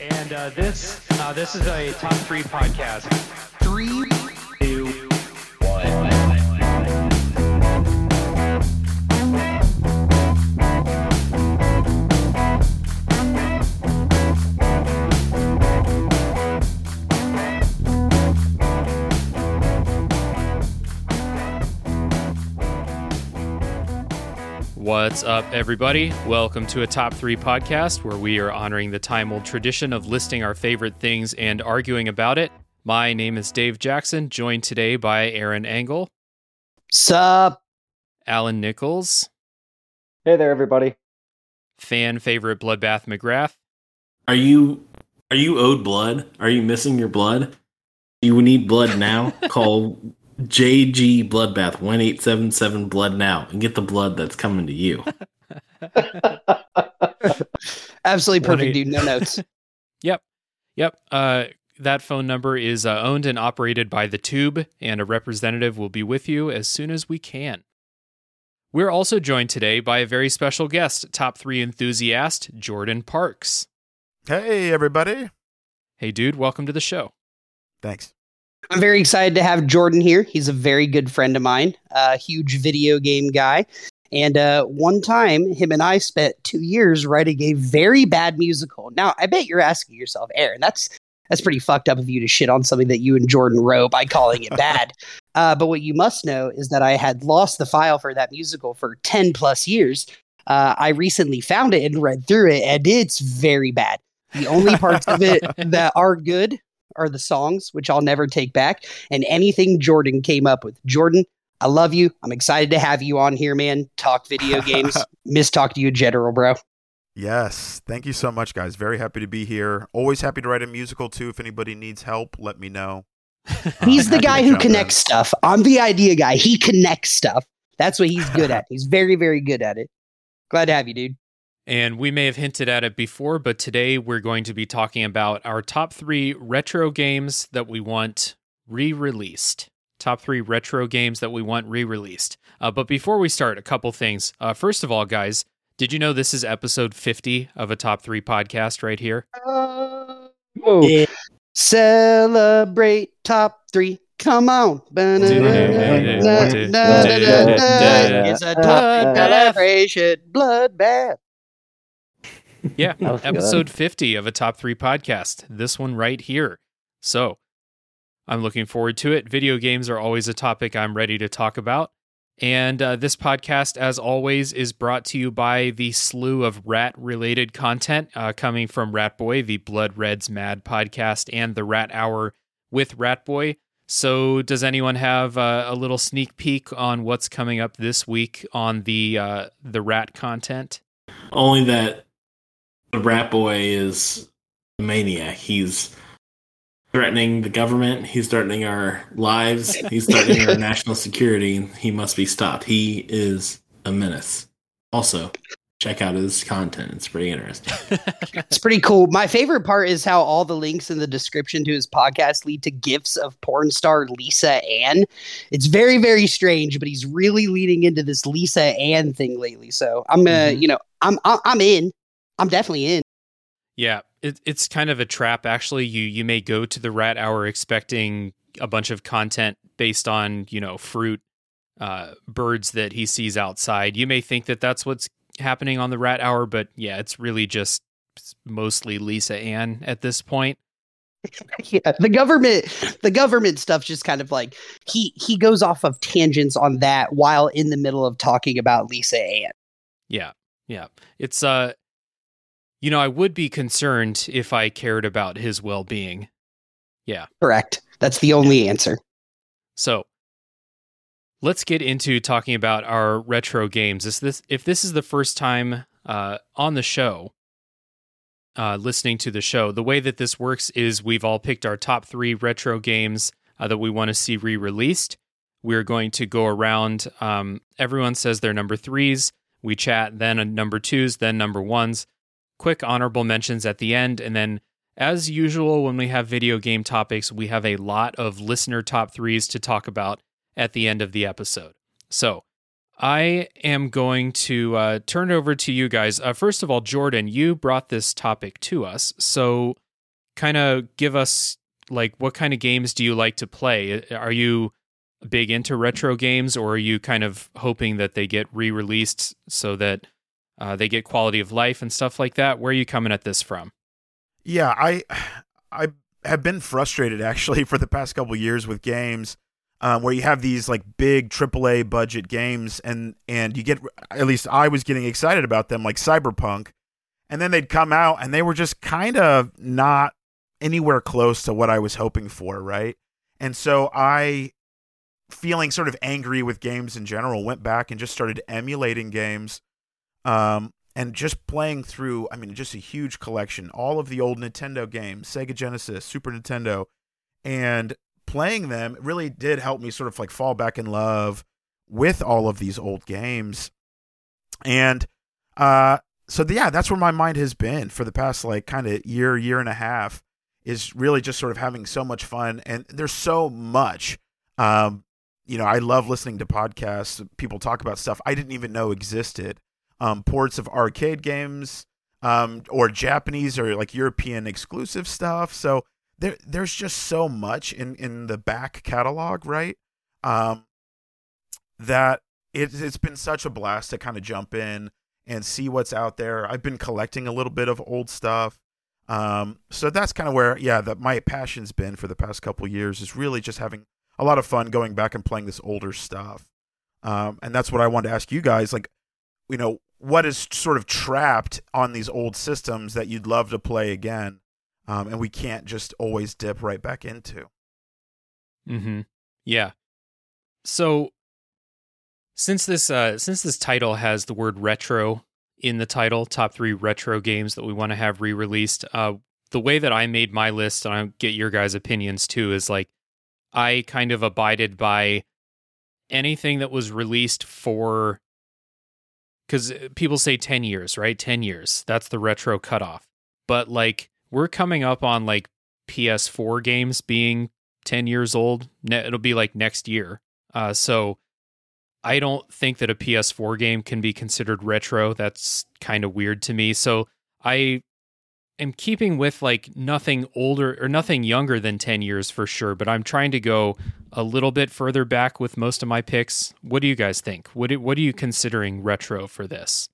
And uh, this uh, this is a top three podcast. Three, What's up, everybody? Welcome to a top three podcast where we are honoring the time old tradition of listing our favorite things and arguing about it. My name is Dave Jackson, joined today by Aaron Engel, Sup? Alan Nichols, Hey there, everybody. fan favorite Bloodbath McGrath, Are you are you owed blood? Are you missing your blood? You need blood now? Call JG Bloodbath one eight seven seven blood now and get the blood that's coming to you. Absolutely perfect, dude. No notes. Yep. Yep. Uh, that phone number is uh, owned and operated by The Tube, and a representative will be with you as soon as we can. We're also joined today by a very special guest, top three enthusiast, Jordan Parks. Hey, everybody. Hey, dude, welcome to the show. Thanks. I'm very excited to have Jordan here. He's a very good friend of mine, a huge video game guy. And uh, one time, him and I spent two years writing a very bad musical. Now, I bet you're asking yourself, Aaron, that's that's pretty fucked up of you to shit on something that you and Jordan wrote by calling it bad. uh, but what you must know is that I had lost the file for that musical for 10 plus years. Uh, I recently found it and read through it, and it's very bad. The only parts of it that are good are the songs, which I'll never take back, and anything Jordan came up with. Jordan, I love you. I'm excited to have you on here, man. Talk video games. Miss talk to you general, bro. Yes. Thank you so much, guys. Very happy to be here. Always happy to write a musical, too. If anybody needs help, let me know. Uh, He's the guy who jump in. connects stuff. I'm the idea guy. He connects stuff. That's what he's good at. He's very, very good at it. Glad to have you, dude. And we may have hinted at it before, but today we're going to be talking about our top three retro games that we want re released. Top three retro games that we want re released. Uh, but before we start, a couple things. Uh, first of all, guys, did you know this is episode 50 of a top three podcast right here? Whoa. Celebrate top three. Come on. It's a top three celebration. Bloodbath. Yeah, That was good. episode 50 of a top three podcast. This one right here. So I'm looking forward to it. Video games are always a topic I'm ready to talk about. And uh, this podcast, as always, is brought to you by the slew of rat related content uh, coming from Rat Boy, the Blood Reds Mad podcast, and the Rat Hour with Rat Boy. So, does anyone have uh, a little sneak peek on what's coming up this week on the uh, the rat content? Only that the rat boy is a maniac. He's threatening the government, he's threatening our lives, he's threatening our national security, he must be stopped. He is a menace. Also, check out his content. It's pretty interesting. It's pretty cool. My favorite part is how all the links in the description to his podcast lead to gifs of porn star Lisa Ann. It's very, very strange, but he's really leading into this Lisa Ann thing lately. So I'm gonna, Mhm. you know, I'm I'm in. I'm definitely in. Yeah, it, it's kind of a trap. Actually, you you may go to the Rat Hour expecting a bunch of content based on you know fruit, uh, birds that he sees outside. You may think that that's what's happening on the Rat Hour, but yeah, it's really just mostly Lisa Ann at this point. yeah, the government the government stuff just kind of like he he goes off of tangents on that while in the middle of talking about Lisa Ann. Yeah, yeah, it's uh, you know, I would be concerned if I cared about his well being. Yeah. Correct. That's the only answer. So let's get into talking about our retro games. Is this if this is the first time uh, on the show, uh, listening to the show, the way that this works is we've all picked our top three retro games uh, that we want to see re-released. We're going to go around. Um, everyone says their number threes. We chat, then a number twos, then number ones. Quick honorable mentions at the end, and then as usual, when we have video game topics, we have a lot of listener top threes to talk about at the end of the episode. So I am going to uh, turn it over to you guys. Uh, first of all, Jordan, you brought this topic to us. So kind of give us like what kind of games do you like to play? Are you big into retro games, or are you kind of hoping that they get re-released so that uh, they get quality of life and stuff like that? Where are you coming at this from? Yeah, I I have been frustrated actually for the past couple years with games um, where you have these like big AAA budget games and and you get at least I was getting excited about them like Cyberpunk, and then they'd come out and they were just kind of not anywhere close to what I was hoping for, right? And so I feeling sort of angry with games in general went back and just started emulating games um, and just playing through i mean just a huge collection. All of the old nintendo games sega genesis super nintendo and playing them really did help me sort of like fall back in love with all of these old games. And uh so yeah that's where my mind has been for the past like kind of year year and a half is really just sort of having so much fun. And there's so much um you know i love listening to podcasts. People talk about stuff i didn't even know existed um, ports of arcade games um, or Japanese or like European exclusive stuff. So there there's just so much in in the back catalog, right? Um, that it, it's been such a blast to kind of jump in and see what's out there. I've been collecting a little bit of old stuff. Um, so that's kind of where, yeah, that my passion's been for the past couple years is really just having a lot of fun going back and playing this older stuff. Um, and that's what I wanted to ask you guys. Like, you know, what is sort of trapped on these old systems that you'd love to play again, um, and we can't just always dip right back into. Hmm. Yeah. So since this uh, since this title has the word retro in the title, top three retro games that we want to have re-released. Uh, the way that I made my list, and I'll get your guys' opinions too, is like I kind of abided by anything that was released for because uh, people say 10 years, right? 10 years. That's the retro cutoff. But like, we're coming up on like PS4 games being 10 years old. It'll be like next year. Uh, so I don't think that a PS4 game can be considered retro. That's kind of weird to me. So I am keeping with like nothing older or nothing younger than 10 years for sure, but I'm trying to go a little bit further back with most of my picks. What do you guys think? What what are you considering retro for this?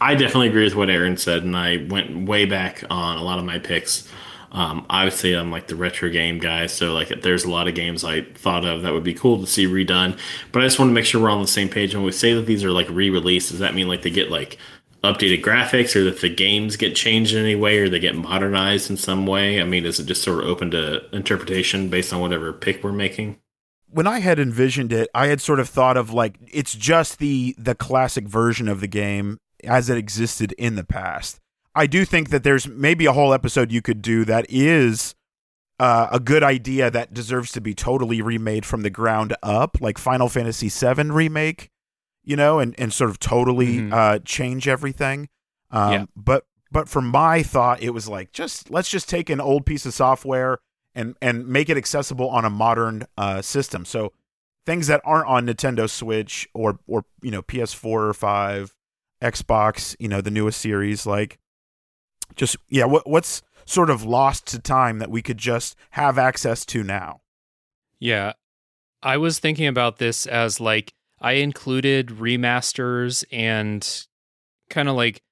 I definitely agree with what Aaron said, and I went way back on a lot of my picks. Um, obviously, I'm like the retro game guy, so like there's a lot of games I thought of that would be cool to see redone. But I just want to make sure we're on the same page. When we say that these are like re-released, does that mean like they get like updated graphics or that the games get changed in any way or they get modernized in some way? I mean, is it just sort of open to interpretation based on whatever pick we're making? When I had envisioned it, I had sort of thought of like it's just the the classic version of the game as it existed in the past. I do think that there's maybe a whole episode you could do that is uh, a good idea that deserves to be totally remade from the ground up, like Final Fantasy VII remake you know, and, and sort of totally mm-hmm. uh, change everything. Um, yeah. But but for my thought, it was like just let's just take an old piece of software and and make it accessible on a modern uh, system. So things that aren't on Nintendo Switch or or you know PS4 or five, Xbox, you know the newest series, like just yeah, what what's sort of lost to time that we could just have access to now. Yeah. I was thinking about this as like I included remasters and kind of like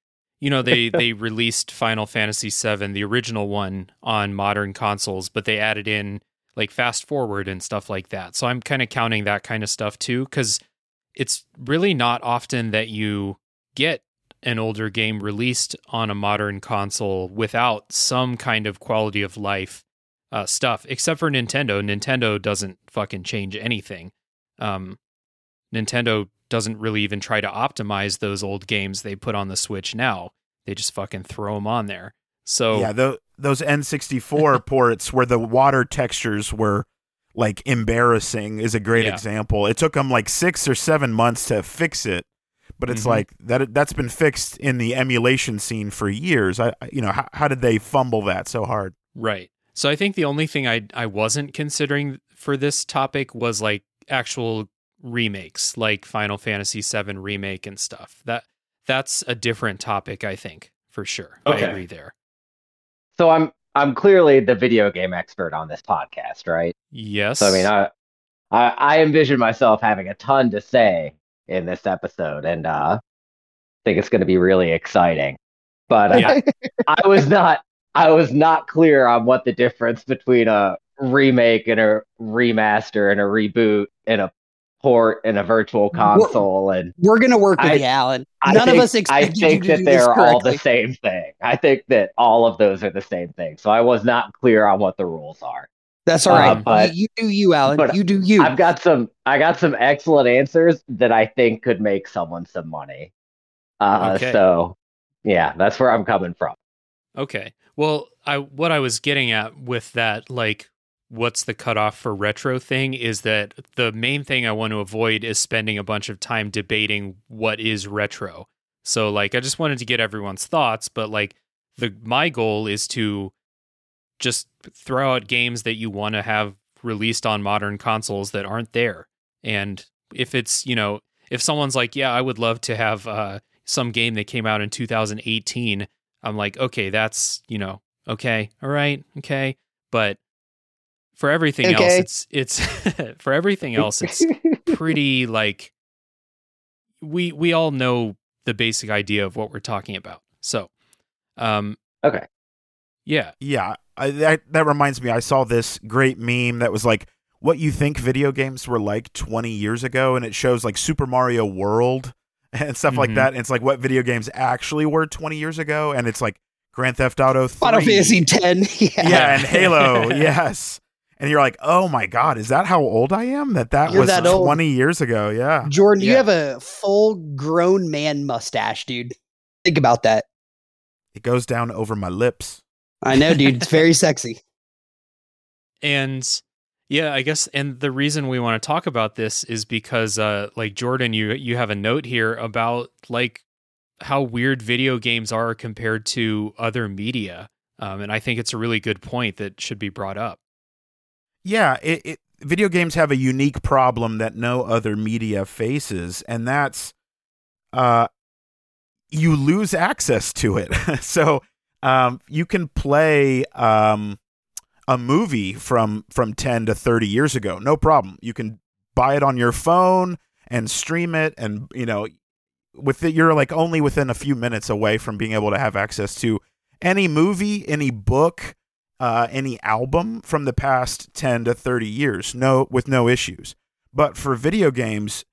you know they they released Final Fantasy VII, the original one, on modern consoles, but they added in like fast forward and stuff like that. So I'm kind of counting that kind of stuff too, because it's really not often that you get an older game released on a modern console without some kind of quality of life uh, stuff, except for Nintendo. Nintendo doesn't fucking change anything. Um, Nintendo doesn't really even try to optimize those old games they put on the Switch now. They just fucking throw them on there. So yeah, the, those N64 ports where the water textures were like embarrassing is a great yeah. example. It took them like six or seven months to fix it, but it's mm-hmm. like that that's been fixed in the emulation scene for years. I you know how, how did they fumble that so hard? Right. So I think the only thing I I wasn't considering for this topic was like actual remakes like Final Fantasy VII remake and stuff. That that's a different topic, I think, for sure. Okay. I agree there. So I'm I'm clearly the video game expert on this podcast, right? Yes. So I mean, I, I, I envision myself having a ton to say in this episode, and uh, think it's going to be really exciting. But uh, Yeah. I was not, I was not clear on what the difference between a remake and a remaster and a reboot and a port and a virtual console and We're gonna work with I- you, Alan. None think, of us I think you to that do they're all the same thing. I think that all of those are the same thing. So I was not clear on what the rules are. That's all right. Uh, but- you, you do you, Alan. but you do you. I've got some I got some excellent answers that I think could make someone some money. Uh Okay. so yeah, that's where I'm coming from. Okay. Well, I what I was getting at with that, like, what's the cutoff for retro thing, is that the main thing I want to avoid is spending a bunch of time debating what is retro. So, like, I just wanted to get everyone's thoughts, but like, the my goal is to just throw out games that you want to have released on modern consoles that aren't there. And if it's, you know, if someone's like, yeah, I would love to have uh, some game that came out in 2018 I'm like, okay, that's, you know, okay, all right, okay. But for everything else, it's it's for everything else, it's pretty like we we all know the basic idea of what we're talking about. So um Okay. yeah. Yeah, I, that that reminds me. I saw this great meme that was like, "What you think video games were like 20 years ago," and it shows like Super Mario World and stuff like Mhm. that. And it's like what video games actually were 20 years ago, and it's like Grand Theft Auto 3. Final Fantasy Ten. Yeah. yeah, and Halo, yes. And you're like, "Oh my god, is that how old I am? That that You're was that old. 20 years ago?" Yeah. Jordan, you have a full grown man mustache, dude. Think about that. It goes down over my lips. I know, dude. It's very sexy. And yeah, I guess and the reason we want to talk about this is because uh like Jordan you you have a note here about like how weird video games are compared to other media. Um and I think it's a really good point that should be brought up. Yeah, it, it video games have a unique problem that no other media faces, and that's uh you lose access to it. so um you can play um a movie from from 10 to 30 years ago. No problem. You can buy it on your phone and stream it and you know with it you're like only within a few minutes away from being able to have access to any movie, any book, uh, any album from the past 10 to 30 years no with no issues. But for video games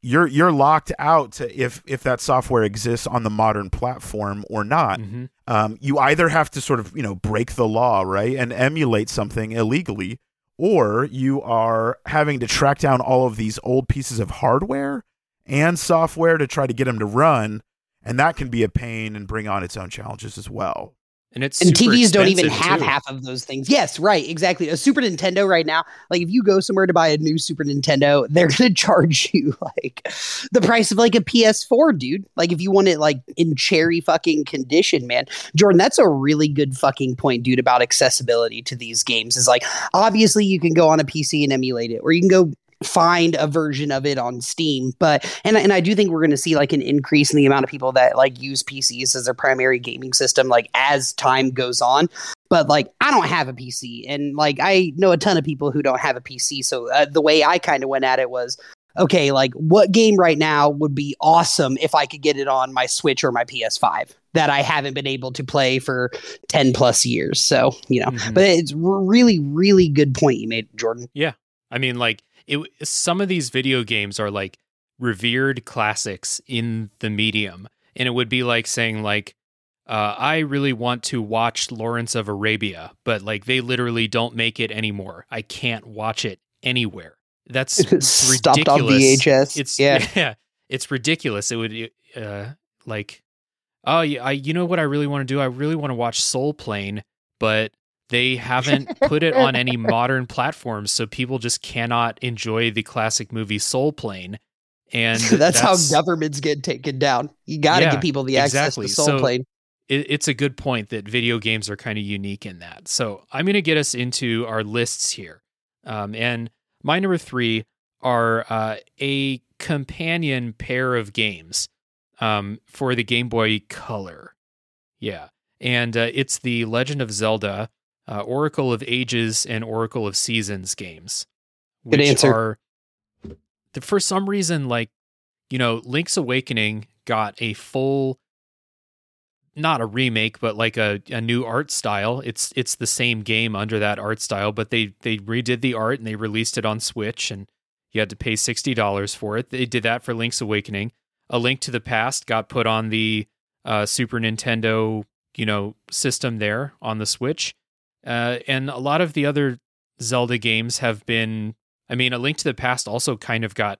you're you're locked out to if if that software exists on the modern platform or not. Hmm um, you either have to sort of you know break the law right and emulate something illegally or you are having to track down all of these old pieces of hardware and software to try to get them to run and that can be a pain and bring on its own challenges as well And it's and TVs don't even have too. half of those things. Yes, right, exactly. A Super Nintendo right now, like if you go somewhere to buy a new Super Nintendo, they're gonna charge you like the price of like a PS4, dude. Like if you want it like in cherry fucking condition, man. Jordan, that's a really good fucking point, dude, about accessibility to these games. Is like obviously you can go on a PC and emulate it, or you can go find a version of it on Steam. But and and I do think we're going to see like an increase in the amount of people that like use PCs as their primary gaming system like as time goes on. But like I don't have a PC and like I know a ton of people who don't have a PC. So uh, the way I kind of went at it was okay, like what game right now would be awesome if I could get it on my Switch or my PS5 that I haven't been able to play for 10 plus years. So, you know, Mhm. but it's really really good point you made, Jordan. Yeah. I mean, like it. Some of these video games are like revered classics in the medium, and it would be like saying like, uh, "I really want to watch Lawrence of Arabia," but like they literally don't make it anymore. I can't watch it anywhere. That's Stopped on. VHS. It's yeah. yeah. it's ridiculous. It would uh like oh yeah, I you know what I really want to do? I really want to watch Soul Plane, but they haven't put it on any modern platforms, so people just cannot enjoy the classic movie Soul Plane. And that's, how governments get taken down. You got to Yeah, give people the access exactly. to Soul So- Plane. it, it's a good point that video games are kind of unique in that. So I'm going to get us into our lists here. Um, and my number three are uh, a companion pair of games um, for the Game Boy Color. Yeah. and uh, it's the Legend of Zelda, uh, Oracle of Ages and Oracle of Seasons games. Good which answer. Are, for some reason, like you know, Link's Awakening got a full, not a remake, but like a, a new art style. It's it's the same game under that art style, but they they redid the art and they released it on Switch, and you had to pay sixty dollars for it. They did that for Link's Awakening. A Link to the Past got put on the uh, Super Nintendo, you know, system there on the Switch, uh, and a lot of the other Zelda games have been. I mean, A Link to the Past also kind of got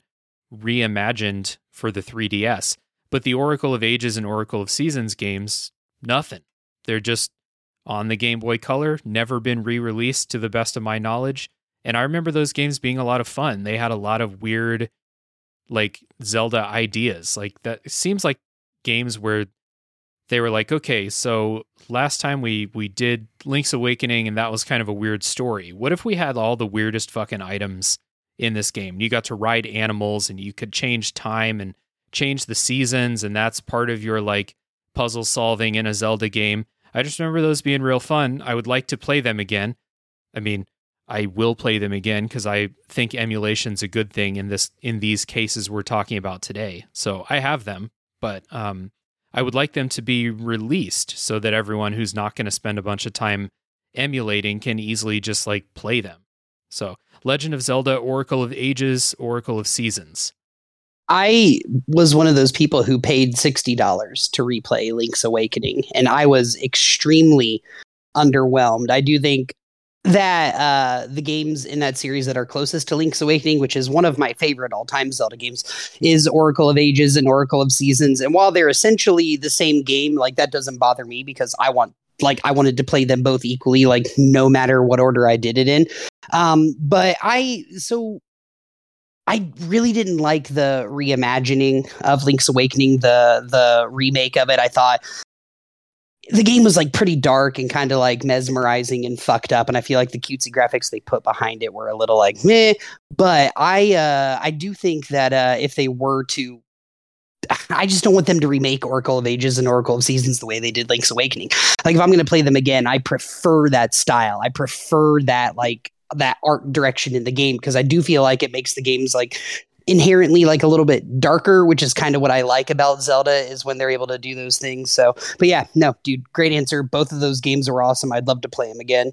reimagined for the 3DS, but the Oracle of Ages and Oracle of Seasons games, nothing. They're just on the Game Boy Color, never been re-released to the best of my knowledge. And I remember those games being a lot of fun. They had a lot of weird like Zelda ideas. Like that seems like games where they were like, okay, so last time we we did Link's Awakening and that was kind of a weird story. What if we had all the weirdest fucking items in this game? You got to ride animals and you could change time and change the seasons and that's part of your like puzzle solving in a Zelda game. I just remember those being real fun. I would like to play them again. I mean, I will play them again because I think emulation's a good thing in this in these cases we're talking about today. So I have them, but um, I would like them to be released so that everyone who's not going to spend a bunch of time emulating can easily just like play them. So Legend of Zelda, Oracle of Ages, Oracle of Seasons. I was one of those people who paid $60 to replay Link's Awakening, and I was extremely underwhelmed. I do think that uh, the games in that series that are closest to Link's Awakening, which is one of my favorite all time Zelda games, is Oracle of Ages and Oracle of Seasons. And while they're essentially the same game, like that doesn't bother me because I want like I wanted to play them both equally, like no matter what order I did it in. Um, but I so I really didn't like the reimagining of Link's Awakening, the the remake of it. I thought the game was like pretty dark and kind of like mesmerizing and fucked up, and I feel like the cutesy graphics they put behind it were a little like meh. But I uh, I do think that uh, if they were to I just don't want them to remake Oracle of Ages and Oracle of Seasons the way they did Link's Awakening. Like if I'm going to play them again, I prefer that style. I prefer that like that art direction in the game because I do feel like it makes the games like inherently like a little bit darker, which is kind of what I like about Zelda is when they're able to do those things. So, but yeah, no, dude, great answer. Both of those games are awesome. I'd love to play them again.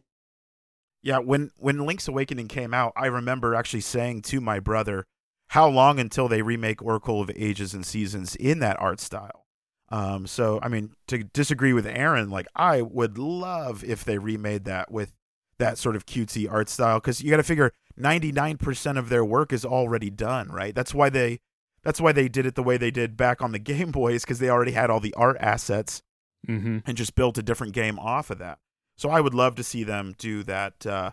Yeah, when when Link's Awakening came out, I remember actually saying to my brother, "How long until they remake Oracle of Ages and Seasons in that art style?" Um, so I mean, to disagree with Aaron, like I would love if they remade that with that sort of cutesy art style because you got to figure 99% of their work is already done, right? That's why they that's why they did it the way they did back on the Game Boys because they already had all the art assets Mm-hmm. and just built a different game off of that. So I would love to see them do that uh,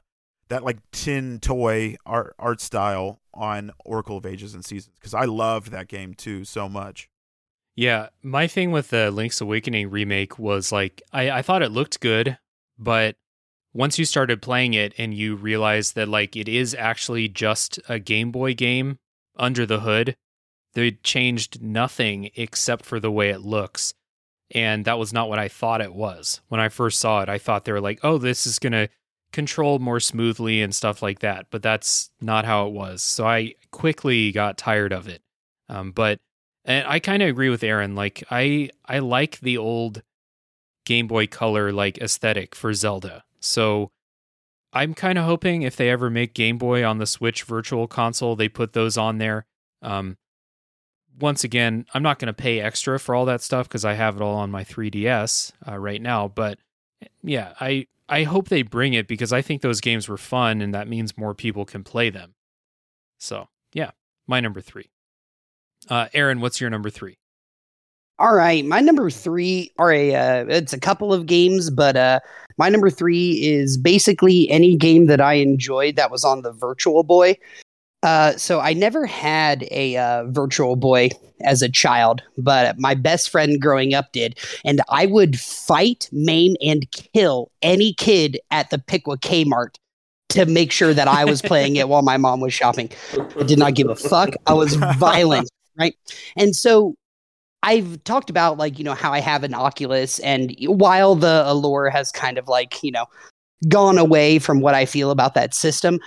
that like tin toy art art style on Oracle of Ages and Seasons because I loved that game too so much. Yeah, my thing with the Link's Awakening remake was like I, I thought it looked good, but once you started playing it and you realized that like it is actually just a Game Boy game under the hood, they changed nothing except for the way it looks. And that was not what I thought it was. When I first saw it, I thought they were like, oh, this is going to control more smoothly and stuff like that. But that's not how it was. So I quickly got tired of it. Um, but and I kind of agree with Aaron. Like I I like the old Game Boy Color like aesthetic for Zelda. So I'm kind of hoping if they ever make Game Boy on the Switch Virtual Console, they put those on there. Um, once again, I'm not going to pay extra for all that stuff because I have it all on my 3DS uh, right now. But yeah, I I hope they bring it because I think those games were fun, and that means more people can play them. So yeah, my number three. Uh, Aaron, what's your number three? All right, my number three are a uh, it's a couple of games, but uh, my number three is basically any game that I enjoyed that was on the Virtual Boy. Uh, so I never had a uh, Virtual Boy as a child, but my best friend growing up did, and I would fight, maim, and kill any kid at the Piqua Kmart to make sure that I was playing it while my mom was shopping. I did not give a fuck. I was violent, right? And so I've talked about like you know how I have an Oculus, and while the allure has kind of like you know gone away from what I feel about that system,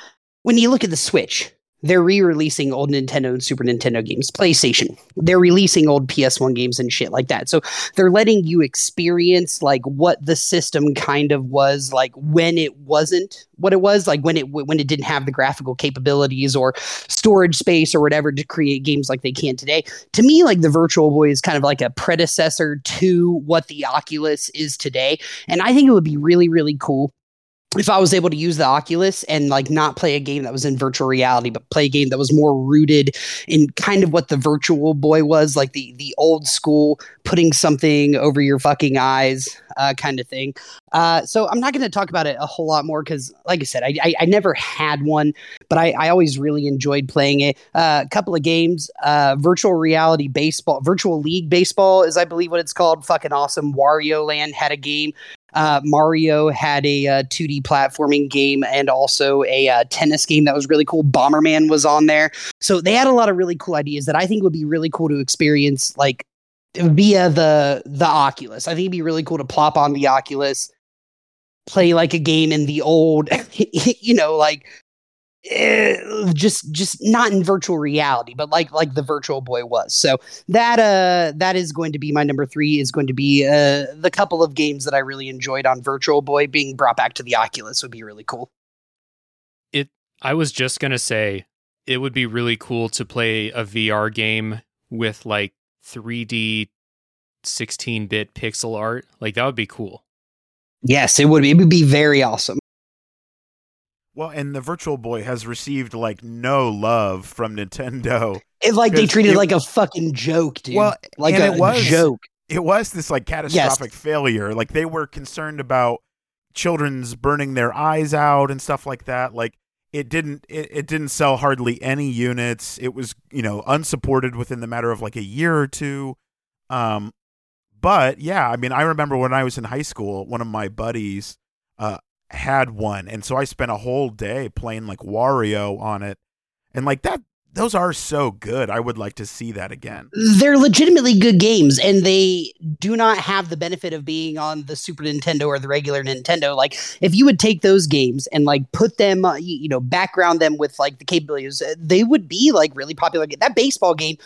when you look at the Switch, they're re-releasing old Nintendo and Super Nintendo games, PlayStation. They're releasing old PS1 games and shit like that. So they're letting you experience like what the system kind of was like when it wasn't what it was, like when it when it didn't have the graphical capabilities or storage space or whatever to create games like they can today. To me, like the Virtual Boy is kind of like a predecessor to what the Oculus is today, and I think it would be really really cool if I was able to use the Oculus and like not play a game that was in virtual reality, but play a game that was more rooted in kind of what the Virtual Boy was, like the the old school putting something over your fucking eyes uh, kind of thing. Uh, so I'm not going to talk about it a whole lot more because, like I said, I, I, I never had one, but I, I always really enjoyed playing it. Uh, a couple of games, uh, virtual reality baseball, virtual league baseball is I believe what it's called. Fucking awesome. Wario Land had a game uh, Mario had a uh, 2D platforming game and also a uh, tennis game that was really cool. Bomberman was on there, so they had a lot of really cool ideas that I think would be really cool to experience, like via the the Oculus. I think it'd be really cool to plop on the Oculus, play like a game in the old, you know, like uh, just just not in virtual reality but like like the virtual boy was. So that uh that is going to be my number three is going to be uh the couple of games that i really enjoyed on virtual boy being brought back to the oculus would be really cool. It i was just gonna say it would be really cool to play a vr game with like 3d 16-bit pixel art. Like that would be cool. Yes it would be. It would be very awesome well, and the Virtual Boy has received like no love from Nintendo. It like they treated it- it like a fucking joke, dude. Well, like a it was- joke. It was this like catastrophic failure. Like they were concerned about children's burning their eyes out and stuff like that. Like it didn't it, it didn't sell hardly any units. It was, you know, unsupported within the matter of like a year or two. Um but yeah, I mean, I remember when I was in high school, one of my buddies uh had one and so I spent a whole day playing like Wario on it. And like that those are so good. I would like to see that again. They're legitimately good games, and they do not have the benefit of being on the Super Nintendo or the regular Nintendo. Like, if you would take those games and like put them, uh, you, know, background them with like the capabilities, uh, they would be like really popular. That baseball game,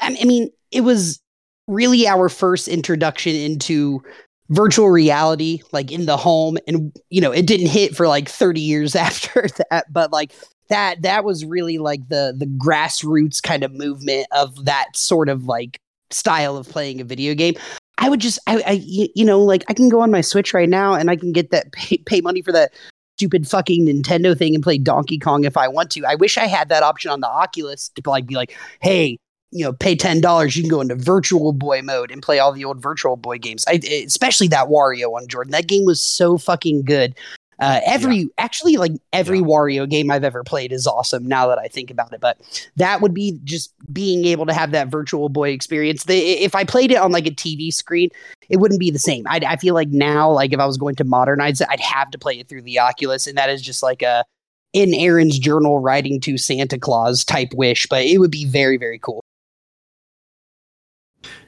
I mean, it was really our first introduction into virtual reality like in the home and you know it didn't hit for like 30 years after that but like that that was really like the the grassroots kind of movement of that sort of like style of playing a video game. I would just i, I you know like i can go on my switch right now and i can get that pay, pay money for that stupid fucking nintendo thing and play donkey kong if i want to. I wish i had that option on the oculus to like be like hey you know, pay ten dollars, you can go into Virtual Boy mode and play all the old Virtual Boy games. I, especially that Wario one, Jordan. That game was so fucking good. Uh, every actually like every Yeah. Wario game I've ever played is awesome. Now that I think about it, but that would be just being able to have that Virtual Boy experience. The, if I played it on like a TV screen, it wouldn't be the same. I, I feel like now, like if I was going to modernize it, I'd have to play it through the Oculus, and that is just like a in Aaron's journal writing to Santa Claus type wish. But it would be very very cool.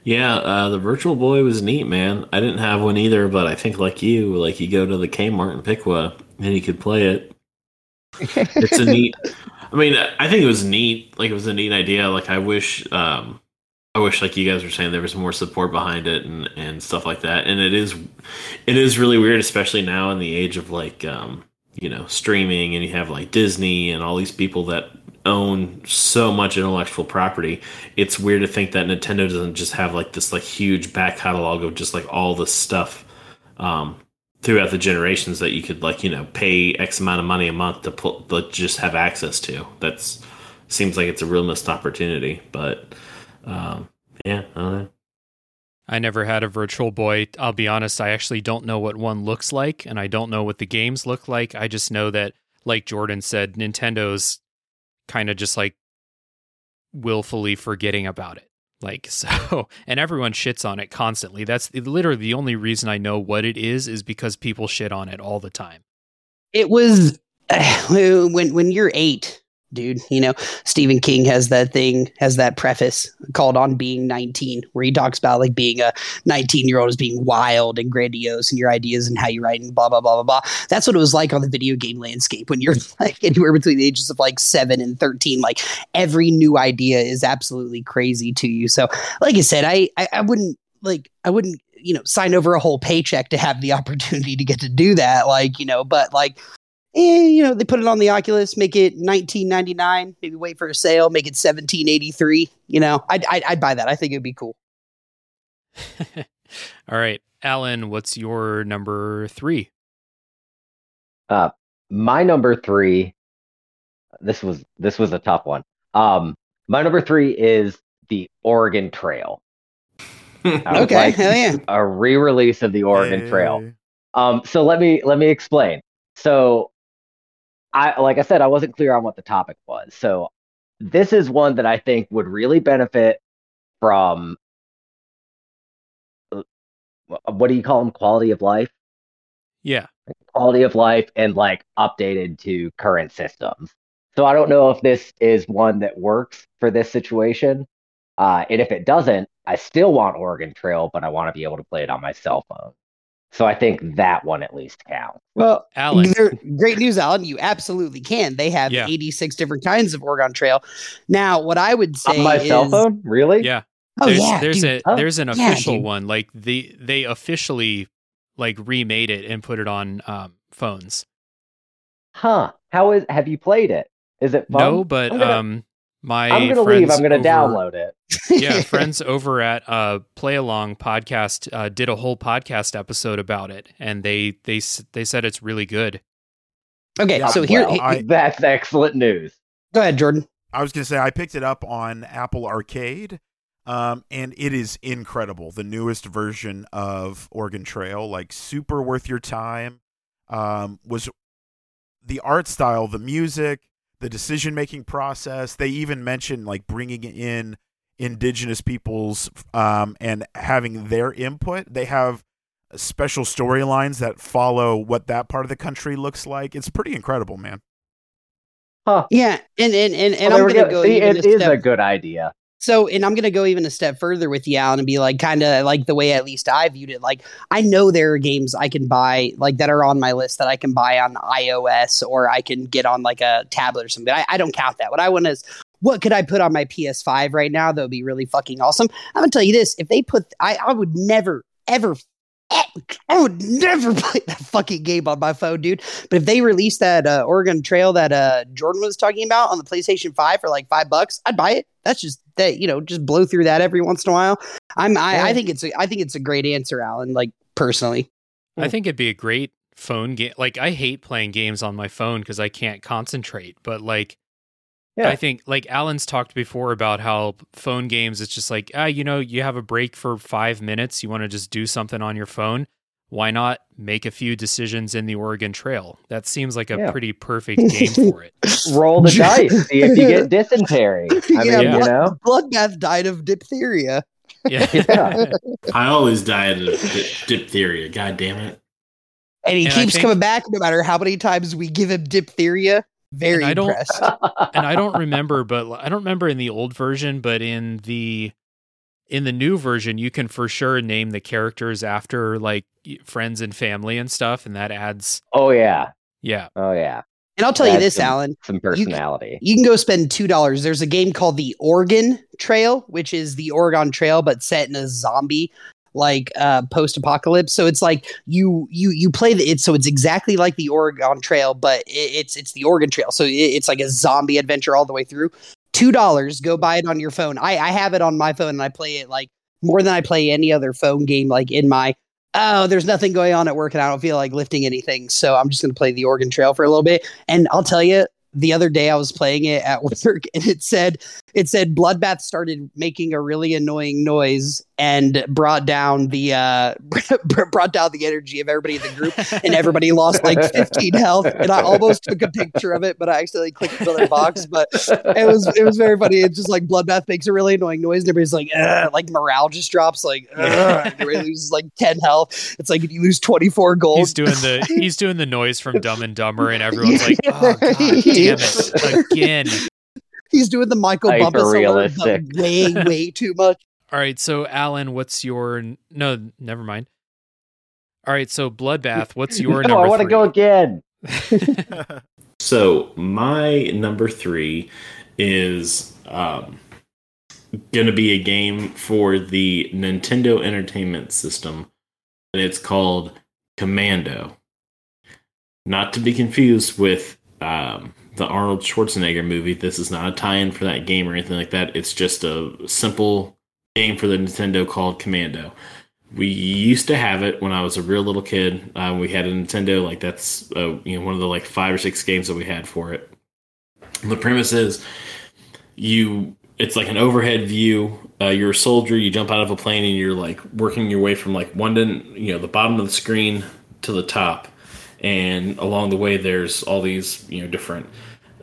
Yeah, uh, the Virtual Boy was neat, man. I didn't have one either, but I think like you, like you go to the Kmart and pick one, and you could play it. It's a neat. I mean, I think it was neat. Like it was a neat idea. Like I wish, um, I wish, like you guys were saying, there was more support behind it and and stuff like that. And it is, it is really weird, especially now in the age of like, um, you know, streaming, and you have like Disney and all these people that own so much intellectual property it's weird to think that Nintendo doesn't just have like this like huge back catalog of just like all this stuff um throughout the generations that you could like you know pay x amount of money a month to put to just have access to that's seems like it's a real missed opportunity but um yeah I don't know. I never had a Virtual Boy. I'll be honest, I actually don't know what one looks like, and I don't know what the games look like. I just know that, like Jordan said, Nintendo's kind of just like willfully forgetting about it. Like, so, and everyone shits on it constantly. That's literally the only reason I know what it is, is because people shit on it all the time. it was when when you're eight dude. You know, Stephen King has that thing, has that preface called On Being 19, where he talks about like being a 19 year old as being wild and grandiose and your ideas and how you write and blah, blah, blah, blah, blah. That's what it was like on the video game landscape when you're like anywhere between the ages of like seven and 13. Like every new idea is absolutely crazy to you. So, like I said, I, I, I wouldn't like, I wouldn't you know sign over a whole paycheck to have the opportunity to get to do that like you know but like eh, you know they put it on the oculus make it 1999 maybe wait for a sale make it 1783 you know i'd, I'd, I'd buy that i think it'd be cool All right, Alan, what's your number three? Uh, my number three. This was this was a tough one. Um, my number three is the Oregon Trail. Okay like hell yeah a re-release of the Oregon Trail. Um, so let me let me explain. So, I like I said, I wasn't clear on what the topic was. So, this is one that I think would really benefit from uh, what do you call them? Quality of life, Yeah, quality of life, and like updated to current systems. So I don't know if this is one that works for this situation. Uh, and if it doesn't, I still want Oregon Trail, but I want to be able to play it on my cell phone. So I think that one at least counts. well Alan. great news alan you absolutely can they have Yeah. 86 different kinds of oregon trail now what i would say On my is, cell phone? Really? Yeah, oh there's yeah there's dude. a Oh, there's an official dude. one. Like the they officially like remade it and put it on um, phones. Huh. How is have you played it? Is it fun? No, but I'm gonna- um, my I'm gonna friends leave. I'm gonna over- download it. yeah, friends over at uh, Play Along podcast uh, did a whole podcast episode about it, and they they they said it's really good. okay Yeah, so here Well, he- I- That's excellent news. go ahead jordan I was going to say I picked it up on Apple Arcade, um, and it is incredible. The newest version of Oregon Trail, like super worth your time. Um, was the art style, the music, the decision making process. They even mentioned like bringing in indigenous peoples um, and having their input. They have special storylines that follow what that part of the country looks like. It's pretty incredible, man. Huh. yeah and and and, and Well, i'm there we gonna go. go See, even it a is step a good idea. So, and I'm going to go even a step further with you, Alan, and be like, kind of like the way at least I viewed it. Like, I know there are games I can buy, like that are on my list that I can buy on iOS or I can get on like a tablet or something. I, I don't count that. What I want is, what could I put on my PS5 right now that would be really fucking awesome? I'm going to tell you this: if they put, I, I would never, ever. I would never play that fucking game on my phone, dude. But if they release that uh, Oregon Trail that uh, Jordan was talking about on the PlayStation Five for like five bucks, I'd buy it. That's just that you know, just blow through that every once in a while. I'm I, I think it's a, I think it's a great answer, Alan. Like personally, I think it'd be a great phone game. Like I hate playing games on my phone because I can't concentrate. But like, Yeah. I think like Alan's talked before about how phone games. It's just like ah, you know, you have a break for five minutes. You want to just do something on your phone. Why not make a few decisions in the Oregon Trail? That seems like a Yeah. pretty perfect game for it. Roll the dice. See if you get dysentery. I Yeah, mean, yeah. you know. Bloodbath died of diphtheria. Yeah. Yeah. I always died of diphtheria. God damn it. And he And keeps think- coming back no matter how many times we give him diphtheria. Very And I don't- impressed. and I don't remember, but I don't remember in the old version, but in the in the new version, you can for sure name the characters after like friends and family and stuff, and that adds oh yeah. yeah. Oh yeah. And I'll tell you this, some- Alan. Some personality. You can go spend two dollars. There's a game called the Organ Trail, which is the Oregon Trail, but set in a zombie like uh post apocalypse. So it's like you you you play the it's so it's exactly like the Oregon Trail, but it, it's it's the Organ Trail. So it, it's like a zombie adventure all the way through. Two dollars. Go buy it on your phone. I I have it on my phone and I play it like more than I play any other phone game. Like in my oh, there's nothing going on at work and I don't feel like lifting anything, so I'm just gonna play the Organ Trail for a little bit. And I'll tell you, the other day I was playing it at work and it said it said Bloodbath started making a really annoying noise and brought down the uh brought down the energy of everybody in the group and everybody lost like 15 health and I almost took a picture of it but I accidentally clicked the another box but it was it was very funny it's just like Bloodbath makes a really annoying noise and everybody's like "Ugh," like morale just drops like "Ugh," everybody loses like 10 health it's like if you lose 24 gold He's doing the he's doing the noise from Dumb and Dumber, and everyone's like, "Oh god damn it. Again. He's doing the Michael Bubba alert, but Hyper-realistic. way, way too much. All right, so Alan, what's your no? Never mind. All right, so Bloodbath, what's your no, number? I want to go again. So my number three is um, going to be a game for the Nintendo Entertainment System, and it's called Commando. Not to be confused with um, the Arnold Schwarzenegger movie. This is not a tie-in for that game or anything like that. It's just a simple game for the Nintendo called Commando. We used to have it when I was a real little kid. Uh, we had a Nintendo, like that's uh, you know one of the like five or six games that we had for it. The premise is you it's like an overhead view. Uh, you're a soldier. You jump out of a plane and you're like working your way from like one to you know the bottom of the screen to the top, and along the way there's all these you know different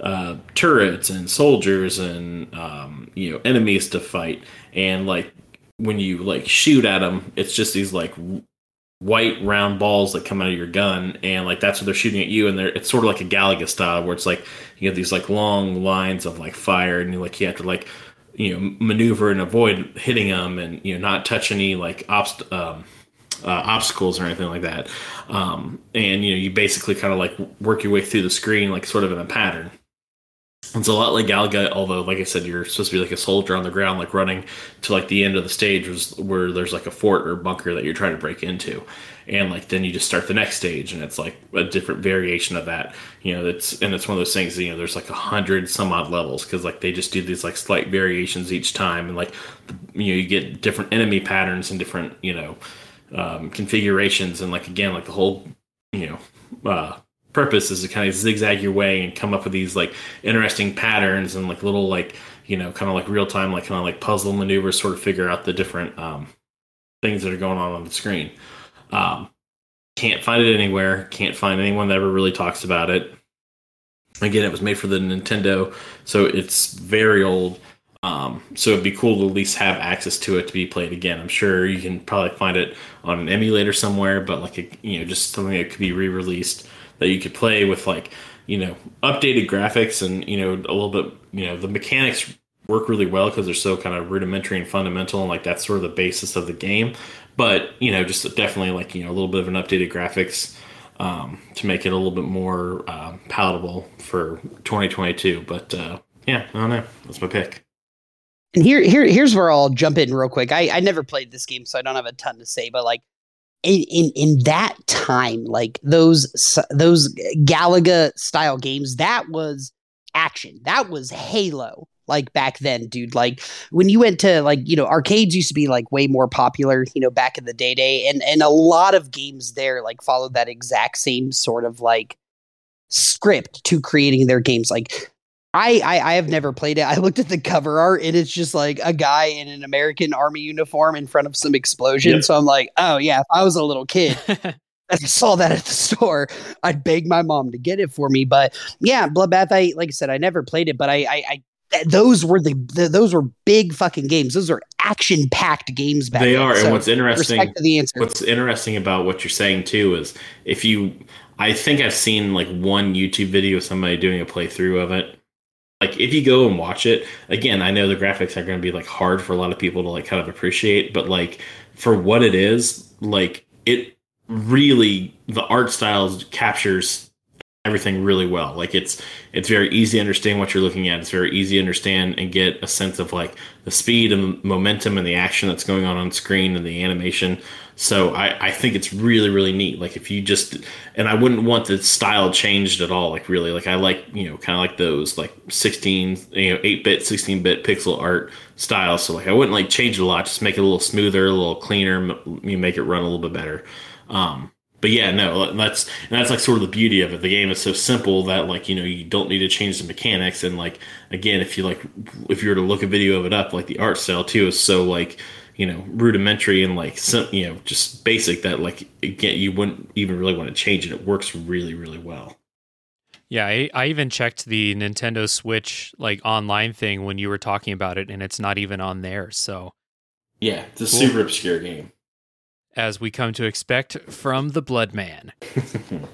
uh, turrets and soldiers and um, you know enemies to fight. And like when you like shoot at them, it's just these like white round balls that come out of your gun, and like that's what they're shooting at you. And they're it's sort of like a Galaga style where it's like you have these like long lines of like fire, and you like you have to like you know maneuver and avoid hitting them, and you know not touch any like obst- um, uh, obstacles or anything like that. Um, and you know you basically kind of like work your way through the screen like sort of in a pattern. It's a lot like Galaga, although, like I said, you're supposed to be like a soldier on the ground, like running to like the end of the stage, was where there's like a fort or bunker that you're trying to break into, and like then you just start the next stage, and it's like a different variation of that. You know, it's and it's one of those things. You know, there's like a hundred some odd levels because like they just do these like slight variations each time, and like you know you get different enemy patterns and different you know um, configurations, and like again like the whole you know uh, purpose is to kind of zigzag your way and come up with these like interesting patterns and like little like you know kind of like real time like kind of like puzzle maneuvers sort of figure out the different um, things that are going on on the screen. Um, can't find it anywhere. Can't find anyone that ever really talks about it. Again it was made for the nintendo so it's very old. Um, so it'd be cool to at least have access to it to be played again. I'm sure you can probably find it on an emulator somewhere, but like a, you know, just something that could be re-released that you could play with like you know updated graphics and you know a little bit you know the mechanics work really well because they're so kind of rudimentary and fundamental and like that's sort of the basis of the game. But you know, just definitely like you know a little bit of an updated graphics um, to make it a little bit more uh, palatable for 2022. But uh, yeah, I don't know. That's my pick. And here, here, here's where I'll jump in real quick. I, I never played this game, so I don't have a ton to say. But like, in in, in that time, like those those Galaga style games, that was action. That was Halo. Like back then, dude. Like when you went to like you know arcades used to be like way more popular. You know back in the day, day, and and a lot of games there like followed that exact same sort of like script to creating their games. Like I, I I have never played it. I looked at the cover art and it's just like a guy in an American army uniform in front of some explosion. Yep. So I'm like, oh yeah, if I was a little kid I saw that at the store, I'd beg my mom to get it for me. But yeah, Bloodbath, I like I said, I never played it, but I I, I eh, those were the, the those were big fucking games. Those are action packed games back They then. are, and what's interesting. What's interesting about what you're saying too is if you, I think I've seen like one YouTube video of somebody doing a playthrough of it. Like if you go and watch it again, I know the graphics are going to be like hard for a lot of people to like kind of appreciate, but like for what it is, like it really the art style captures everything really well. Like it's it's very easy to understand what you're looking at. It's very easy to understand and get a sense of like the speed and momentum and the action that's going on on screen and the animation. So I, I think it's really really neat. Like if you just and I wouldn't want the style changed at all. Like really, like I like you know kind of like those like 16 you know 8 bit 16 bit pixel art style. So like I wouldn't like change it a lot. Just make it a little smoother, a little cleaner. You make it run a little bit better. Um, but yeah, no, that's that's like sort of the beauty of it. The game is so simple that like you know you don't need to change the mechanics. And like again, if you like if you were to look a video of it up, like the art style too is so like you know rudimentary and like sim- you know just basic that like again you wouldn't even really want to change it. It works really really well. Yeah, I, I even checked the Nintendo Switch like online thing when you were talking about it, and it's not even on there. So, Yeah, it's a Cool. super obscure game. As we come to expect from the Blood Man.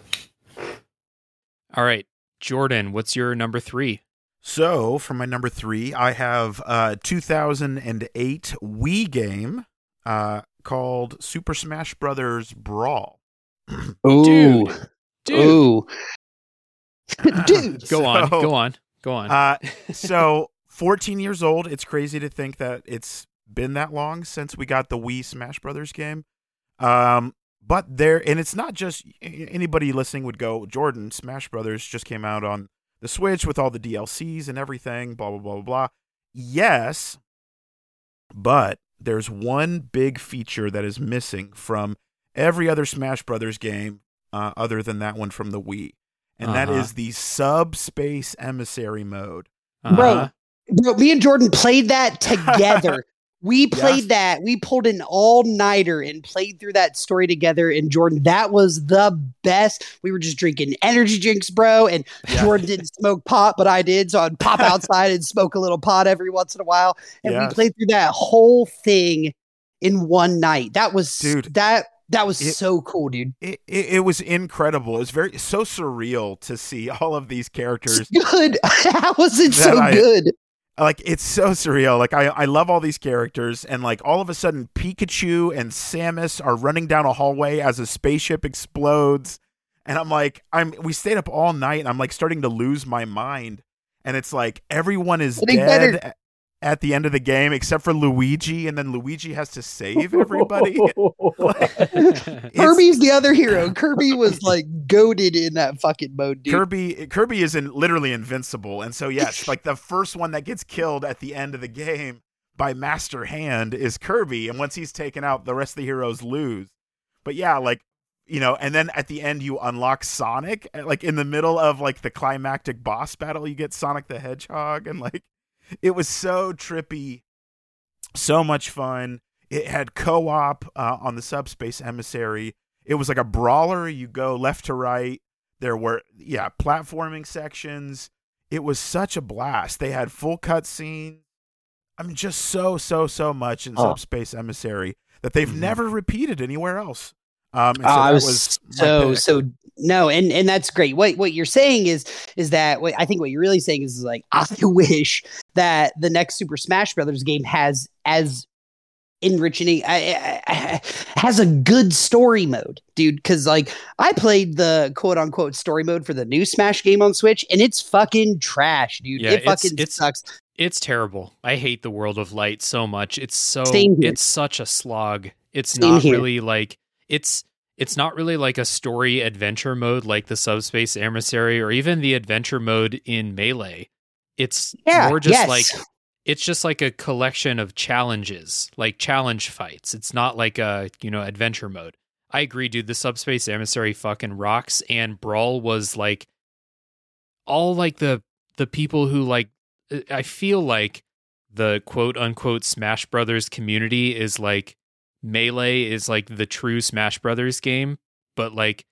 All right, Jordan, what's your number three? So for my number three, I have a 2008 Wii game uh, called Super Smash Brothers Brawl. Ooh, Dude. Dude, ooh, dude. go on, go on, go on. Uh, so 14 years old. It's crazy to think that it's been that long since we got the Wii Smash Brothers game. Um, but there, and it's not just anybody listening would go, Jordan, Smash Brothers just came out on the Switch with all the DLCs and everything, blah, blah, blah, blah, blah. Yes, but there's one big feature that is missing from every other Smash Brothers game uh, other than that one from the Wii. And that Uh-huh. is the subspace emissary mode. Bro, Uh-huh. Bro, me and Jordan played that together. We played that. We pulled an all nighter and played through that story together. And Jordan, that was the best. We were just drinking energy drinks, bro. And Yeah. Jordan didn't smoke pot, but I did. So I'd pop outside and smoke a little pot every once in a while. And Yes. we played through that whole thing in one night. That was Dude. that that was It- so cool, dude. It, it, it was incredible. It was very so surreal to see all of these characters. Good. How was it so I- good? Like it's so surreal. Like I, I love all these characters, and like all of a sudden, Pikachu and Samus are running down a hallway as a spaceship explodes, and I'm like, I'm. We stayed up all night, and I'm like starting to lose my mind, and it's like everyone is Getting dead better. A- at the end of the game except for Luigi, and then Luigi has to save everybody. It's- Kirby's the other hero. Kirby was like goaded in that fucking mode, dude. Kirby Kirby is in, literally invincible, and so yes, like the first one that gets killed at the end of the game by Master Hand is Kirby, and once he's taken out, the rest of the heroes lose. But yeah, like you know, and then at the end you unlock Sonic, like in the middle of like the climactic boss battle, you get Sonic the Hedgehog, and like it was so trippy, so much fun. It had co-op uh, on the subspace emissary. It was like a brawler. You go left to right. There were yeah platforming sections. It was such a blast. They had full cutscenes. I mean, just so so so much in Oh. Subspace Emissary that they've Mhm. never repeated anywhere else. Um, and so Oh, I was, was so so no, and and that's great. What what you're saying is is that what I think what you're really saying is, like I wish that the next Super Smash Brothers game has as enriching I, I, I- has a good story mode, dude. Because like I played the quote unquote story mode for the new Smash game on Switch, and it's fucking trash, dude. Yeah, it fucking it's- sucks. It's terrible. I hate the World of Light so much. It's so it's such a slog. It's Same not here. really like it's it's not really like a story adventure mode like the Subspace Emissary or even the adventure mode in Melee. It's Yeah, more just yes. like it's just like a collection of challenges, like challenge fights. It's not like a, you know, adventure mode. I agree, dude. The Subspace Emissary fucking rocks and Brawl was like all like the the people who like I feel like the quote unquote Smash Brothers community is like Melee is like the true Smash Brothers game, but like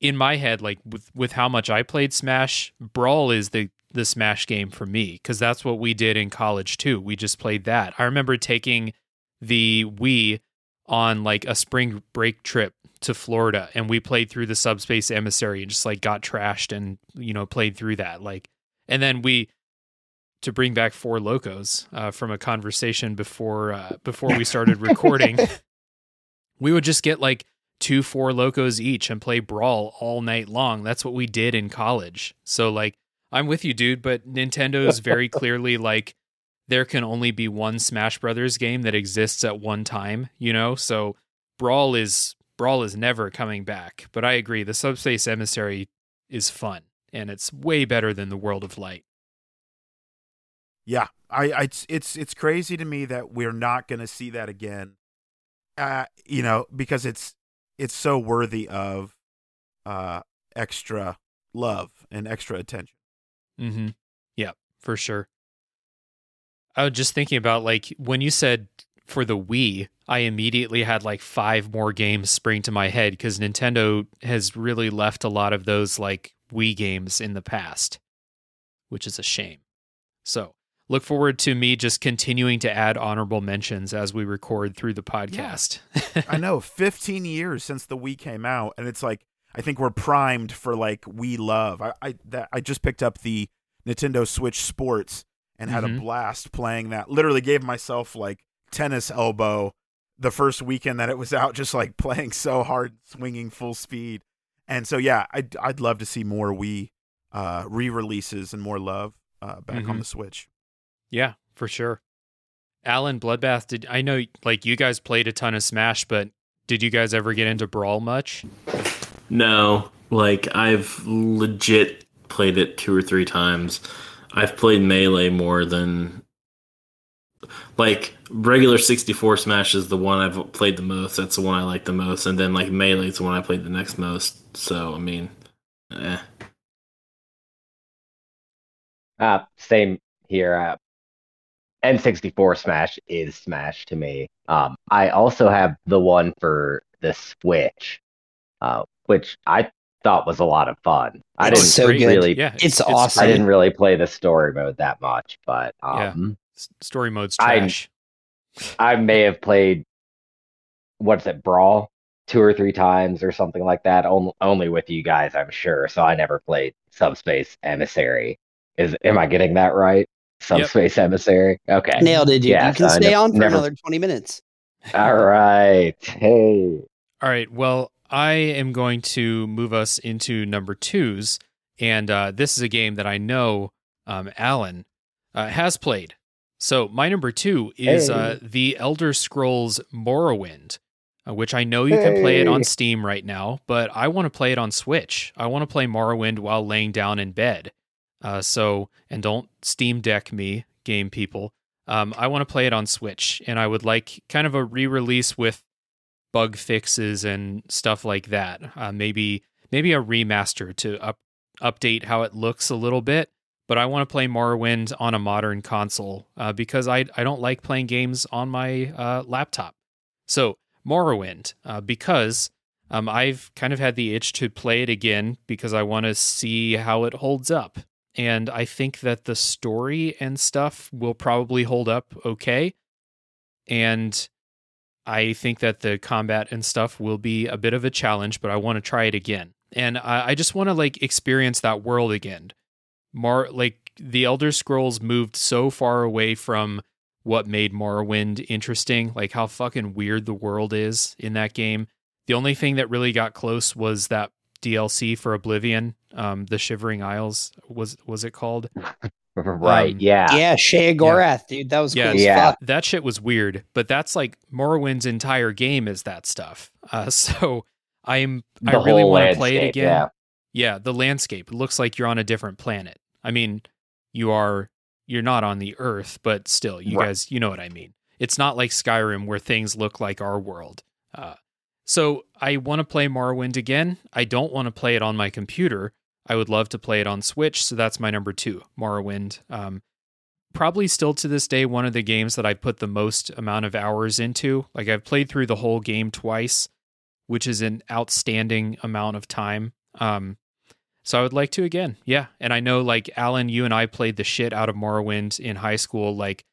in my head, like with with how much I played Smash, Brawl is the the Smash game for me because that's what we did in college too. We just played that. I remember taking the Wii on like a spring break trip to Florida and we played through the Subspace Emissary and just like got trashed and you know played through that like and then we to bring back Four Lokos uh, from a conversation before uh, before we started recording. We would just get like two Four Lokos each and play brawl all night long. That's what we did in college. So like i'm with you dude but nintendo is very clearly like there can only be one smash brothers game that exists at one time you know? So brawl is brawl is never coming back. But i agree the subspace emissary is fun and it's way better than the world of light Yeah, I, I it's, it's it's crazy to me that we're not going to see that again. Uh, you know, because it's it's so worthy of uh extra love and extra attention. Mm-hmm. Yeah, for sure. I was just thinking about like when you said for the Wii, I immediately had like five more games spring to my head because Nintendo has really left a lot of those like Wii games in the past, which is a shame. So look forward to me just continuing to add honorable mentions as we record through the podcast. I know, 15 years since the Wii came out, and it's like I think we're primed for like we love. I I that I just picked up the Nintendo Switch Sports and had Mhm. a blast playing that. Literally gave myself like tennis elbow the first weekend that it was out, just like playing so hard, swinging full speed. And so yeah, I'd I'd love to see more Wii uh, re-releases and more love uh, back on Mhm. the Switch. Yeah, for sure. Alan Bloodbath, did I know like you guys played a ton of Smash, but did you guys ever get into Brawl much? No, like I've legit played it two or three times. I've played Melee more than like regular 64 Smash is the one I've played the most. That's the one I like the most, and then like Melee is the one I played the next most. So I mean, eh. Uh, same here. Uh, N64 Smash is Smash to me. Um, I also have the one for the Switch, uh, which I thought was a lot of fun. I didn't so good. really, Yeah, It's awesome. I didn't really play the story mode that much, but Yeah. um, S- Story mode's I- trash. I may have played what's it, Brawl, two or three times or something like that. Only, only with you guys, I'm sure. So I never played Subspace Emissary. Is am I getting that right? Subspace Emissary. Okay. Nailed it, dude. Yeah, you can so stay nev- on for never- another 20 minutes. All right. Hey. All right. Well, I am going to move us into number twos, and uh, this is a game that I know um, Alan uh, has played. So my number two is uh, the Elder Scrolls Morrowind, uh, which I know you can play it on Steam right now, but I want to play it on Switch. I want to play Morrowind while laying down in bed. Uh, so, and don't Steam Deck me, game people. Um, I want to play it on Switch, and I would like kind of a re-release with bug fixes and stuff like that. Uh, maybe maybe a remaster to up update how it looks a little bit. But I want to play Morrowind on a modern console uh, because I I don't like playing games on my uh, laptop. So Morrowind, uh, because um, I've kind of had the itch to play it again because I want to see how it holds up. And I think that the story and stuff will probably hold up okay. And I think that the combat and stuff will be a bit of a challenge, but I want to try it again. And I, I just want to like experience that world again. More like the Elder Scrolls moved so far away from what made Morrowind interesting, like how fucking weird the world is in that game. The only thing that really got close was that DLC for Oblivion, um, the Shivering Isles was was it called? Right. Um, yeah. Yeah, Sheogorath, dude. That was Yeah, cool as Yeah. fuck. that shit was weird, but that's like Morrowind's entire game is that stuff. Uh, so I'm I really want to play it again. yeah. Yeah, the landscape. It looks like you're on a different planet. I mean, you are you're not on the Earth, but still, you Right. guys, you know what I mean. It's not like Skyrim where things look like our world. Uh, so I want to play Morrowind again. I don't want to play it on my computer. I would love to play it on Switch. So that's my number two, Morrowind. Um, probably still to this day one of the games that I put the most amount of hours into. Like I've played through the whole game twice, which is an outstanding amount of time. Um, so I would like to again. Yeah. And I know like Alan, you and I played the shit out of Morrowind in high school. Like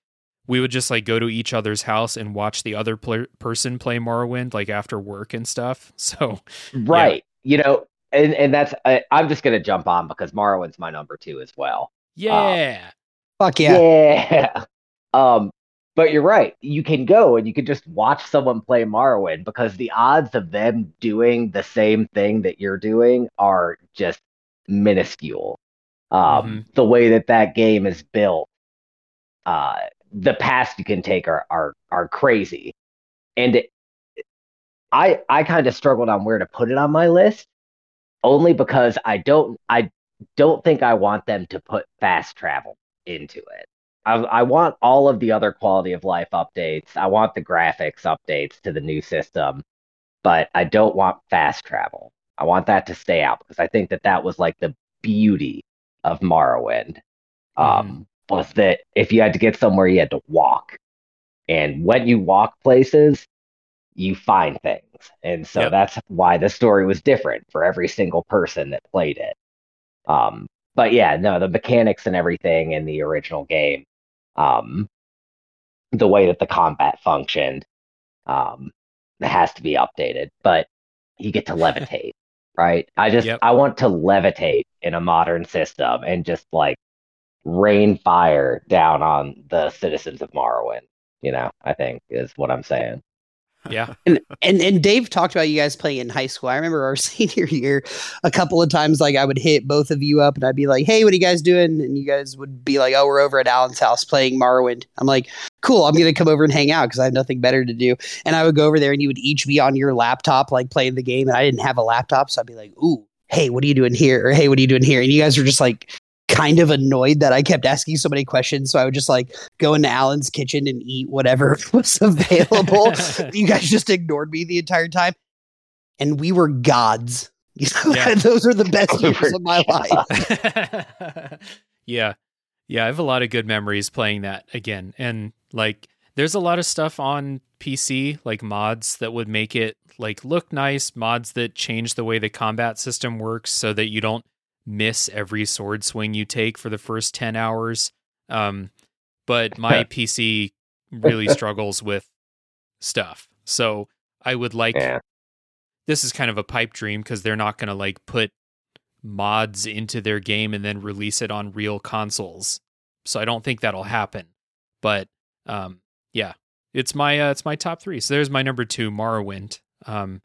we would just like go to each other's house and watch the other pl- person play Morrowind like after work and stuff. So Right. You know, and and that's I, I'm just gonna jump on because Morrowind's my number two as well. yeah. Fuck yeah. Yeah. Um, but you're right. You can go and you can just watch someone play Morrowind because the odds of them doing the same thing that you're doing are just minuscule. Um, the way that that game is built, uh, the paths you can take are are are crazy, and it, I I kind of struggled on where to put it on my list, only because I don't I don't think I want them to put fast travel into it. I, I want all of the other quality of life updates. I want the graphics updates to the new system, but I don't want fast travel. I want that to stay out because I think that that was like the beauty of Morrowind. Um, was that if you had to get somewhere, you had to walk, and when you walk places, you find things, and so Yep. that's why the story was different for every single person that played it. Um, but yeah, no, the mechanics and everything in the original game, um, the way that the combat functioned, um, has to be updated. But you get to levitate, right? I just Yep. I want to levitate in a modern system and just like rain fire down on the citizens of Morrowind. You know, I think is what I'm saying. Yeah. And, and and Dave talked about you guys playing in high school. I remember our senior year, a couple of times like I would hit both of you up and I'd be like, "Hey, what are you guys doing?" And you guys would be like, "Oh, we're over at Alan's house playing Morrowind." I'm like, "Cool, I'm gonna come over and hang out because I have nothing better to do." And I would go over there and you would each be on your laptop like playing the game, and I didn't have a laptop, so I'd be like, "Ooh, hey, what are you doing here?" Or "Hey, what are you doing here?" And you guys were just like kind of annoyed that I kept asking so many questions. So I would just like go into Alan's kitchen and eat whatever was available you guys just ignored me the entire time and we were gods Yeah. those are the best We years of my life yeah. Yeah, I have a lot of good memories playing that again. And like there's a lot of stuff on PC, like mods that would make it like look nice, mods that change the way the combat system works so that you don't miss every sword swing you take for the first 10 hours. Um but my PC really struggles with stuff. So I would like Yeah. this is kind of a pipe dream because they're not going to like put mods into their game and then release it on real consoles. So I don't think that'll happen. But um, yeah, it's my uh, it's my top three. So there's my number two, Morrowind. Um,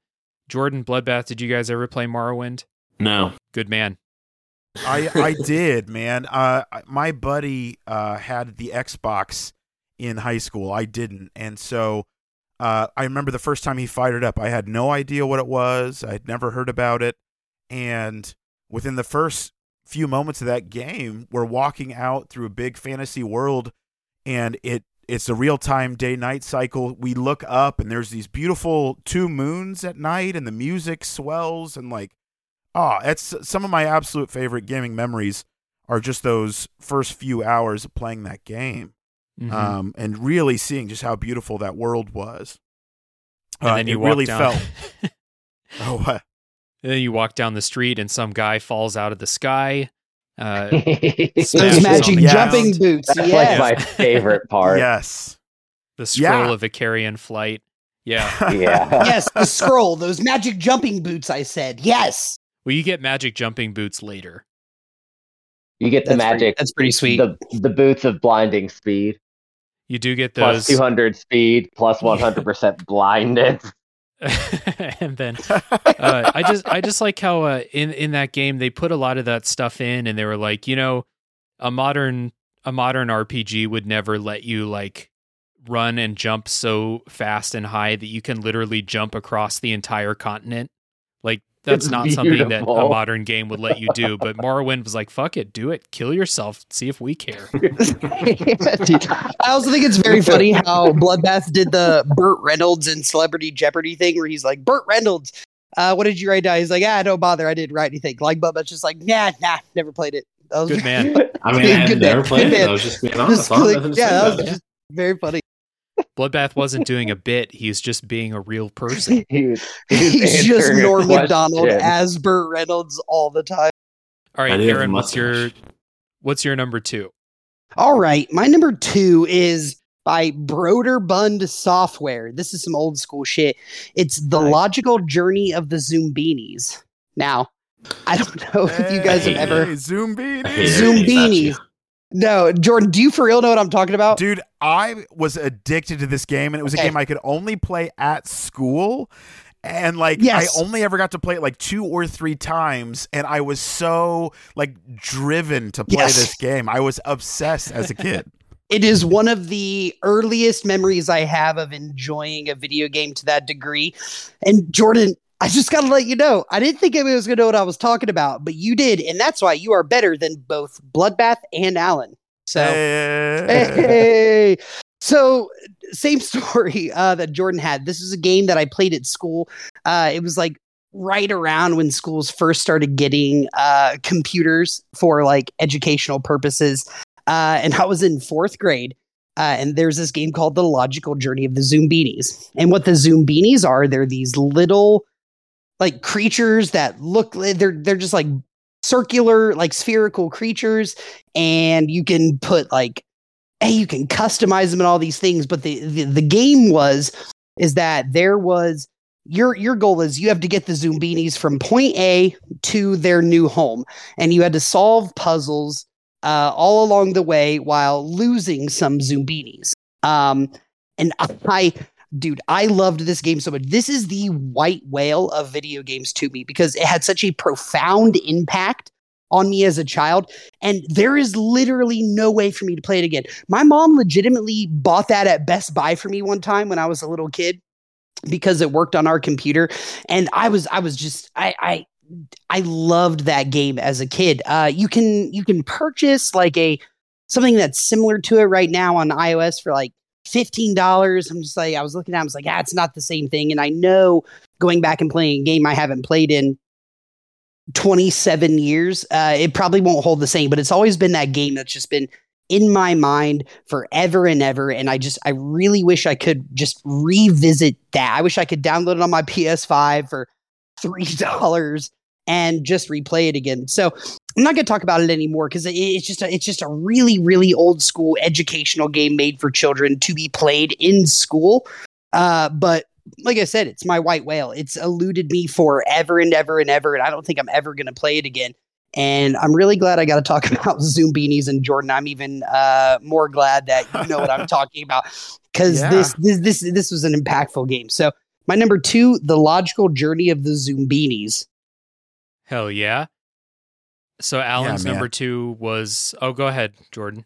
Jordan Bloodbath, did you guys ever play Morrowind? No. Good man. I I did, man. Uh, my buddy uh had the Xbox in high school. I didn't, and so uh, I remember the first time he fired it up. I had no idea what it was. I'd never heard about it, and within the first few moments of that game, we're walking out through a big fantasy world, and it it's a real time day night cycle. We look up, and there's these beautiful two moons at night, and the music swells, and like Oh, it's some of my absolute favorite gaming memories are just those first few hours of playing that game, Mhm. um, and really seeing just how beautiful that world was. and Uh, then you it really down, felt. Oh, what? and then you walk down the street and some guy falls out of the sky. Uh, those magic jumping ground. boots That's yes. like my favorite part. yes, the scroll Yeah. of Icarian flight. Yeah. Yeah. yes the scroll those magic jumping boots i said yes Well, you get magic jumping boots later. You get the That's pretty- magic that's pretty sweet the the boots of blinding speed. You do get Plus those. 200 speed, plus 100% blindness. and then uh, I just I just like how uh, in in that game they put a lot of that stuff in, and they were like, you know, a modern a modern RPG would never let you like run and jump so fast and high that you can literally jump across the entire continent. Like that's It's not something that a modern game would let you do. But Morrowind was like, fuck it, do it, kill yourself, see if we care. I also think it's very funny how Bloodbath did the Burt Reynolds and Celebrity Jeopardy thing where he's like, Burt Reynolds, uh, what did you write down? He's like, ah, don't bother. I didn't write anything. Like, Bubba's just like, nah, nah, never played it. That was Good man. I mean, I had never man. played it. I was just being Just honest. I like- have nothing to yeah, that was about just very funny. Bloodbath wasn't doing a bit; he's just being a real person. He was- he was He's just Norm. Macdonald as Burt Reynolds all the time. All I right, do have a Aaron, what's your what's your number two? All right, my number two is by Broderbund Software. This is some old school shit. It's the Nice. logical journey of the Zoombinis. Now, I don't know if you guys have Hey, ever. Zoom I hate beanie. Zoom everything about you. beanies. No, Jordan, do you for real know what I'm talking about? Dude, I was addicted to this game, and it was a game I could only play at school. And like, Yes. I only ever got to play it like two or three times, and I was so like driven to play Yes. this game. I was obsessed as a kid. It is one of the earliest memories I have of enjoying a video game to that degree. And Jordan, I just got to let you know, I didn't think anybody was going to know what I was talking about, but you did. And that's why you are better than both Bloodbath and Alan. So, hey. So, same story uh, that Jordan had. This is a game that I played at school. Uh, it was like right around when schools first started getting uh, computers for like educational purposes. Uh, and I was in fourth grade. Uh, and there's this game called The Logical Journey of the Zoombinis. And what the Zoombinis are, they're these little like creatures that look they're they're just like circular, like spherical creatures, and you can put like hey, you can customize them and all these things. But the, the the game was is that there was your your goal is you have to get the Zoombinis from point A to their new home, and you had to solve puzzles uh, all along the way while losing some Zoombinis. Um, and I, dude, I loved this game so much. This is the white whale of video games to me because it had such a profound impact on me as a child. And there is literally no way for me to play it again. My mom legitimately bought that at Best Buy for me one time when I was a little kid because it worked on our computer. And I was, I was just, I, I, I loved that game as a kid. Uh, you can you can purchase like a something that's similar to it right now on iOS for like fifteen dollars. I'm just like I was looking at, it, I was like, ah, it's not the same thing. And I know going back and playing a game I haven't played in 27 years, uh, it probably won't hold the same. But it's always been that game that's just been in my mind forever and ever. And I just I really wish I could just revisit that. I wish I could download it on my PS5 for three dollars and just replay it again. So I'm not going to talk about it anymore because it's just a, it's just a really really old school educational game made for children to be played in school. Uh, but like I said, it's my white whale. It's eluded me forever and ever and ever, and I don't think I'm ever going to play it again. And I'm really glad I got to talk about Zoombinis and Jordan. I'm even uh, more glad that you know what I'm talking about because Yeah. this, this this this was an impactful game. So my number two, the logical journey of the Zoombinis. Hell yeah. So Alan's man. number two was. Oh, go ahead, Jordan.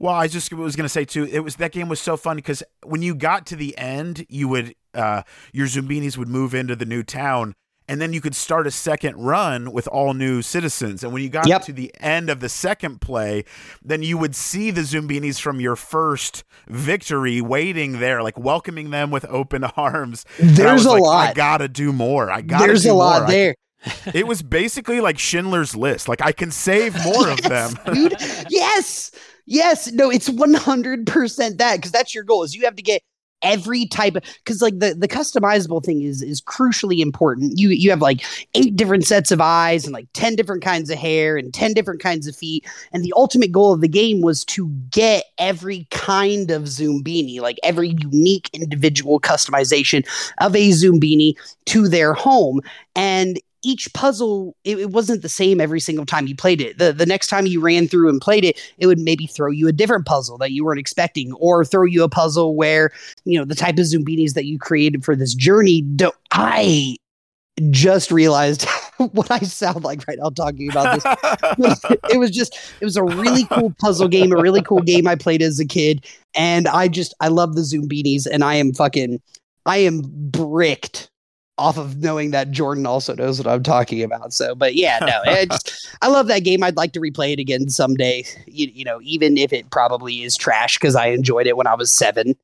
Well, I just was going to say too. It was that game was so fun because when you got to the end, you would uh, your Zoombinis would move into the new town, and then you could start a second run with all new citizens. And when you got Yep. to the end of the second play, then you would see the Zoombinis from your first victory waiting there, like welcoming them with open arms. There's a like, lot. I gotta do more. I gotta. There's do a lot more. I- there. it was basically like Schindler's List. Like I can save more of them. dude. Yes, yes. No, it's one hundred percent that because that's your goal. Is you have to get every type of because like the the customizable thing is is crucially important. You you have like eight different sets of eyes and like ten different kinds of hair and ten different kinds of feet. And the ultimate goal of the game was to get every kind of Zoombini, like every unique individual customization of a Zoombini to their home. And each puzzle it, it wasn't the same every single time you played it. The the next time you ran through and played it it would maybe throw you a different puzzle that you weren't expecting or throw you a puzzle where you know the type of zoombinis that you created for this journey don't i just realized what i sound like right now talking about this. It was just it was a really cool puzzle game a really cool game i played as a kid and i just i love the zoombinis and i am fucking i am bricked off of knowing that jordan also knows what i'm talking about so but yeah no I, just, I love that game i'd like to replay it again someday you, you know even if it probably is trash because i enjoyed it when i was seven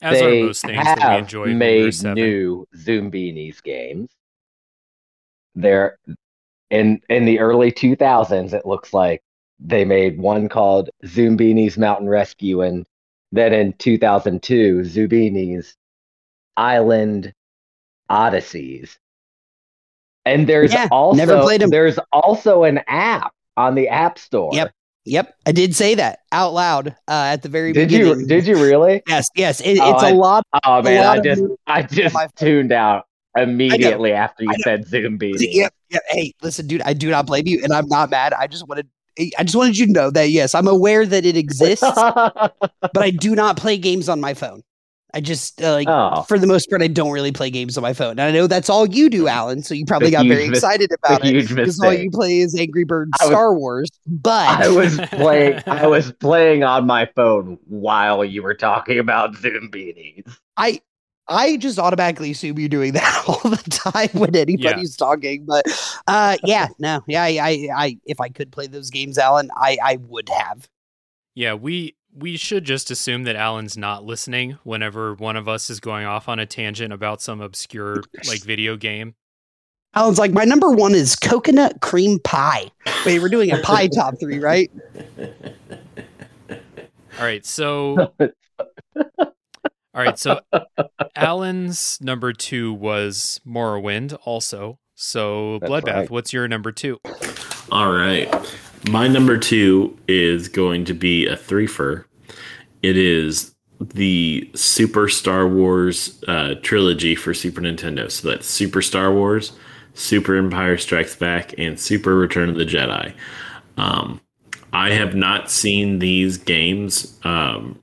As they are most things have that we enjoy when we were made seven. new Zoombinis games. They're in in the early 2000s. It looks like they made one called Zoombinis Mountain Rescue, and then in 2002, Zoombinis Island Odysseys. And there's Yeah, also never played 'em. there's also an app on the App Store. Yep. yep i did say that out loud uh, at the very Did beginning you did you really? yes yes it, Oh, it's I- a lot Oh man, lot I just I just tuned out immediately after you said Zoom. Yeah, yeah. Hey, listen, dude, I do not blame you, and I'm not mad. I just wanted, I just wanted you to know that yes, I'm aware that it exists, but I do not play games on my phone. I just uh, like oh, for the most part, I don't really play games on my phone. And I know that's all you do, Alan. So you probably A got very mis- excited about it because all you play is Angry Birds was- Star Wars. But I was playing. I was playing on my phone while you were talking about Zoombinis. I I just automatically assume you're doing that all the time when anybody's talking. But uh yeah, no, yeah, I, I, I if I could play those games, Alan, I, I would have. Yeah, we we should just assume that Alan's not listening whenever one of us is going off on a tangent about some obscure like video game. Alan's like, my number one is coconut cream pie. Wait, we're doing a pie top three, right? All right, so All right, so Alan's number 2 was Morrowind also. So That's Bloodbath, right. what's your number 2? All right. My number two is going to be a threefer. It is the Super Star Wars uh, trilogy for Super Nintendo. So that's Super Star Wars, Super Empire Strikes Back, and Super Return of the Jedi. Um, I have not seen these games um,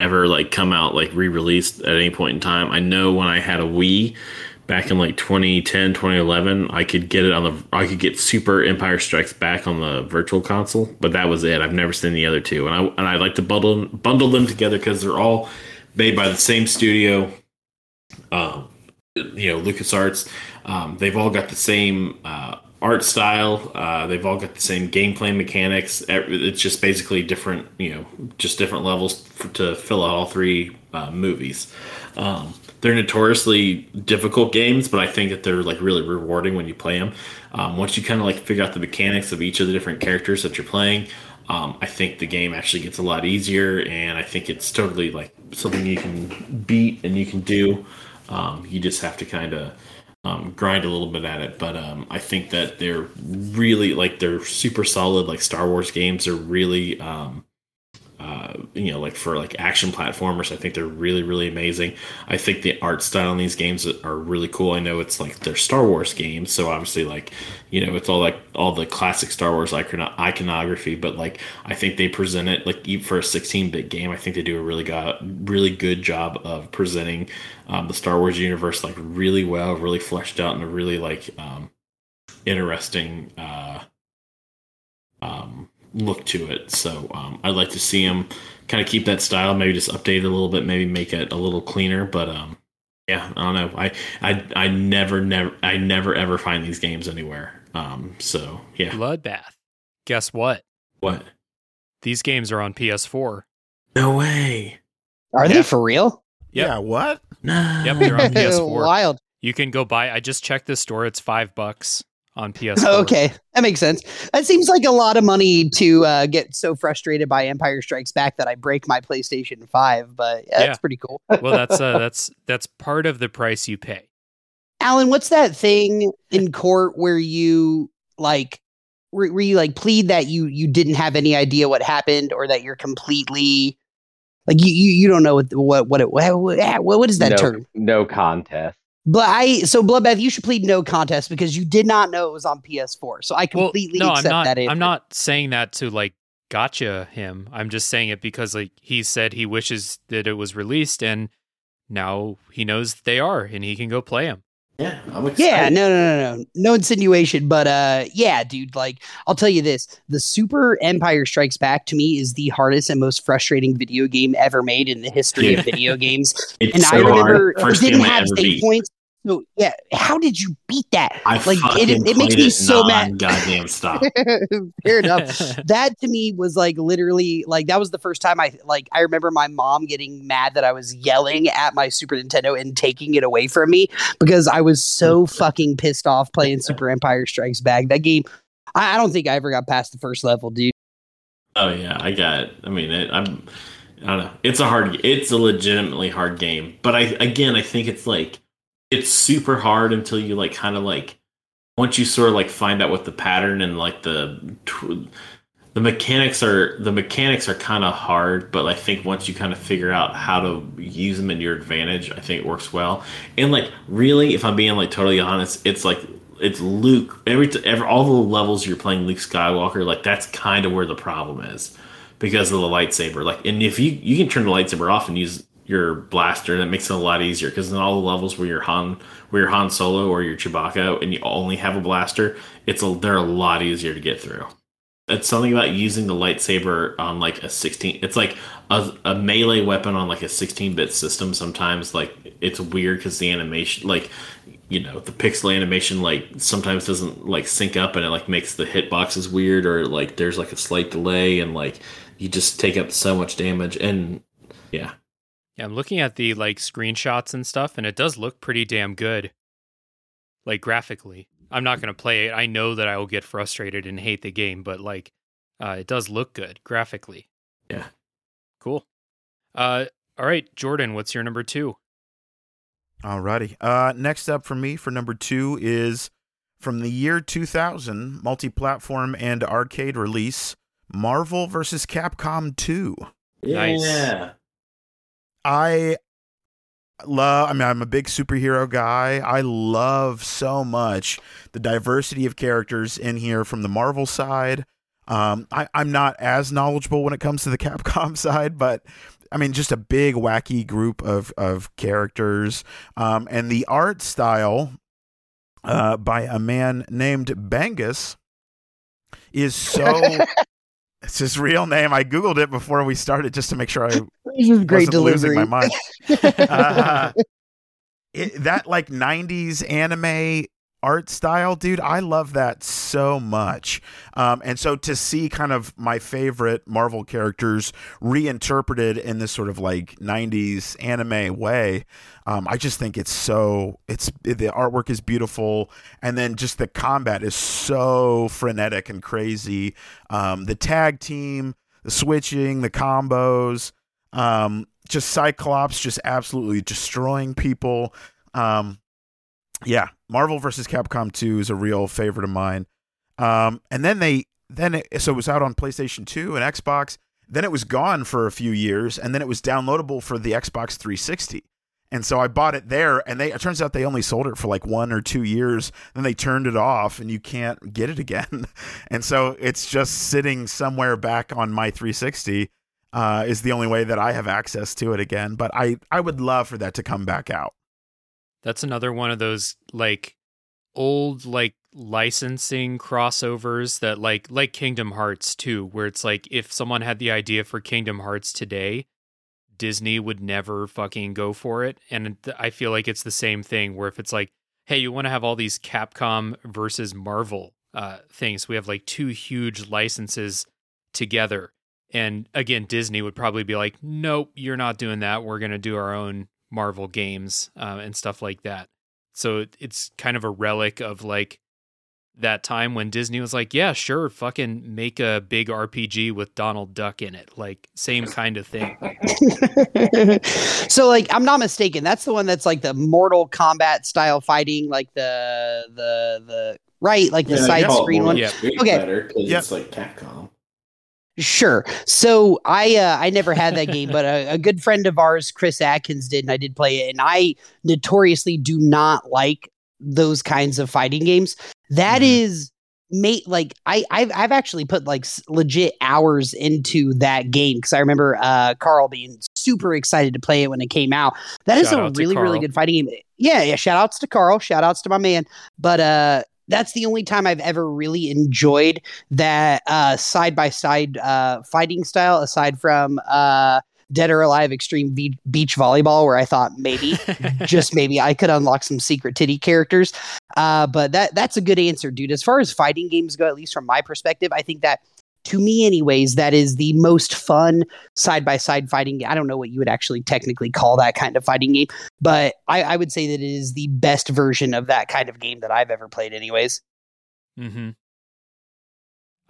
ever like come out like re-released at any point in time. I know when I had a Wii back in like 2010, 2011, I could get it on the I could get Super Empire Strikes Back on the virtual console, but that was it. I've never seen the other two. And I and I like to bundle bundle them together cuz they're all made by the same studio. Um you know, LucasArts. Um, they've all got the same uh, art style. Uh, they've all got the same gameplay mechanics. It's just basically different, you know, just different levels for, to fill out all three uh, movies. Um, they're notoriously difficult games, but I think that they're like really rewarding when you play them. Um, once you kind of like figure out the mechanics of each of the different characters that you're playing, um, I think the game actually gets a lot easier, and I think it's totally like something you can beat and you can do. Um, you just have to kind of um, grind a little bit at it. But um, I think that they're really like they're super solid. Like Star Wars games are really, um, uh, you know, like for like action platformers. I think they're really really amazing. I think the art style in these games are really cool. I know it's like they're Star Wars games, so obviously like you know it's all like all the classic Star Wars icon- iconography. But like I think they present it like for a 16 bit game. I think they do a really good really good job of presenting um, the Star Wars universe like really well, really fleshed out, and a really like um, interesting uh, um, look to it. So um, I'd like to see them kind of keep that style, maybe just update it a little bit, maybe make it a little cleaner. But um, yeah, I don't know. I I I never never I never ever find these games anywhere. Um, so yeah, Bloodbath. Guess what? what? These games are on PS4. No way. Are Yeah. they for real? Yep. Yeah, what? No. Yep, they're on PS4. Wild. You can go buy. I just checked the store. It's five bucks on PS4. Okay, that makes sense. That seems like a lot of money to uh, get so frustrated by Empire Strikes Back that I break my PlayStation Five. But yeah, Yeah. that's pretty cool. Well, that's uh, that's that's part of the price you pay. Alan, what's that thing in court where you like where, where you like plead that you you didn't have any idea what happened or that you're completely like you you, you don't know what what what it what, what, what is that no, term? No contest. But I so Bloodbath, you should plead no contest because you did not know it was on PS4. So I completely well, no, accept I'm not. that. answer. I'm not saying that to like gotcha him. I'm just saying it because like he said he wishes that it was released and now he knows they are and he can go play them. Yeah, I'm excited. Yeah, no, no, no, no, no insinuation, but uh, yeah, dude. Like, I'll tell you this: the Super Empire Strikes Back to me is the hardest and most frustrating video game ever made in the history of video games. It's And so I remember hard. First it didn't game I have ever save beat. points. So yeah, how did you beat that? I Like, fucking it- it makes played me it so mad. non-goddamn stop. Fair enough. that to me was like literally like that was the first time I like I remember my mom getting mad that I was yelling at my Super Nintendo and taking it away from me because I was so fucking pissed off playing Super Empire Strikes Back. That game I, I don't think I ever got past the first level, dude. Oh yeah, I got. It. I mean, it, I'm. I don't know. It's a hard. It's a legitimately hard game, but I again, I think it's like it's super hard until you like kind of like once you sort of like find out what the pattern and like the the mechanics are the mechanics are kind of hard, but I think once you kind of figure out how to use them in your advantage, I think it works well. And like really, if I'm being like totally honest, it's like it's Luke. Every, every all the levels you're playing Luke Skywalker, like that's kind of where the problem is because of the lightsaber. Like, and if you you can turn the lightsaber off and use your blaster, that makes it a lot easier. Because in all the levels where you're Han, where you're Han Solo or you're Chewbacca, and you only have a blaster, it's a they're a lot easier to get through. It's something about using the lightsaber on like a 16. It's like a, a melee weapon on like a 16-bit system. Sometimes like it's weird because the animation, like you know, the pixel animation like sometimes doesn't like sync up, and it like makes the hitboxes weird, or like there's like a slight delay, and like you just take up so much damage. And yeah, Yeah, I'm looking at the like screenshots and stuff, and it does look pretty damn good. Like graphically. I'm not gonna play it. I know that I will get frustrated and hate the game, but like uh, it does look good graphically. Yeah. Cool. Uh all right, Jordan, what's your number two? Alrighty. Uh, next up for me for number two is from the year 2000, multi-platform and arcade release, Marvel vs. Capcom 2. Nice. I love I mean I'm a big superhero guy. I love so much the diversity of characters in here from the Marvel side. Um, I, I'm not as knowledgeable when it comes to the Capcom side, but I mean, just a big wacky group of of characters, um, and the art style uh, by a man named Bengus is so. it's his real name. I googled it before we started just to make sure I This is great wasn't delivery. losing my mind. Uh, it, that like 90s anime art style dude i love that so much. Um, and so to see kind of my favorite marvel characters reinterpreted in this sort of like 90s anime way um, i just think it's so it's the artwork is beautiful. And then just the combat is so frenetic and crazy. Um, the tag team the switching the combos um, just Cyclops just absolutely destroying people. Um, yeah, Marvel versus Capcom 2 is a real favorite of mine. Um, and then they then it, so it was out on PlayStation 2 and Xbox. Then it was gone for a few years, and then it was downloadable for the Xbox 360. And so I bought it there, and they it turns out they only sold it for like one or two years. Then they turned it off, and you can't get it again. and so it's just sitting somewhere back on my 360 uh, is the only way that I have access to it again. But I, I would love for that to come back out. That's another one of those like old like licensing crossovers that like like Kingdom Hearts too, where it's like if someone had the idea for Kingdom Hearts today, Disney would never fucking go for it. And I feel like it's the same thing where if it's like, hey, you want to have all these Capcom versus Marvel uh, things, we have like two huge licenses together. And again, Disney would probably be like, nope, you're not doing that. We're going to do our own Marvel games uh, and stuff like that. So it's kind of a relic of like that time when Disney was like, yeah, sure, fucking make a big RPG with Donald Duck in it. Like, same kind of thing. so like I'm not mistaken, that's the one that's like the Mortal Kombat style fighting, like the the the right, like the Yeah, side you call it screen one. Yeah. Street Okay. Fighter 'cause Yep. it's like Capcom. Sure. So I uh, I never had that game, but a, a good friend of ours, Chris Atkins, did, and I did play it. And I notoriously do not like those kinds of fighting games. That Mhm. is mate like I I've I've actually put like legit hours into that game because I remember uh Carl being super excited to play it when it came out. That is Shout a really really good fighting game. Yeah, yeah. Shout outs to Carl. Shout outs to my man. But uh, that's the only time I've ever really enjoyed that uh side by side uh fighting style aside from uh Dead or Alive Extreme Be- Beach Volleyball where I thought maybe just maybe I could unlock some secret titty characters. Uh but that that's a good answer, dude. As far as fighting games go, at least from my perspective, I think that to me anyways, that is the most fun side by side fighting game. I don't know what you would actually technically call that kind of fighting game, but I, I would say that it is the best version of that kind of game that I've ever played, anyways. mm-hmm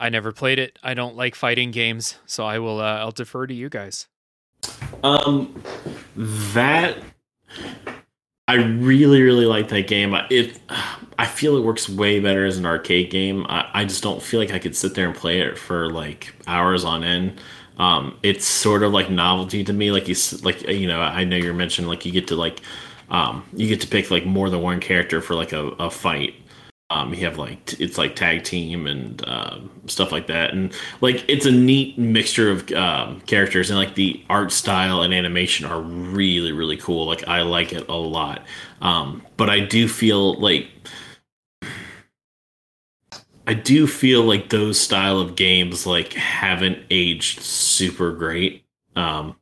I never played it. I don't like fighting games, so I will. Uh, I'll defer to you guys. Um, that I really, really like that game. It, I feel it works way better as an arcade game. I, I just don't feel like I could sit there and play it for like hours on end. Um, it's sort of like novelty to me. Like you, like you know, I know you're mentioning like you get to like, um, you get to pick like more than one character for like a, a fight. Um, you have like it's like tag team and um stuff like that, and like it's a neat mixture of um, characters, and like the art style and animation are really really cool. Like I like it a lot, um, but I do feel like I do feel like those style of games like haven't aged super great. Um,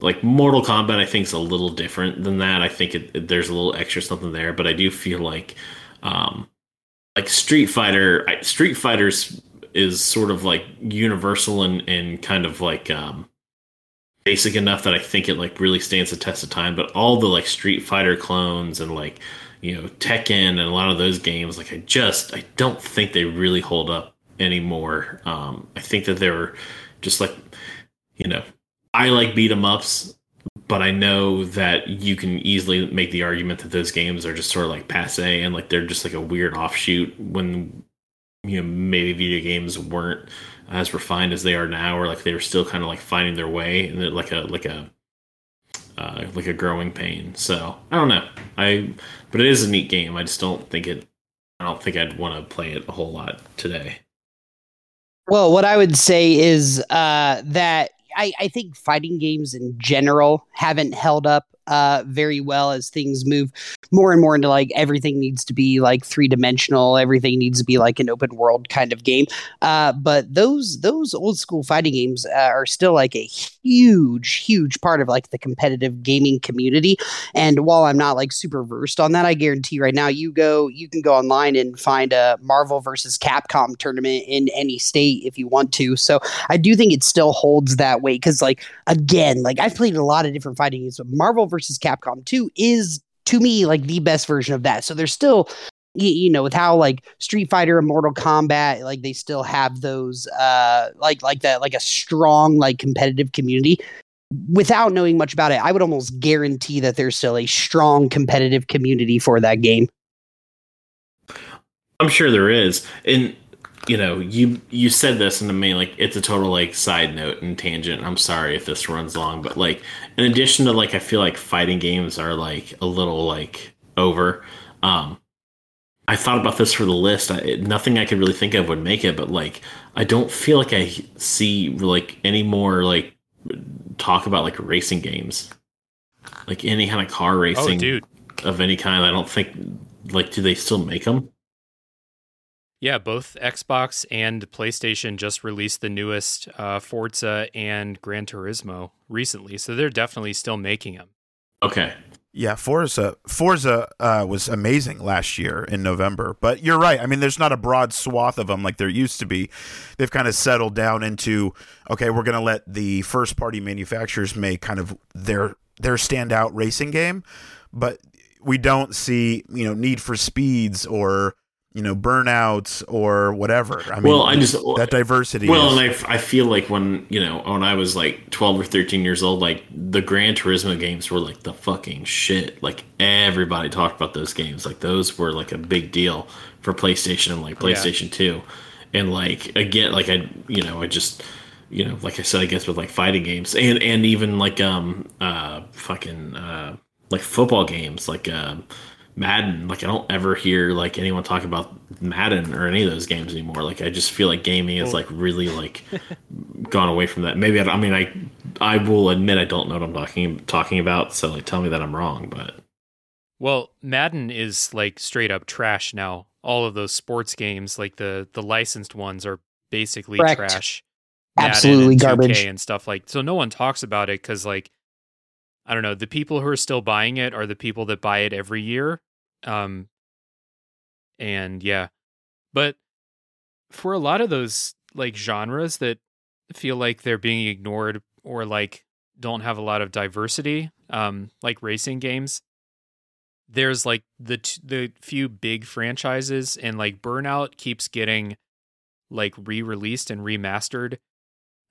like Mortal Kombat, I think is a little different than that. I think it- there's a little extra something there, but I do feel like, um, like Street Fighter, Street Fighters is sort of like universal and and kind of like um, basic enough that I think it like really stands the test of time. But all the like Street Fighter clones and like you know Tekken and a lot of those games, like I just I don't think they really hold up anymore. Um, I think that they were just like you know I like beat 'em ups, but I know that you can easily make the argument that those games are just sort of like passe and like they're just like a weird offshoot when you know maybe video games weren't as refined as they are now, or like they were still kind of like finding their way and they're like a like a uh, like a growing pain. So I don't know. I but it is a neat game. I just don't think it. I don't think I'd want to play it a whole lot today. Well, what I would say is uh, that I, I think fighting games in general haven't held up uh, very well as things move more and more into like everything needs to be like three dimensional, everything needs to be like an open world kind of game. Uh, but those those old school fighting games uh, are still like a huge, huge part of like the competitive gaming community. And while I'm not like super versed on that, I guarantee right now you go you can go online and find a Marvel versus Capcom tournament in any state if you want to. So I do think it still holds that weight because like again, like I've played a lot of different fighting games, but Marvel versus Capcom 2 is to me like the best version of that. So there's still you know with how like Street Fighter and Mortal Kombat like they still have those uh like like that like a strong like competitive community. Without knowing much about it, I would almost guarantee that there's still a strong competitive community for that game. I'm sure there is, and you know, you you said this, and to me, like it's a total like side note and tangent. I'm sorry if this runs long, but like in addition to like, I feel like fighting games are like a little like over. Um, I thought about this for the list. I, nothing I could really think of would make it, but like I don't feel like I see like any more like talk about like racing games, like any kind of car racing, oh, dude. of any kind. I don't think like do they still make them? Yeah, both Xbox and PlayStation just released the newest uh, Forza and Gran Turismo recently, so they're definitely still making them. Okay. Yeah, Forza Forza uh, was amazing last year in November, but you're right. I mean, there's not a broad swath of them like there used to be. They've kind of settled down into okay, we're going to let the first party manufacturers make kind of their their standout racing game, but we don't see you know Need for Speeds or you know burnouts or whatever. I mean well i just that diversity well is, and I, I feel like when you know when i was like 12 or 13 years old like the gran turismo games were like the fucking shit. Like everybody talked about those games. Like those were like a big deal for playstation and like playstation yeah. 2 and like again like i you know i just you know like i said i guess with like fighting games and and even like um uh fucking uh like football games like um uh, Madden. Like I don't ever hear like anyone talk about Madden or any of those games anymore. Like I just feel like gaming is like really like gone away from that. Maybe I, I, mean I I will admit I don't know what I'm talking talking about. So like tell me that I'm wrong. But well, Madden is like straight up trash now. All of those sports games, like the the licensed ones, are basically Correct. trash. Madden Absolutely and garbage and stuff like. So no one talks about it because like I don't know. The people who are still buying it are the people that buy it every year. Um, and yeah, but for a lot of those like genres that feel like they're being ignored or like don't have a lot of diversity, um, like racing games, there's like the t- the few big franchises and like Burnout keeps getting like re-released and remastered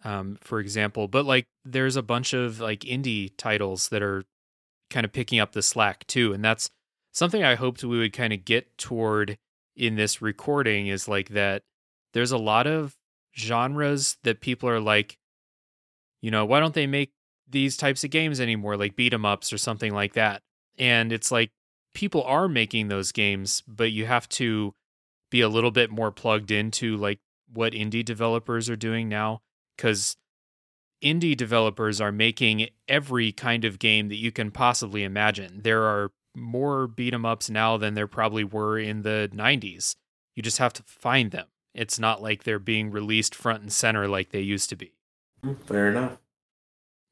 um, for example. But like, there's a bunch of like indie titles that are kind of picking up the slack too, and that's something I hoped we would kind of get toward in this recording. Is like that. There's a lot of genres that people are like, you know, why don't they make these types of games anymore, like beat 'em ups or something like that? And it's like people are making those games, but you have to be a little bit more plugged into like what indie developers are doing now because indie developers are making every kind of game that you can possibly imagine. There are more beat 'em ups now than there probably were in the 90s. You just have to find them. It's not like they're being released front and center like they used to be. Fair enough.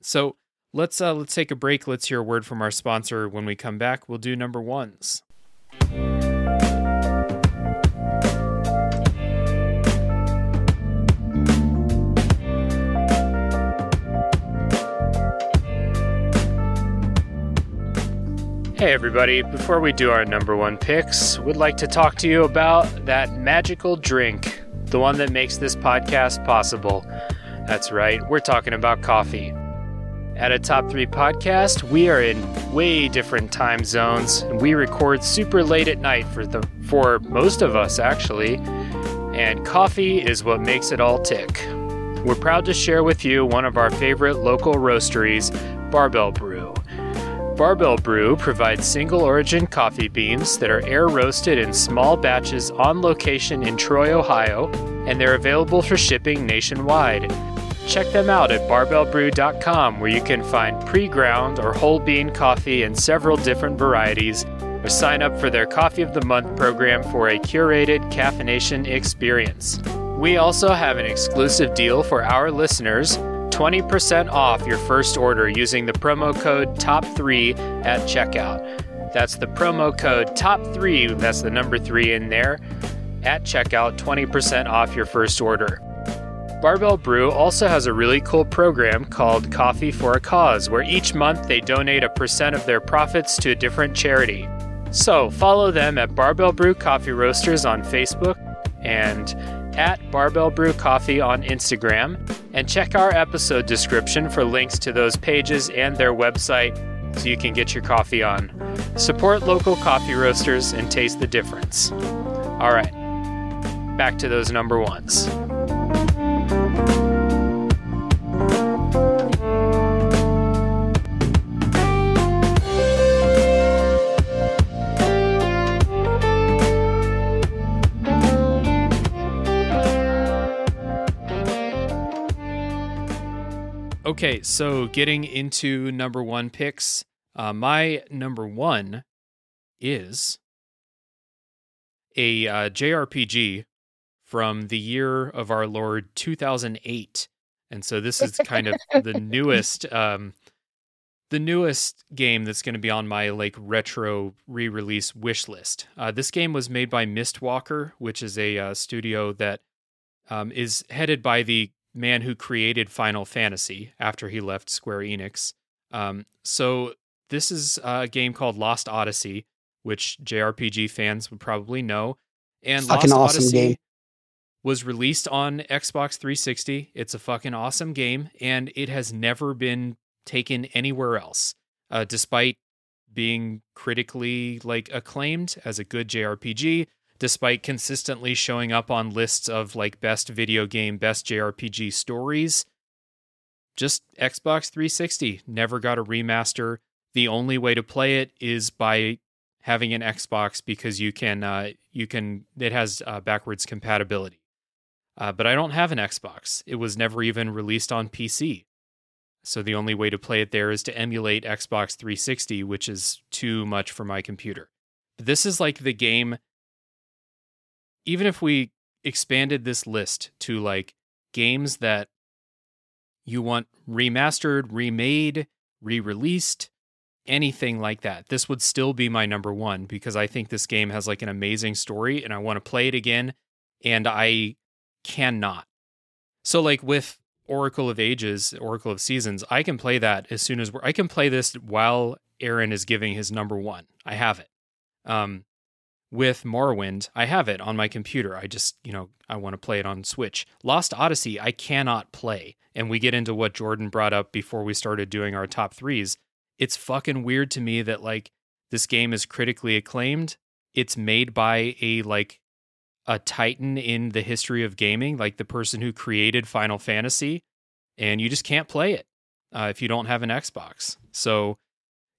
So let's uh, let's take a break. Let's hear a word from our sponsor. When we come back, we'll do number ones. Hey everybody, before we do our number one picks, we'd like to talk to you about that magical drink, the one that makes this podcast possible. That's right, we're talking about coffee. At a top three podcast, we are in way different time zones, and we record super late at night for the for most of us actually. And coffee is what makes it all tick. We're proud to share with you one of our favorite local roasteries, Barbell Brew. Barbell Brew provides single origin coffee beans that are air roasted in small batches on location in Troy, Ohio, and they're available for shipping nationwide. Check them out at barbellbrew.com where you can find pre ground or whole bean coffee in several different varieties, or sign up for their Coffee of the Month program for a curated caffeination experience. We also have an exclusive deal for our listeners 20% off your first order using the promo code TOP3 at checkout. That's the promo code TOP3, that's the number 3 in there, at checkout, 20% off your first order. Barbell Brew also has a really cool program called Coffee for a Cause, where each month they donate a percent of their profits to a different charity. So follow them at Barbell Brew Coffee Roasters on Facebook and at Barbell Brew Coffee on Instagram, and check our episode description for links to those pages and their website so you can get your coffee on. Support local coffee roasters and taste the difference. All right, back to those number ones. Okay, so getting into number one picks, uh, my number one is a uh, JRPG from the year of our Lord 2008, and so this is kind of the newest, um, the newest game that's going to be on my like retro re-release wish list. Uh, this game was made by Mistwalker, which is a uh, studio that um, is headed by the man who created Final Fantasy after he left Square Enix. Um, so this is a game called Lost Odyssey, which JRPG fans would probably know. And Fucking Lost awesome Odyssey game. was released on Xbox 360. It's a fucking awesome game, and it has never been taken anywhere else, uh, despite being critically like acclaimed as a good JRPG despite consistently showing up on lists of like best video game, best JRPG stories. Just Xbox 360 never got a remaster. The only way to play it is by having an Xbox because you can uh, you can it has uh, backwards compatibility. Uh, but I don't have an Xbox. It was never even released on PC. So the only way to play it there is to emulate Xbox 360, which is too much for my computer. This is like the game even if we expanded this list to like games that you want remastered, remade, re-released, anything like that, this would still be my number 1 because I think this game has like an amazing story and I want to play it again and I cannot. So like with Oracle of Ages, Oracle of Seasons, I can play that as soon as I can play this while Aaron is giving his number 1. I have it. Um with Morrowind, I have it on my computer. I just, you know, I want to play it on Switch. Lost Odyssey, I cannot play. And we get into what Jordan brought up before we started doing our top threes. It's fucking weird to me that, like, this game is critically acclaimed. It's made by a, like, a titan in the history of gaming, like the person who created Final Fantasy, and you just can't play it uh, if you don't have an Xbox. So,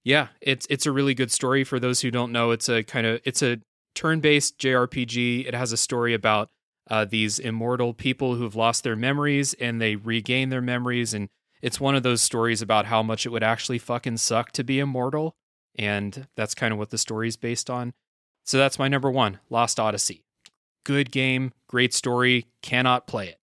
yeah, it's it's a really good story for those who don't know. It's a kind of it's a turn-based JRPG. It has a story about uh, these immortal people who've lost their memories and they regain their memories, and it's one of those stories about how much it would actually fucking suck to be immortal, and that's kind of what the story is based on. So that's my number one, Lost Odyssey. Good game, great story. Cannot play it.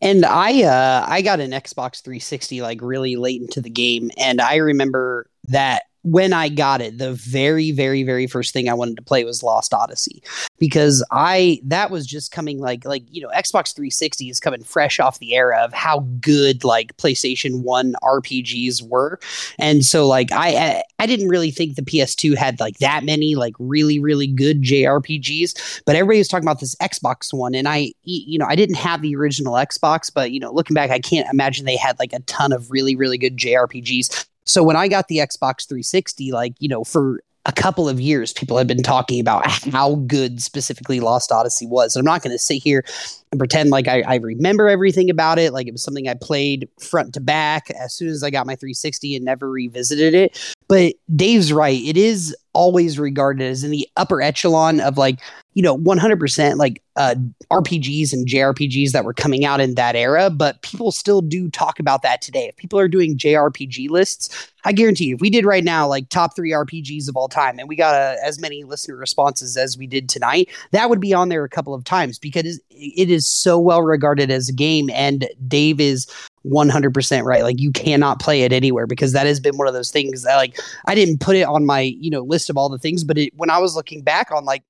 And I uh I got an Xbox 360 like really late into the game and I remember that when I got it, the very, very, very first thing I wanted to play was Lost Odyssey. Because I that was just coming like like you know Xbox 360 is coming fresh off the era of how good like PlayStation One RPGs were, and so like I I, I didn't really think the PS2 had like that many like really really good JRPGs, but everybody was talking about this Xbox one, and I you know I didn't have the original Xbox, but you know looking back, I can't imagine they had like a ton of really really good JRPGs. So when I got the Xbox 360, like, you know, for a couple of years, people had been talking about how good specifically Lost Odyssey was. And I'm not going to sit here and pretend like I, I, remember everything about it, like it was something I played front to back as soon as I got my 360 and never revisited it. But Dave's right; it is always regarded as in the upper echelon of like you know 100% like uh, RPGs and JRPGs that were coming out in that era. But people still do talk about that today. If people are doing JRPG lists, I guarantee you, if we did right now like top three RPGs of all time, and we got uh, as many listener responses as we did tonight, that would be on there a couple of times because it is so well regarded as a game. And Dave is 100% right. Like you cannot play it anywhere because that has been one of those things that like I didn't put it on my, you know, list of all the things, but it, when I was looking back on like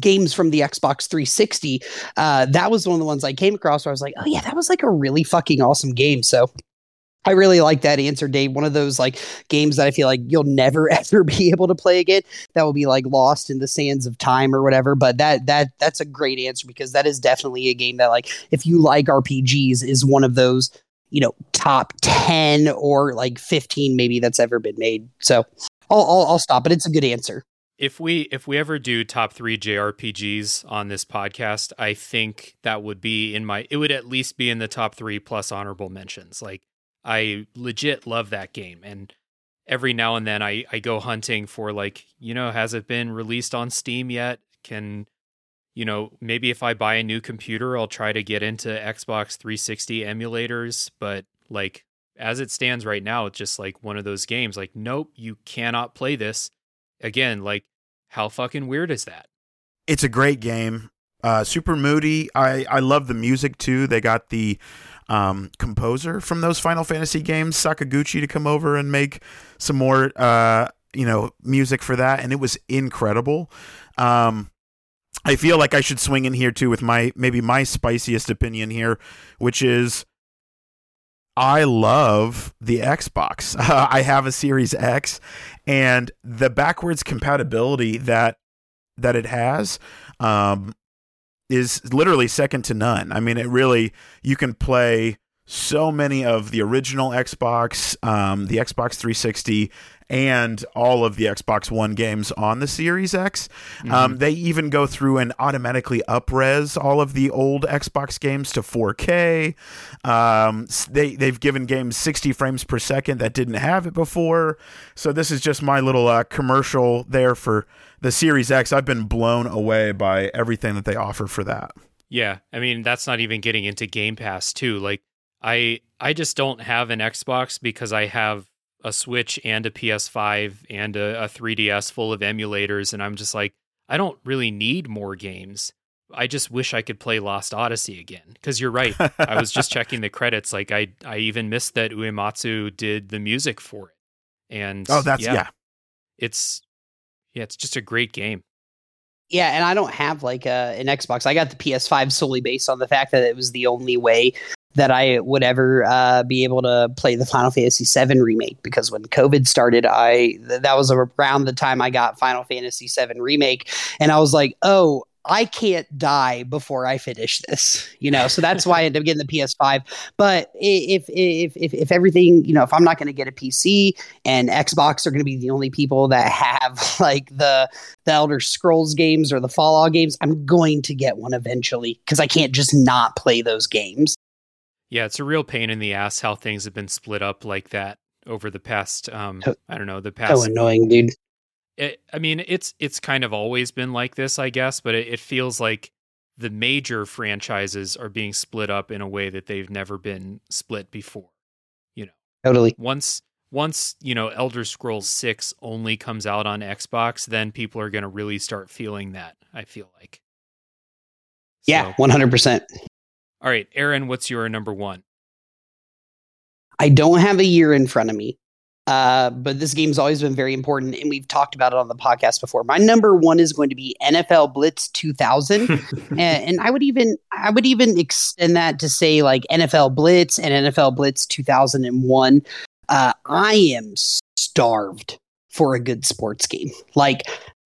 games from the Xbox 360, uh, that was one of the ones I came across where I was like, oh yeah, that was like a really fucking awesome game. So I really like that answer, Dave. One of those like games that I feel like you'll never ever be able to play again. That will be like lost in the sands of time or whatever. But that that that's a great answer because that is definitely a game that like if you like RPGs is one of those you know top 10 or like 15 maybe that's ever been made so I'll, I'll, I'll stop but it's a good answer if we if we ever do top three jrpgs on this podcast i think that would be in my it would at least be in the top three plus honorable mentions like I legit love that game. And every now and then I, I go hunting for like, you know, has it been released on Steam yet? Can you know, maybe if I buy a new computer, I'll try to get into Xbox 360 emulators, but like as it stands right now, it's just like one of those games like nope, you cannot play this. Again, like how fucking weird is that? It's a great game. Uh, super moody. I I love the music too. They got the um, composer from those Final Fantasy games, Sakaguchi, to come over and make some more, uh, you know, music for that, and it was incredible. Um, I feel like I should swing in here too with my maybe my spiciest opinion here, which is I love the Xbox. Uh, I have a Series X, and the backwards compatibility that that it has um, is literally second to none. I mean, it really you can play so many of the original Xbox, um, the Xbox 360, and all of the Xbox One games on the Series X. Mm-hmm. Um, they even go through and automatically upres all of the old Xbox games to 4K. Um, they they've given games 60 frames per second that didn't have it before. So this is just my little uh, commercial there for the Series X, I've been blown away by everything that they offer for that. Yeah, I mean that's not even getting into Game Pass too. Like I I just don't have an Xbox because I have a Switch and a PS5 and a, a 3DS full of emulators and I'm just like I don't really need more games. I just wish I could play Lost Odyssey again because you're right. I was just checking the credits like I I even missed that Uematsu did the music for it. And Oh, that's yeah. yeah. It's yeah, it's just a great game. Yeah, and I don't have like a, an Xbox. I got the PS5 solely based on the fact that it was the only way that I would ever uh, be able to play the Final Fantasy VII remake. Because when COVID started, I th- that was around the time I got Final Fantasy VII remake, and I was like, oh, I can't die before I finish this, you know. So that's why I ended up getting the PS5. But if if if if everything, you know, if I'm not going to get a PC and Xbox are going to be the only people that have like the the Elder Scrolls games or the Fallout games, I'm going to get one eventually because I can't just not play those games. Yeah, it's a real pain in the ass how things have been split up like that over the past um I don't know, the past So annoying, dude it, I mean, it's it's kind of always been like this, I guess, but it, it feels like the major franchises are being split up in a way that they've never been split before. You know, totally. Once once you know Elder Scrolls Six only comes out on Xbox, then people are going to really start feeling that. I feel like. Yeah, one hundred percent. All right, Aaron, what's your number one? I don't have a year in front of me, uh, but this game's always been very important, and we've talked about it on the podcast before. My number one is going to be NFL Blitz 2000, and, and, I would even I would even extend that to say like NFL Blitz and NFL Blitz 2001. Uh, I am starved for a good sports game. Like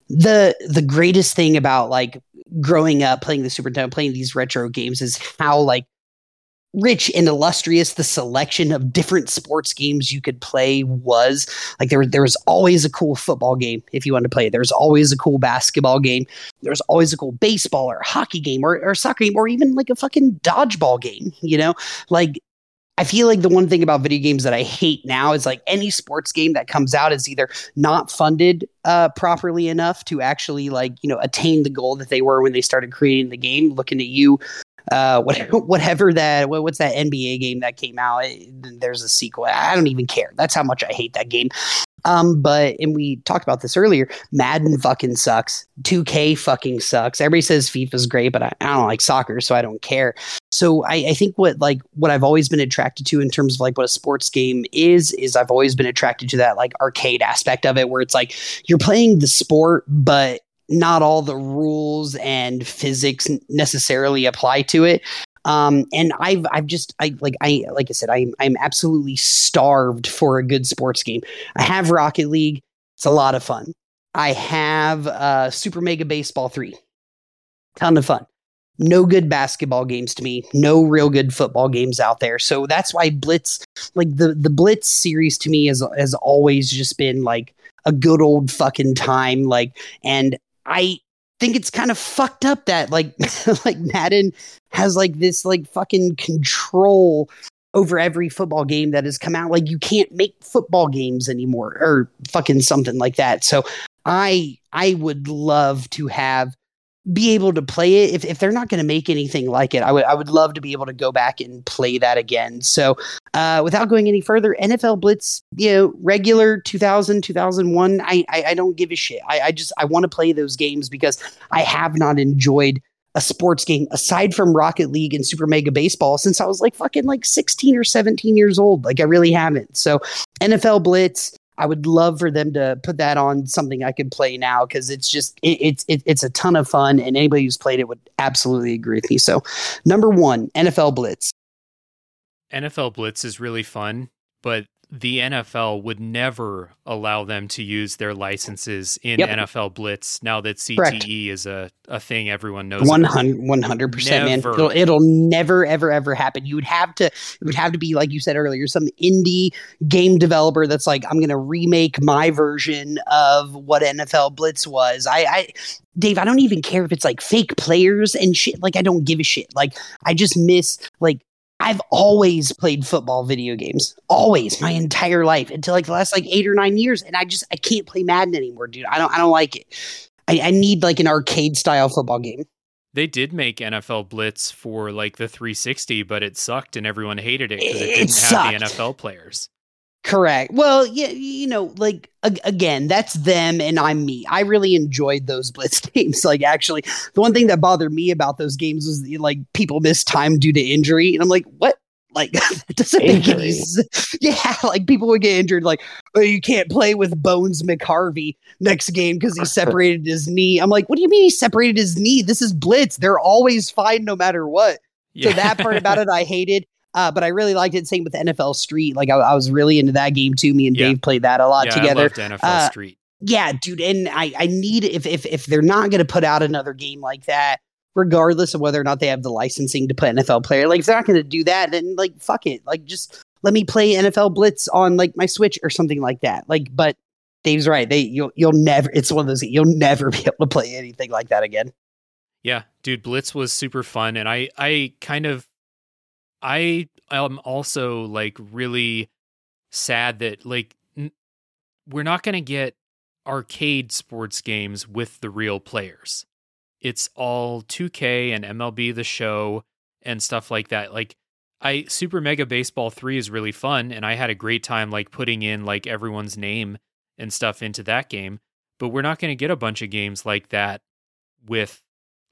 the the greatest thing about like growing up playing the Super Nintendo, playing these retro games is how like rich and illustrious the selection of different sports games you could play was. Like there, there was always a cool football game if you wanted to play it. There was always a cool basketball game. There was always a cool baseball or hockey game or, or soccer game or even like a fucking dodgeball game. You know, like I feel like the one thing about video games that I hate now is like any sports game that comes out is either not funded uh, properly enough to actually like you know attain the goal that they were when they started creating the game. Looking at you, uh, whatever, whatever that what's that NBA game that came out? There's a sequel. I don't even care. That's how much I hate that game. Um, but and we talked about this earlier. Madden fucking sucks. 2K fucking sucks. Everybody says FIFA's great, but I, I don't like soccer, so I don't care. So I, I think what like what I've always been attracted to in terms of like what a sports game is is I've always been attracted to that like arcade aspect of it, where it's like you're playing the sport, but not all the rules and physics necessarily apply to it. Um, and I've I've just I like I like I said I'm I'm absolutely starved for a good sports game. I have Rocket League. It's a lot of fun. I have uh, Super Mega Baseball three. Ton of fun. No good basketball games to me. No real good football games out there. So that's why Blitz, like the the Blitz series, to me has has always just been like a good old fucking time. Like, and I think it's kind of fucked up that like like Madden has like this like fucking control over every football game that has come out. Like you can't make football games anymore or fucking something like that. So I I would love to have be able to play it if, if they're not going to make anything like it I would I would love to be able to go back and play that again. So uh, without going any further NFL Blitz you know regular 2000 2001 I I, I don't give a shit. I, I just I want to play those games because I have not enjoyed a sports game aside from Rocket League and Super Mega Baseball since I was like fucking like 16 or 17 years old. Like I really haven't. So NFL Blitz I would love for them to put that on something I could play now because it's just it, it's it, it's a ton of fun and anybody who's played it would absolutely agree with me. So, number one, NFL Blitz. NFL Blitz is really fun, but the NFL would never allow them to use their licenses in yep. NFL Blitz now that CTE Correct. is a, a thing everyone knows. 100 percent, man. It'll, it'll, never, ever, ever happen. You would have to, it would have to be like you said earlier, some indie game developer that's like, I'm going to remake my version of what NFL Blitz was. I, I, Dave, I don't even care if it's like fake players and shit. Like, I don't give a shit. Like, I just miss like I've always played football video games, always my entire life until like the last like eight or nine years, and I just I can't play Madden anymore, dude. I don't I don't like it. I, I need like an arcade style football game. They did make NFL Blitz for like the 360, but it sucked and everyone hated it because it, it didn't sucked. have the NFL players. Correct. Well, yeah, you know, like again, that's them and I'm me. I really enjoyed those blitz games. Like actually, the one thing that bothered me about those games was like people missed time due to injury, and I'm like, what? Like that doesn't make any sense. Yeah, like people would get injured. Like, oh, you can't play with Bones McHarvey next game because he separated his knee. I'm like, what do you mean he separated his knee? This is blitz. They're always fine no matter what. Yeah. So that part about it I hated. Uh, but I really liked it. Same with NFL Street. Like I, I was really into that game too. Me and yeah. Dave played that a lot yeah, together. NFL uh, Street. Yeah, dude. And I, I need if if if they're not going to put out another game like that, regardless of whether or not they have the licensing to put NFL player, like if they're not going to do that, then like fuck it. Like just let me play NFL Blitz on like my Switch or something like that. Like, but Dave's right. They you'll you'll never. It's one of those you'll never be able to play anything like that again. Yeah, dude, Blitz was super fun, and I I kind of I am also like really sad that like n- we're not going to get arcade sports games with the real players. It's all 2K and MLB the show and stuff like that. Like I Super Mega Baseball 3 is really fun and I had a great time like putting in like everyone's name and stuff into that game, but we're not going to get a bunch of games like that with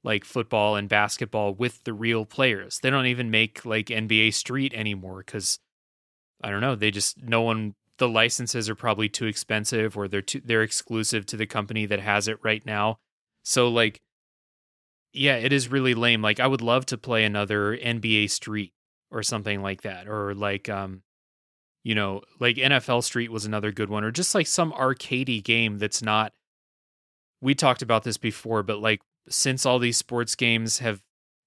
like football and basketball with the real players. They don't even make like NBA Street anymore because I don't know. They just no one. The licenses are probably too expensive, or they're too, they're exclusive to the company that has it right now. So like, yeah, it is really lame. Like I would love to play another NBA Street or something like that, or like um, you know, like NFL Street was another good one, or just like some arcadey game that's not. We talked about this before, but like since all these sports games have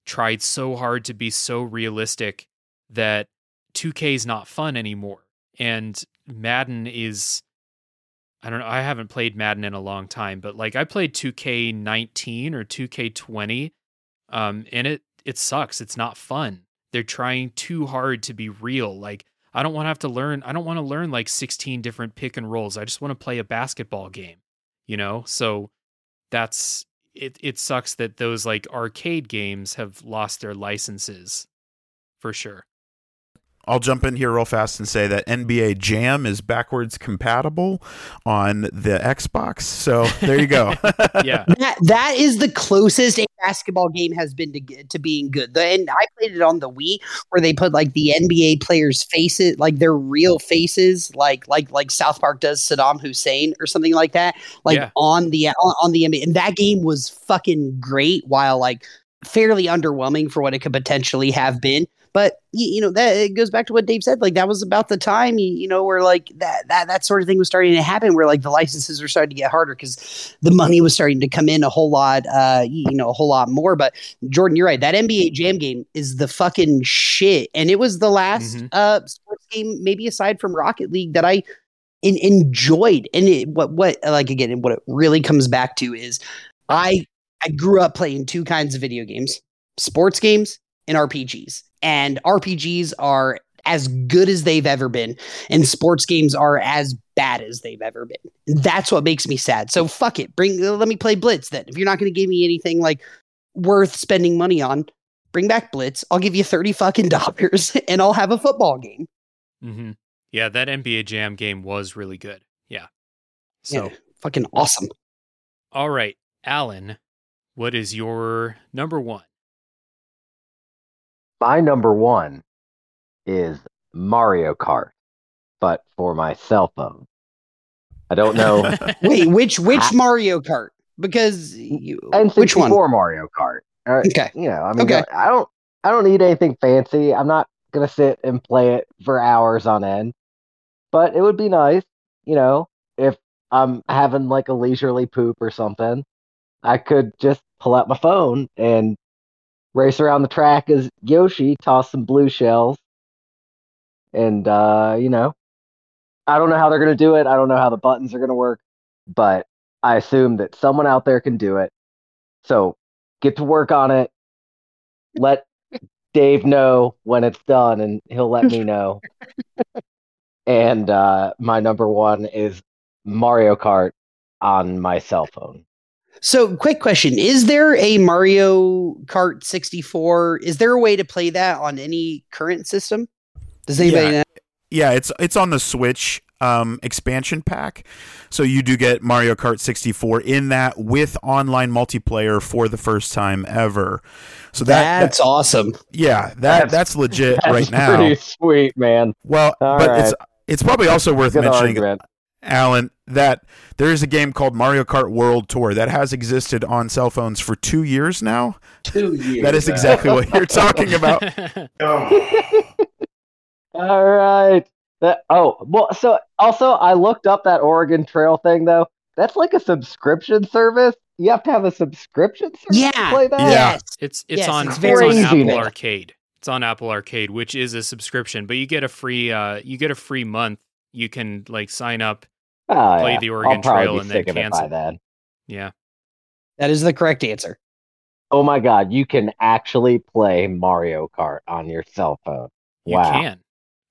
tried so hard to be so realistic that 2K is not fun anymore. And Madden is I don't know, I haven't played Madden in a long time, but like I played 2K19 or 2K20 um and it it sucks. It's not fun. They're trying too hard to be real. Like I don't want to have to learn I don't want to learn like 16 different pick and rolls. I just want to play a basketball game, you know? So that's it it sucks that those like arcade games have lost their licenses for sure. I'll jump in here real fast and say that NBA Jam is backwards compatible on the Xbox. So there you go. Yeah. That that is the closest a basketball game has been to to being good. The, and I played it on the Wii, where they put like the NBA players' faces, like their real faces, like like like South Park does Saddam Hussein or something like that, like Yeah. on the on, on the NBA. And that game was fucking great, while like fairly underwhelming for what it could potentially have been. But you, you know that it goes back to what Dave said. Like that was about the time you, you know where like that that that sort of thing was starting to happen, where like the licenses were starting to get harder because the money was starting to come in a whole lot, uh, you know, a whole lot more. But Jordan, you're right. That NBA Jam game is the fucking shit, and it was the last Mhm. uh sports game, maybe aside from Rocket League, that I in, enjoyed. And it, what what like again, what it really comes back to is I I grew up playing two kinds of video games: sports games and RPGs. And RPGs are as good as they've ever been, and sports games are as bad as they've ever been. And that's what makes me sad. So fuck it, bring let me play Blitz then. If you're not going to give me anything like worth spending money on, bring back Blitz. I'll give you thirty fucking dollars, and I'll have a football game. Mm-hmm. Yeah, that NBA Jam game was really good. Yeah. So, Yeah, fucking awesome. all right, Alan, what is your number one? My number one is Mario Kart, but for my cell phone. I don't know. Wait, which which Ha- Mario Kart? Because you, N64 which one? Mario Kart. Uh, Okay. You know, I mean, Okay. I don't, I don't need anything fancy. I'm not gonna sit and play it for hours on end. But it would be nice, you know, if I'm having like a leisurely poop or something, I could just pull out my phone and race around the track as Yoshi, toss some blue shells, and uh, you know, I don't know how they're gonna do it. I don't know how the buttons are gonna work, but I assume that someone out there can do it. So get to work on it. Let Dave know when it's done, and he'll let me know. and uh, my number one is Mario Kart on my cell phone. So, quick question: Is there a Mario Kart 64? Is there a way to play that on any current system? Does anybody Yeah. know? yeah, it's it's on the Switch um, expansion pack, so you do get Mario Kart 64 in that with online multiplayer for the first time ever. So that, That's awesome. yeah, that That's- that's legit That's right now. pretty sweet, man. Well, All but right. it's it's probably also worth Good mentioning, argument. Alan, that there is a game called Mario Kart World Tour that has existed on cell phones for two years now. Two years. That is exactly what you're talking about. All right. That, oh, well, so also I looked up that Oregon Trail thing though. That's like a subscription service. You have to have a subscription service Yeah. to play that. Yeah. Yes. It's it's Yes, on it's it's, on Apple now. Arcade. It's on Apple Arcade, which is a subscription, but you get a free uh you get a free month. You can like sign up. Oh, Play yeah. the Oregon Trail and then sick of it cancel. by then. Yeah. That is the correct answer. Oh my god, you can actually play Mario Kart on your cell phone. You wow. can.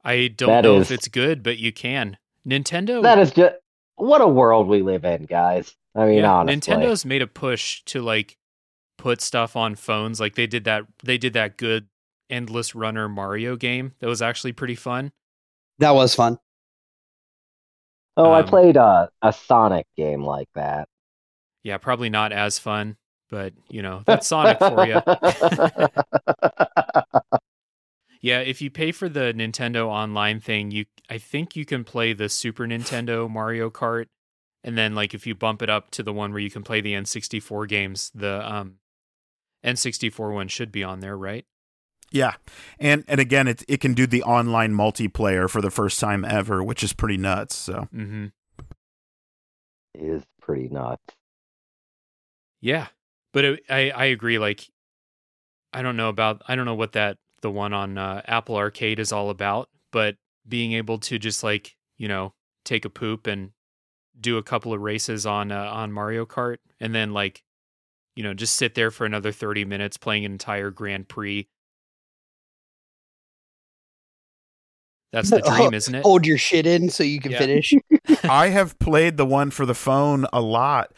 I don't That know is- if it's good, but you can. Nintendo That is just what a world we live in, guys. I mean, yeah, honestly. Nintendo's made a push to like put stuff on phones. Like they did that they did that good endless runner Mario game. That was actually pretty fun. That was fun. Oh, I um, played a, a Sonic game like that. Yeah, probably not as fun, but you know, that's Sonic for you. Yeah, if you pay for the Nintendo online thing, you I think you can play the Super Nintendo Mario Kart and then like if you bump it up to the one where you can play the N64 games, the um N64 one should be on there, right? Yeah, and and again, it it can do the online multiplayer for the first time ever, which is pretty nuts. So Mhm. is pretty nuts. Yeah. But it, I I agree like I don't know about I don't know what that the one on uh, Apple Arcade is all about, but being able to just like you know take a poop and do a couple of races on uh, on Mario Kart, and then like you know just sit there for another thirty minutes playing an entire Grand Prix. That's the dream, isn't it? Hold your shit in so you can Yeah. finish. I have played the one for the phone a lot,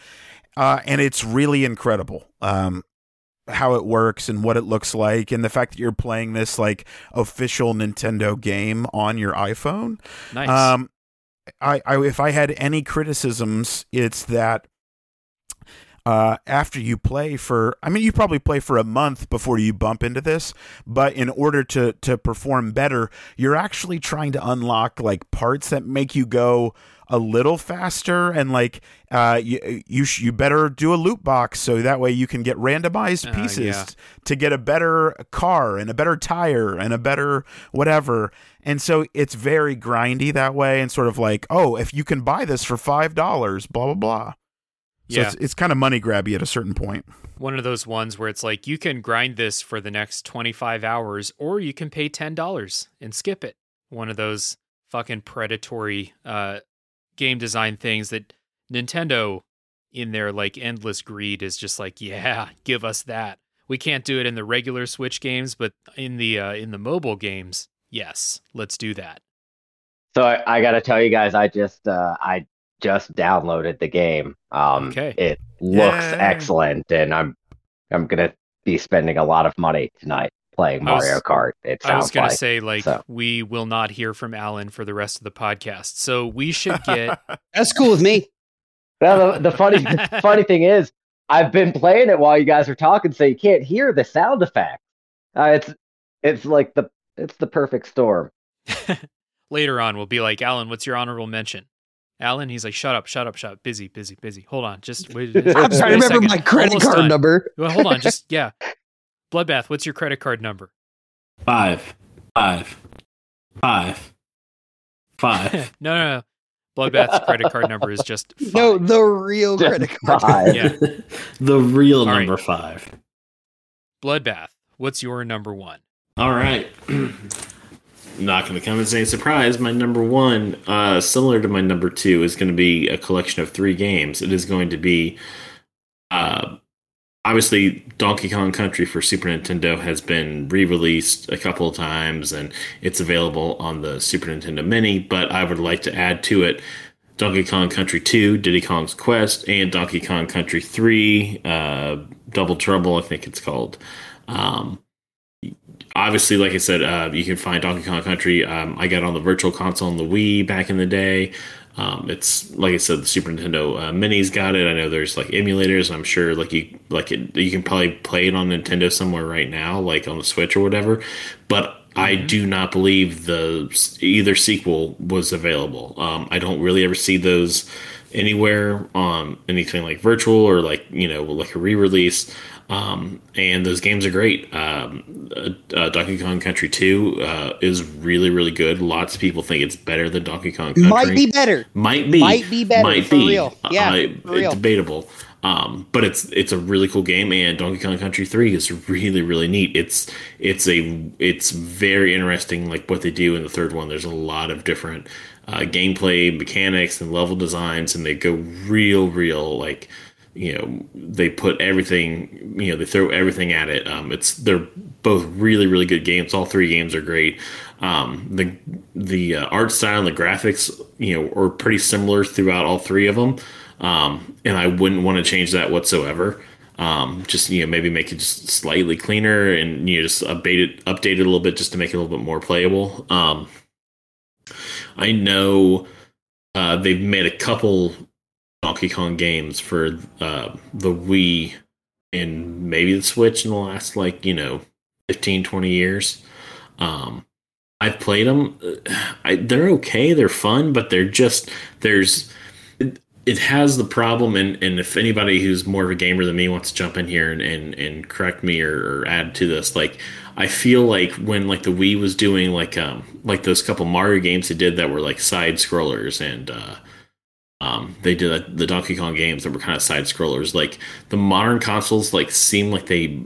uh, and it's really incredible. Um, how it works and what it looks like, and the fact that you're playing this like official Nintendo game on your iPhone. Nice. Um, I, I if I had any criticisms, it's that uh, after you play for, I mean, you probably play for a month before you bump into this, but in order to to perform better, you're actually trying to unlock like parts that make you go a little faster and like uh you you, sh- you better do a loot box so that way you can get randomized Uh, pieces yeah. to get a better car and a better tire and a better whatever and so it's very grindy that way and sort of like oh if you can buy this for five dollars blah blah blah so yeah, it's, it's kind of money grabby at a certain point. point one of those ones where it's like you can grind this for the next twenty five hours, or you can pay ten dollars and skip it. One of those fucking predatory uh, game design things that Nintendo, in their like endless greed, is just like, yeah, give us that. We can't do it in the regular Switch games, but in the uh, in the mobile games, yes, let's do that. So I, I got to tell you guys, I just uh, I just downloaded the game. Um, Okay. It looks Yay. excellent, and I'm I'm gonna be spending a lot of money tonight playing I was- Mario Kart. It I was gonna like. say like so. we will not hear from Alan for the rest of the podcast, so we should get That's cool with me. Well, the, the funny funny thing is, I've been playing it while you guys are talking, so you can't hear the sound effect. Uh, it's it's like the it's the perfect storm. later on we'll be like alan what's your honorable mention alan he's like shut up shut up shut up busy busy busy hold on just wait just I'm wait trying to remember second. my credit Almost card done. number. well, hold on just yeah bloodbath what's your credit card number Five, five, five, five. no no no bloodbath's credit card number is just five. No, the real Just credit card. five. Yeah. the real All right. number five. bloodbath what's your number one All right. Not going to come as any surprise. My number one, uh, similar to my number two, is going to be a collection of three games. It is going to be, uh, obviously, Donkey Kong Country for Super Nintendo has been re released a couple of times and it's available on the Super Nintendo Mini, but I would like to add to it Donkey Kong Country 2, Diddy Kong's Quest, and Donkey Kong Country 3, uh, Double Trouble, I think it's called. Um, obviously, like I said, uh, you can find Donkey Kong Country. Um, I got on the Virtual Console on the Wii back in the day. Um, it's like I said, the Super Nintendo uh, Mini's got it. I know there's like emulators. And I'm sure like you like it, you can probably play it on Nintendo somewhere right now, like on the Switch or whatever. But I do not believe the either sequel was available. Um, I don't really ever see those anywhere on anything like virtual or like you know like a re-release. Um, and those games are great. Um, uh, uh, Donkey Kong Country 2 uh, is really, really good. Lots of people think it's better than Donkey Kong Country. Might be better. Might be. Might be better, Might for be. real. Yeah, Uh, real. Debatable. Um, but it's it's a really cool game, and Donkey Kong Country Three is really really neat. It's it's a it's very interesting, like what they do in the third one. There's a lot of different uh, gameplay mechanics and level designs, and they go real real like you know they put everything you know they throw everything at it. Um, it's they're both really really good games. All three games are great. Um, the the uh, art style and the graphics you know are pretty similar throughout all three of them um, and I wouldn't want to change that whatsoever. Um, just you know, maybe make it just slightly cleaner and you know, just update it, update it a little bit just to make it a little bit more playable. Um, I know uh, they've made a couple Donkey Kong games for uh, the Wii and maybe the Switch in the last like you know 15, 20 years. Um, I've played them. I, they're okay. They're fun, but they're just there's it, it has the problem and, and if anybody who's more of a gamer than me wants to jump in here and, and, and correct me or, or add to this like i feel like when like the wii was doing like um like those couple mario games they did that were like side scrollers and uh um they did uh, the donkey kong games that were kind of side scrollers like the modern consoles like seem like they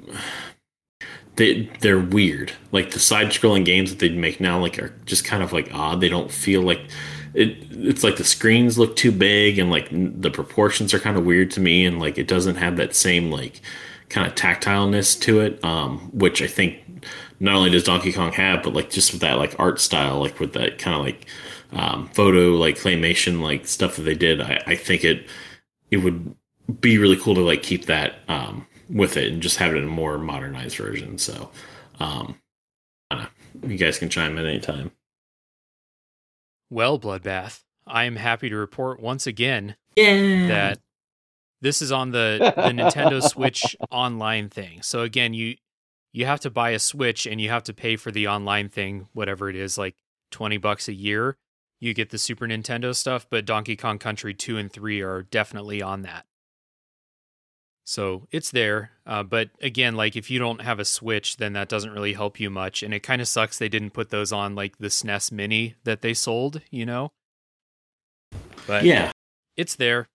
they they're weird. Like the side scrolling games that they make now, like are just kind of like odd. They don't feel like it. It's like the screens look too big, and like the proportions are kind of weird to me, and like it doesn't have that same like kind of tactileness to it, um, which I think not only does Donkey Kong have, but like just with that like art style, like with that kind of like um, photo like claymation like stuff that they did, I, I think it it would be really cool to like keep that um, with it and just have it in a more modernized version. So, um, you guys can chime in anytime. Well, Bloodbath, I am happy to report once again Yeah. that this is on the, the Nintendo Switch online thing. So again, you you have to buy a Switch and you have to pay for the online thing, whatever it is, like 20 bucks a year. You get the Super Nintendo stuff, but Donkey Kong Country 2 and 3 are definitely on that. So it's there. Uh, but again, like if you don't have a Switch, then that doesn't really help you much. And it kind of sucks they didn't put those on like the SNES Mini that they sold, you know? But yeah. it's there.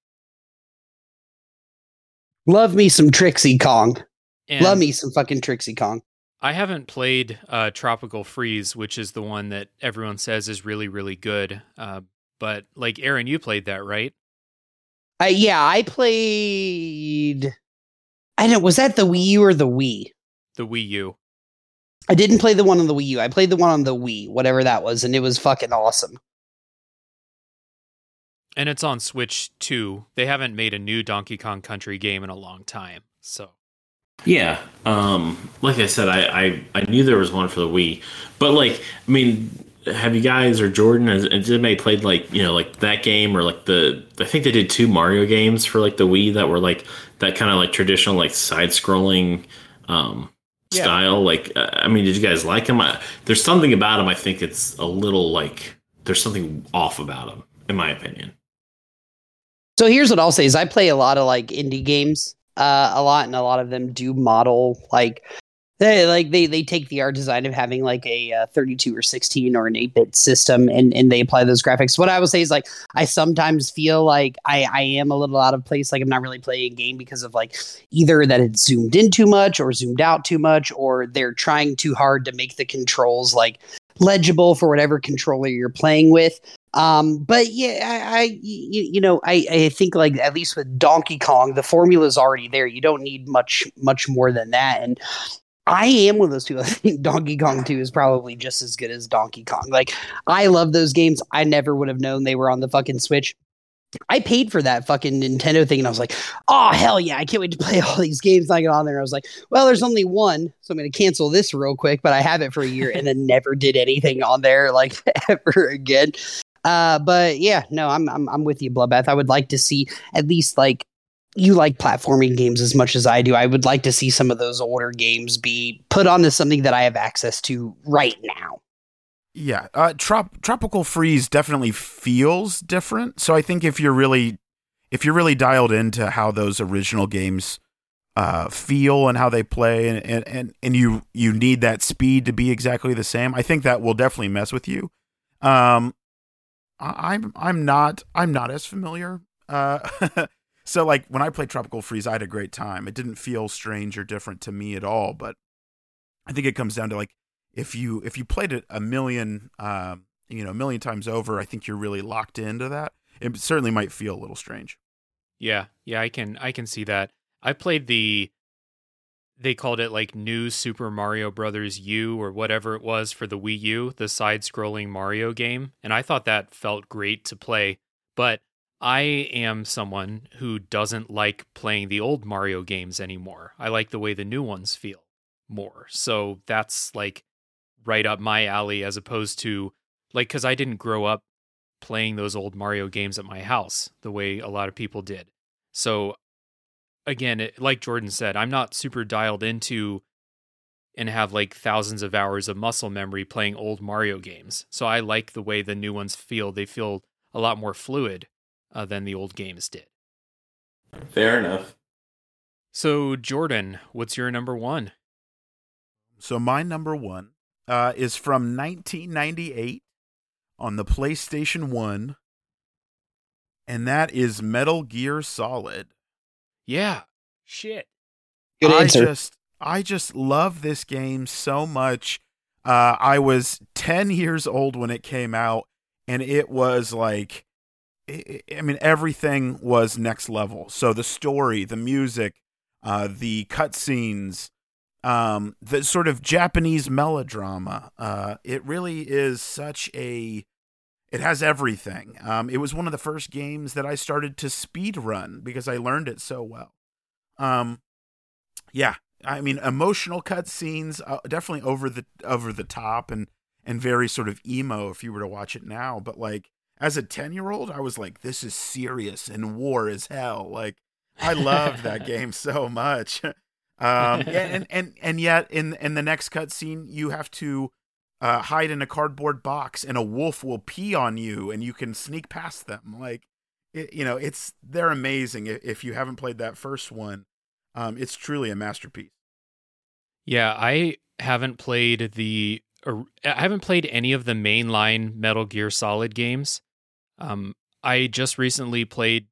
Love me some Trixie Kong. And Love me some fucking Trixie Kong. I haven't played uh, Tropical Freeze, which is the one that everyone says is really, really good. Uh, but like Aaron, you played that, right? Uh, yeah, I played. I don't. Was that the Wii U or the Wii? The Wii U. I didn't play the one on the Wii U. I played the one on the Wii, whatever that was, and it was fucking awesome. And it's on Switch too. They haven't made a new Donkey Kong Country game in a long time. So Yeah. Um, like I said, I, I, I knew there was one for the Wii, but like, I mean, have you guys or Jordan has, has anybody played like you know like that game or like the I think they did two Mario games for like the Wii that were like that kind of like traditional like side scrolling um, Yeah. style. Like, uh, I mean, did you guys like them? I, there's something about them. I think it's a little like there's something off about them, in my opinion. So here's what I'll say: is I play a lot of like indie games, uh, a lot, and a lot of them do model like they like they they take the art design of having like a uh, 32 or 16 or an 8 bit system, and and they apply those graphics. What I will say is like I sometimes feel like I I am a little out of place, like I'm not really playing a game because of like either that it's zoomed in too much or zoomed out too much, or they're trying too hard to make the controls like legible for whatever controller you're playing with. Um, but yeah, I, I you, you know, I, I think like at least with Donkey Kong, the formula is already there. You don't need much, much more than that. And I am one of those people. I think Donkey Kong 2 is probably just as good as Donkey Kong. Like, I love those games. I never would have known they were on the fucking Switch. I paid for that fucking Nintendo thing, and I was like, "Oh hell yeah! I can't wait to play all these games." I got on there, and I was like, "Well, there's only one, so I'm going to cancel this real quick." But I have it for a year, and then never did anything on there like ever again. Uh, but yeah, no, I'm I'm I'm with you, Bloodbath. I would like to see at least like you like platforming games as much as I do. I would like to see some of those older games be put onto something that I have access to right now. Yeah, uh, trop- tropical freeze definitely feels different. So I think if you're really, if you're really dialed into how those original games uh, feel and how they play, and, and and and you you need that speed to be exactly the same, I think that will definitely mess with you. Um, I, I'm I'm not I'm not as familiar. Uh, so like when I played Tropical Freeze, I had a great time. It didn't feel strange or different to me at all. But I think it comes down to like if you if you played it a million um you know a million times over i think you're really locked into that it certainly might feel a little strange Yeah, yeah, I can I can see that. I played the they called it like New Super Mario Brothers U or whatever it was for the Wii U, the side-scrolling Mario game, and I thought that felt great to play, but I am someone who doesn't like playing the old Mario games anymore. I like the way the new ones feel more. So that's like right up my alley as opposed to like cuz I didn't grow up playing those old Mario games at my house the way a lot of people did. So again, it, like Jordan said, I'm not super dialed into and have like thousands of hours of muscle memory playing old Mario games. So I like the way the new ones feel. They feel a lot more fluid uh, than the old games did. Fair enough. So Jordan, what's your number 1? so my number one uh is from 1998 on the playstation 1 and that is metal gear solid Yeah. Shit. Good I answer. just I just love this game so much. Uh, I was 10 years old when it came out, and it was like, I mean, everything was next level. So the story, the music, uh, the cutscenes, um, the sort of Japanese melodrama. Uh, it really is such a. It has everything. Um, it was one of the first games that I started to speed run because I learned it so well. Um, yeah, I mean, emotional cutscenes, uh, definitely over the over the top and and very sort of emo if you were to watch it now. But like as a ten year old, I was like, this is serious and war is hell. Like I loved that game so much. Um, and and and yet in in the next cutscene, you have to uh, hide in a cardboard box, and a wolf will pee on you, and you can sneak past them. Like, it, you know, it's they're amazing. If you haven't played that first one, um, it's truly a masterpiece. Yeah, I haven't played the I haven't played any of the mainline Metal Gear Solid games. Um, I just recently played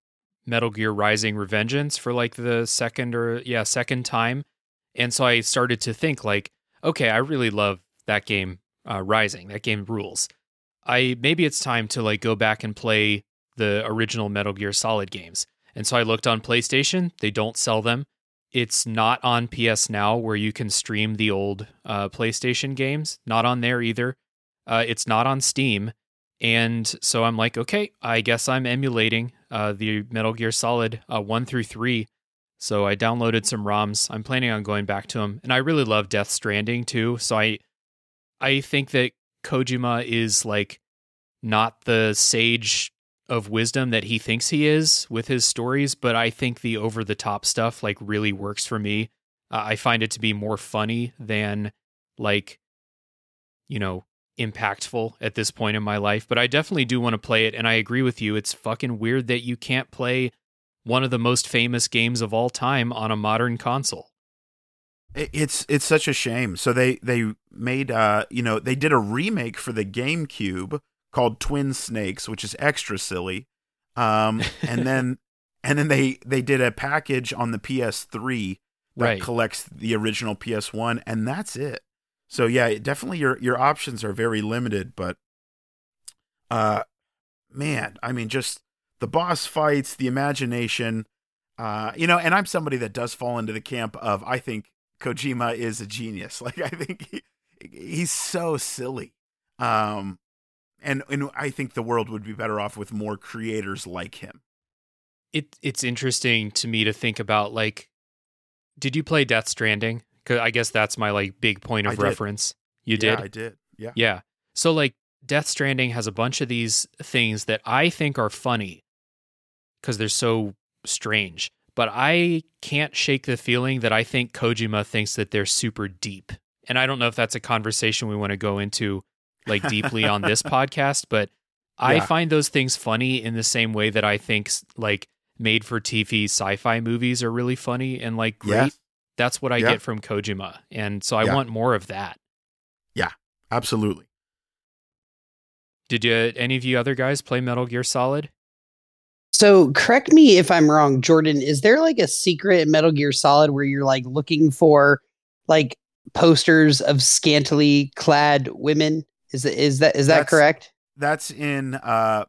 Metal Gear Rising Revengeance for like the second or yeah second time, and so I started to think like, okay, I really love that game, uh, Rising. That game rules. I maybe it's time to like go back and play the original Metal Gear Solid games. And so I looked on PlayStation. They don't sell them. It's not on PS Now where you can stream the old uh, PlayStation games. Not on there either. Uh, it's not on Steam. And so I'm like, okay, I guess I'm emulating uh, the Metal Gear Solid uh, 1 through 3. So I downloaded some ROMs. I'm planning on going back to them. And I really love Death Stranding too. So I I think that Kojima is like not the sage of wisdom that he thinks he is with his stories, but I think the over the top stuff like really works for me. Uh, I find it to be more funny than like you know impactful at this point in my life, but I definitely do want to play it and I agree with you. It's fucking weird that you can't play one of the most famous games of all time on a modern console. It's it's such a shame. So they they made uh you know they did a remake for the GameCube called Twin Snakes, which is extra silly. Um, and then and then they they did a package on the PS3 that Right. collects the original PS1, and that's it. So yeah, definitely your your options are very limited, but uh, man, I mean, just the boss fights, the imagination, uh, you know, and I'm somebody that does fall into the camp of I think Kojima is a genius. Like I think he, he's so silly. Um, and and I think the world would be better off with more creators like him. It it's interesting to me to think about like did you play Death Stranding? Cuz I guess that's my like big point of I did. reference. You Yeah, did? I did. Yeah. Yeah. So like Death Stranding has a bunch of these things that I think are funny because they're so strange. But I can't shake the feeling that I think Kojima thinks that they're super deep. And I don't know if that's a conversation we want to go into like deeply on this podcast, but I find those things funny in the same way that I think like made for TV sci-fi movies are really funny and like great. Yes. That's what I Yeah. get from Kojima. And so I Yeah. want more of that. Yeah, absolutely. Did you any of you other guys play Metal Gear Solid? So correct me if I'm wrong, Jordan. Is there like a secret in Metal Gear Solid where you're like looking for like posters of scantily clad women? Is that is that is that That's- correct? That's in uh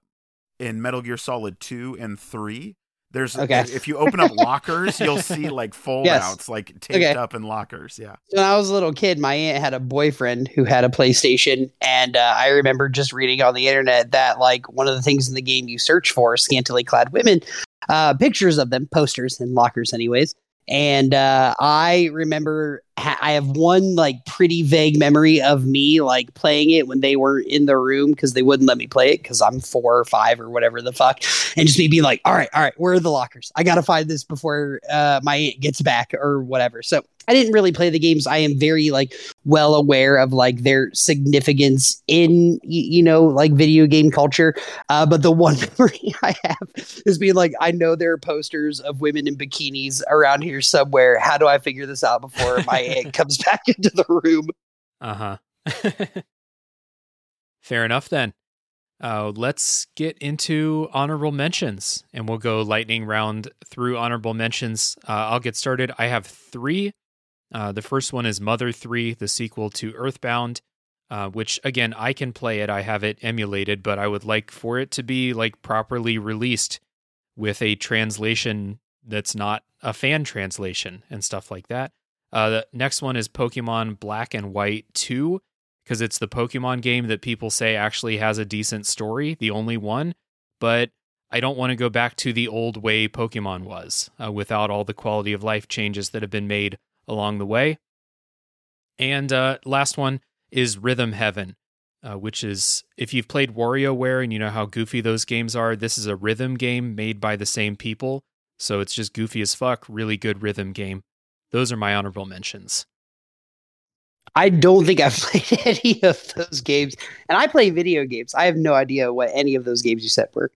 in Metal Gear Solid 2 and 3. There's Okay. if you open up lockers, you'll see like fold Yes. outs like taped Okay. up in lockers. Yeah. When I was a little kid, my aunt had a boyfriend who had a PlayStation, and uh, I remember just reading on the internet that like one of the things in the game you search for scantily clad women, uh, pictures of them, posters in lockers, anyways. And uh, I remember I have one like pretty vague memory of me like playing it when they were in the room because they wouldn't let me play it because I'm four or five or whatever the fuck, and just me being like, "All right, all right, where are the lockers? I gotta find this before uh, my aunt gets back or whatever." So I didn't really play the games. I am very like well aware of like their significance in you know like video game culture. Uh, but the one memory I have is being like, I know there are posters of women in bikinis around here somewhere. How do I figure this out before my aunt comes back into the room? Uh huh. Fair enough then. Uh, let's get into honorable mentions and we'll go lightning round through honorable mentions. Uh, I'll get started. I have three. Uh, the first one is Mother 3, the sequel to Earthbound, uh, which again, I can play it. I have it emulated, but I would like for it to be like properly released with a translation that's not a fan translation and stuff like that. Uh, the next one is Pokemon Black and White 2, because it's the Pokemon game that people say actually has a decent story, the only one. But I don't want to go back to the old way Pokemon was uh, without all the quality of life changes that have been made along the way. And uh, last one is Rhythm Heaven, uh, which is if you've played WarioWare and you know how goofy those games are, this is a rhythm game made by the same people. So it's just goofy as fuck, really good rhythm game. Those are my honorable mentions. I don't think I've played any of those games, and I play video games. I have no idea what any of those games you said were.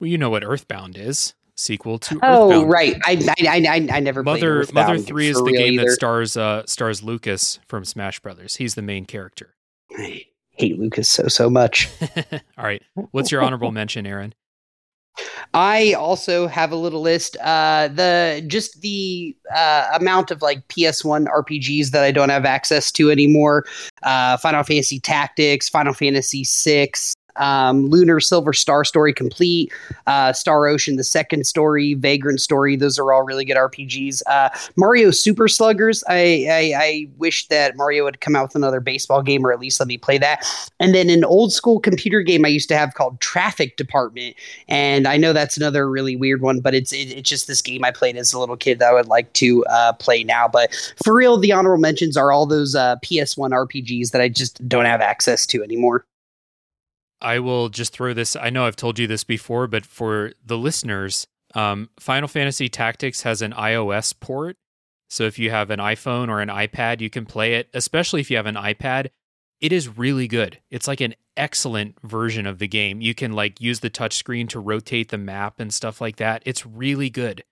Well, you know what Earthbound is. Sequel to Earthbound. Oh, Earthbound. right. I I I, I never played Mother Mother Three is the game that stars uh, stars Lucas from Smash Brothers. He's the main character. I hate Lucas so so much. All right, what's your honorable mention, Aaron? I also have a little list. Uh, the just the uh, amount of like PS1 RPGs that I don't have access to anymore. Uh, Final Fantasy Tactics, Final Fantasy VI, um, Lunar Silver Star Story Complete, uh, Star Ocean the Second Story, Vagrant Story. Those are all really good RPGs. Uh, Mario Super Sluggers. I, I I wish that Mario would come out with another baseball game or at least let me play that. And then an old school computer game I used to have called Traffic Department and I know that's another really weird one, but it's it, it's just this game I played as a little kid that I would like to uh, play now. But for real, the honorable mentions are all those uh, PS1 RPGs that I just don't have access to anymore. I will just throw this. I know I've told you this before, but for the listeners, um, Final Fantasy Tactics has an iOS port. So if you have an iPhone or an iPad, you can play it, especially if you have an iPad. It is really good. It's like an excellent version of the game. You can like use the touchscreen to rotate the map and stuff like that. It's really good.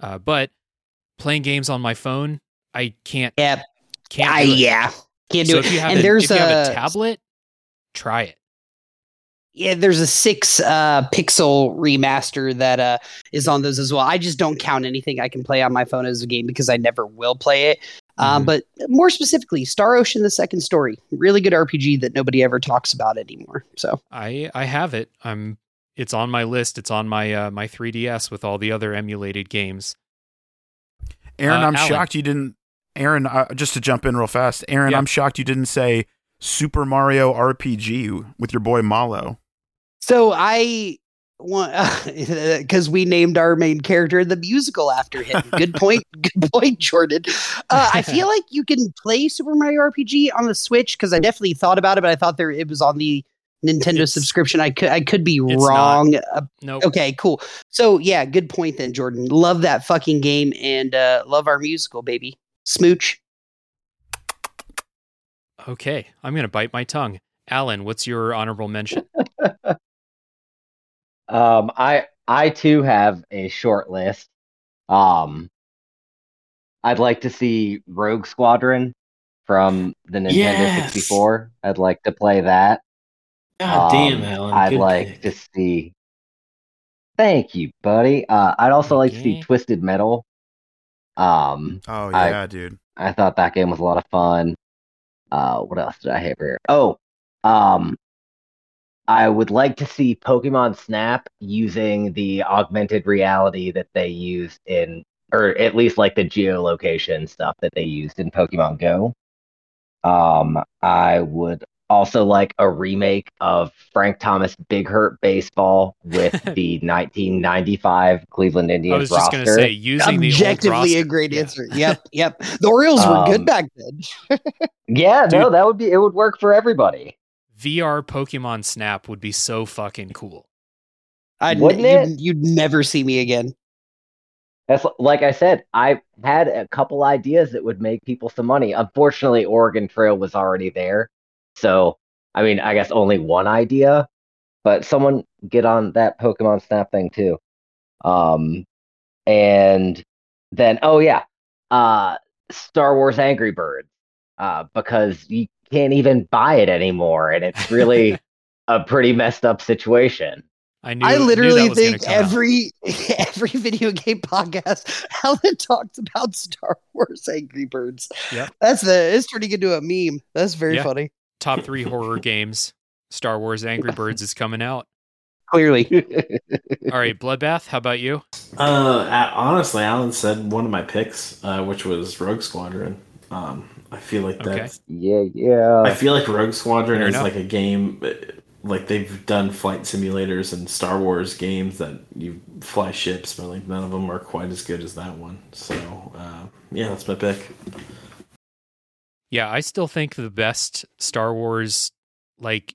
Uh, but playing games on my phone, I can't. Yeah, Can't. I, do it. yeah, can't do so it. if you have, and a, there's if you have a a- tablet, try it. Yeah, there's a six uh, pixel remaster that uh, is on those as well. I just don't count anything I can play on my phone as a game because I never will play it. Um, Mhm. but more specifically, Star Ocean: The Second Story, really good RPG that nobody ever talks about anymore. So I I have it. I'm it's on my list. It's on my uh, my 3DS with all the other emulated games. Aaron, Uh, I'm Alan. shocked you didn't. Aaron, uh, just to jump in real fast, Aaron, Yeah. I'm shocked you didn't say Super Mario RPG with your boy Mallow. So I want because we named our main character the musical after him. Good point. Good point, Jordan. Uh, I feel like you can play Super Mario RPG on the Switch because I definitely thought about it, but I thought there it was on the Nintendo It's- subscription. I could I could be wrong. Uh, Nope. okay, cool. So yeah, good point then, Jordan. Love that fucking game and uh, love our musical, baby. Smooch. Okay, I'm gonna bite my tongue. Alan, what's your honorable mention? Um, I I too have a short list. Um, I'd like to see Rogue Squadron from the Nintendo Yes. 64. I'd like to play that. God damn, Um, Alan. I'd good like pick. to see. Thank you, buddy. Uh, I'd also like to see Twisted Metal. Um, Oh I- yeah, dude. I thought that game was a lot of fun. Uh, what else did I have here? Oh, um, I would like to see Pokemon Snap using the augmented reality that they used in, or at least like the geolocation stuff that they used in Pokemon Go. Um, I would also like a remake of Frank Thomas Big Hurt Baseball with the 1995 Cleveland Indians. I was just gonna say using the old Objectively a roster- great Yeah. answer. Yep, yep. The Orioles were good Um, back then. yeah, no, that would be it. Would work for everybody. VR Pokemon Snap would be so fucking cool. I'd, Wouldn't you'd, it? you'd never see me again. That's like I said, I had a couple ideas that would make people some money. Unfortunately, Oregon Trail was already there. So, I mean, I guess only one idea, but someone get on that Pokemon Snap thing too. Um, and then, oh yeah, uh, Star Wars Angry Birds, uh, because you can't even buy it anymore, and it's really a pretty messed up situation. I knew. I literally was think come out. every every video game podcast Alan talks about Star Wars Angry Birds. Yep. That's the it's turning into a meme. That's very Yeah. funny. top three horror games. Star Wars Angry Birds is coming out. Clearly. All right, Bloodbath. How about you? Uh, honestly, Alan said one of my picks, uh, which was Rogue Squadron. Um, I feel like Okay. that's. yeah, yeah. I feel like Rogue Squadron Fair is enough. like a game, uh, like they've done flight simulators and Star Wars games that you fly ships, but like none of them are quite as good as that one. So, uh, yeah, that's my pick. Yeah, I still think the best Star Wars like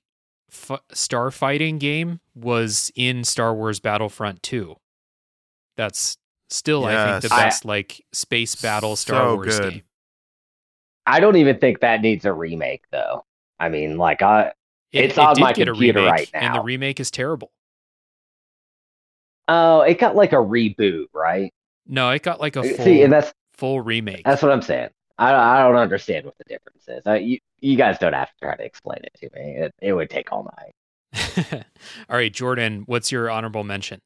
f- starfighting game was in Star Wars Battlefront 2. That's still I think the Yes. I- best like space battle Star So Wars good. game. I don't even think that needs a remake, though. I mean, like, I It's on did my get a computer remake, right now, and the remake is terrible. oh, it got like a reboot, right? No, it got like a full See, and that's full remake. that's what I'm saying. I I don't understand what the difference is. Uh, you you guys don't have to try to explain it to me. It it would take all night. All right, Jordan, what's your honorable mention?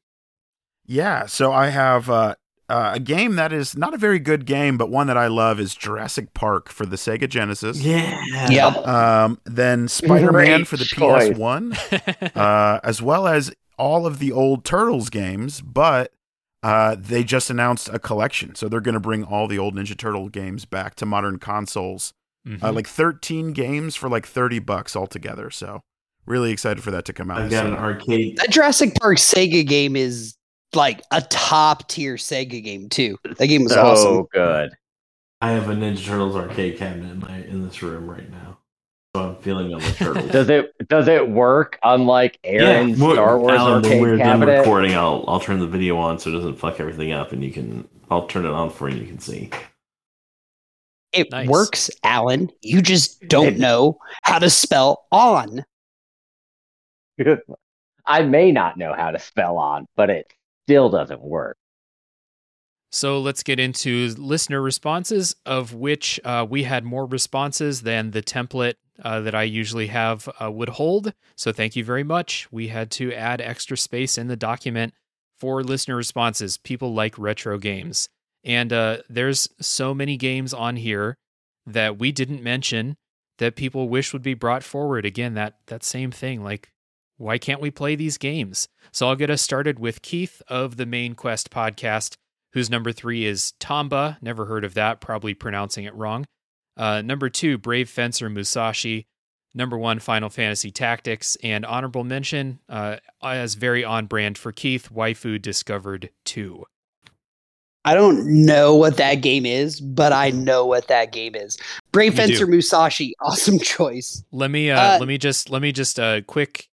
Yeah, so I have uh, uh, a game that is not a very good game, but one that I love is Jurassic Park for the Sega Genesis. Yeah. Yep. Um, then Spider Man for the choice. PS1, uh, as well as all of the old Turtles games, but uh, they just announced a collection. So they're going to bring all the old Ninja Turtle games back to modern consoles. Uh, like 13 games for like 30 bucks altogether. So really excited for that to come out. I've got So- an arcade. That Jurassic Park Sega game is like a top tier Sega game too. That game was So awesome. good. I have a Ninja Turtles arcade cabinet in my in this room right now, so I'm feeling on the turtles. Does it does it work? Unlike Aaron's well, Star Wars Alan, when arcade we're done cabinet. recording, I'll I'll turn the video on so it doesn't fuck everything up, and you can. I'll turn it on for you. and You can see. It Nice. works, Alan. You just don't It- know how to spell on. I may not know how to spell on, but it still doesn't work. So let's get into listener responses, of which uh, we had more responses than the template uh, that I usually have uh, would hold. So thank you very much. We had to add extra space in the document for listener responses. People like retro games. And uh, there's so many games on here that we didn't mention that people wish would be brought forward. Again, that, that same thing. Like, why can't we play these games? So I'll get us started with Keith of the Main Quest podcast whose number three is Tomba. Never heard of that, probably pronouncing it wrong. Uh, number two, Brave Fencer Musashi. Number one, Final Fantasy Tactics. And honorable mention, uh, as very on brand for Keith, Waifu Discovered 2. I don't know what that game is, but I know what that game is. Brave You Fencer do. Musashi, awesome choice. Let me uh, Uh, let me just let me just uh, quick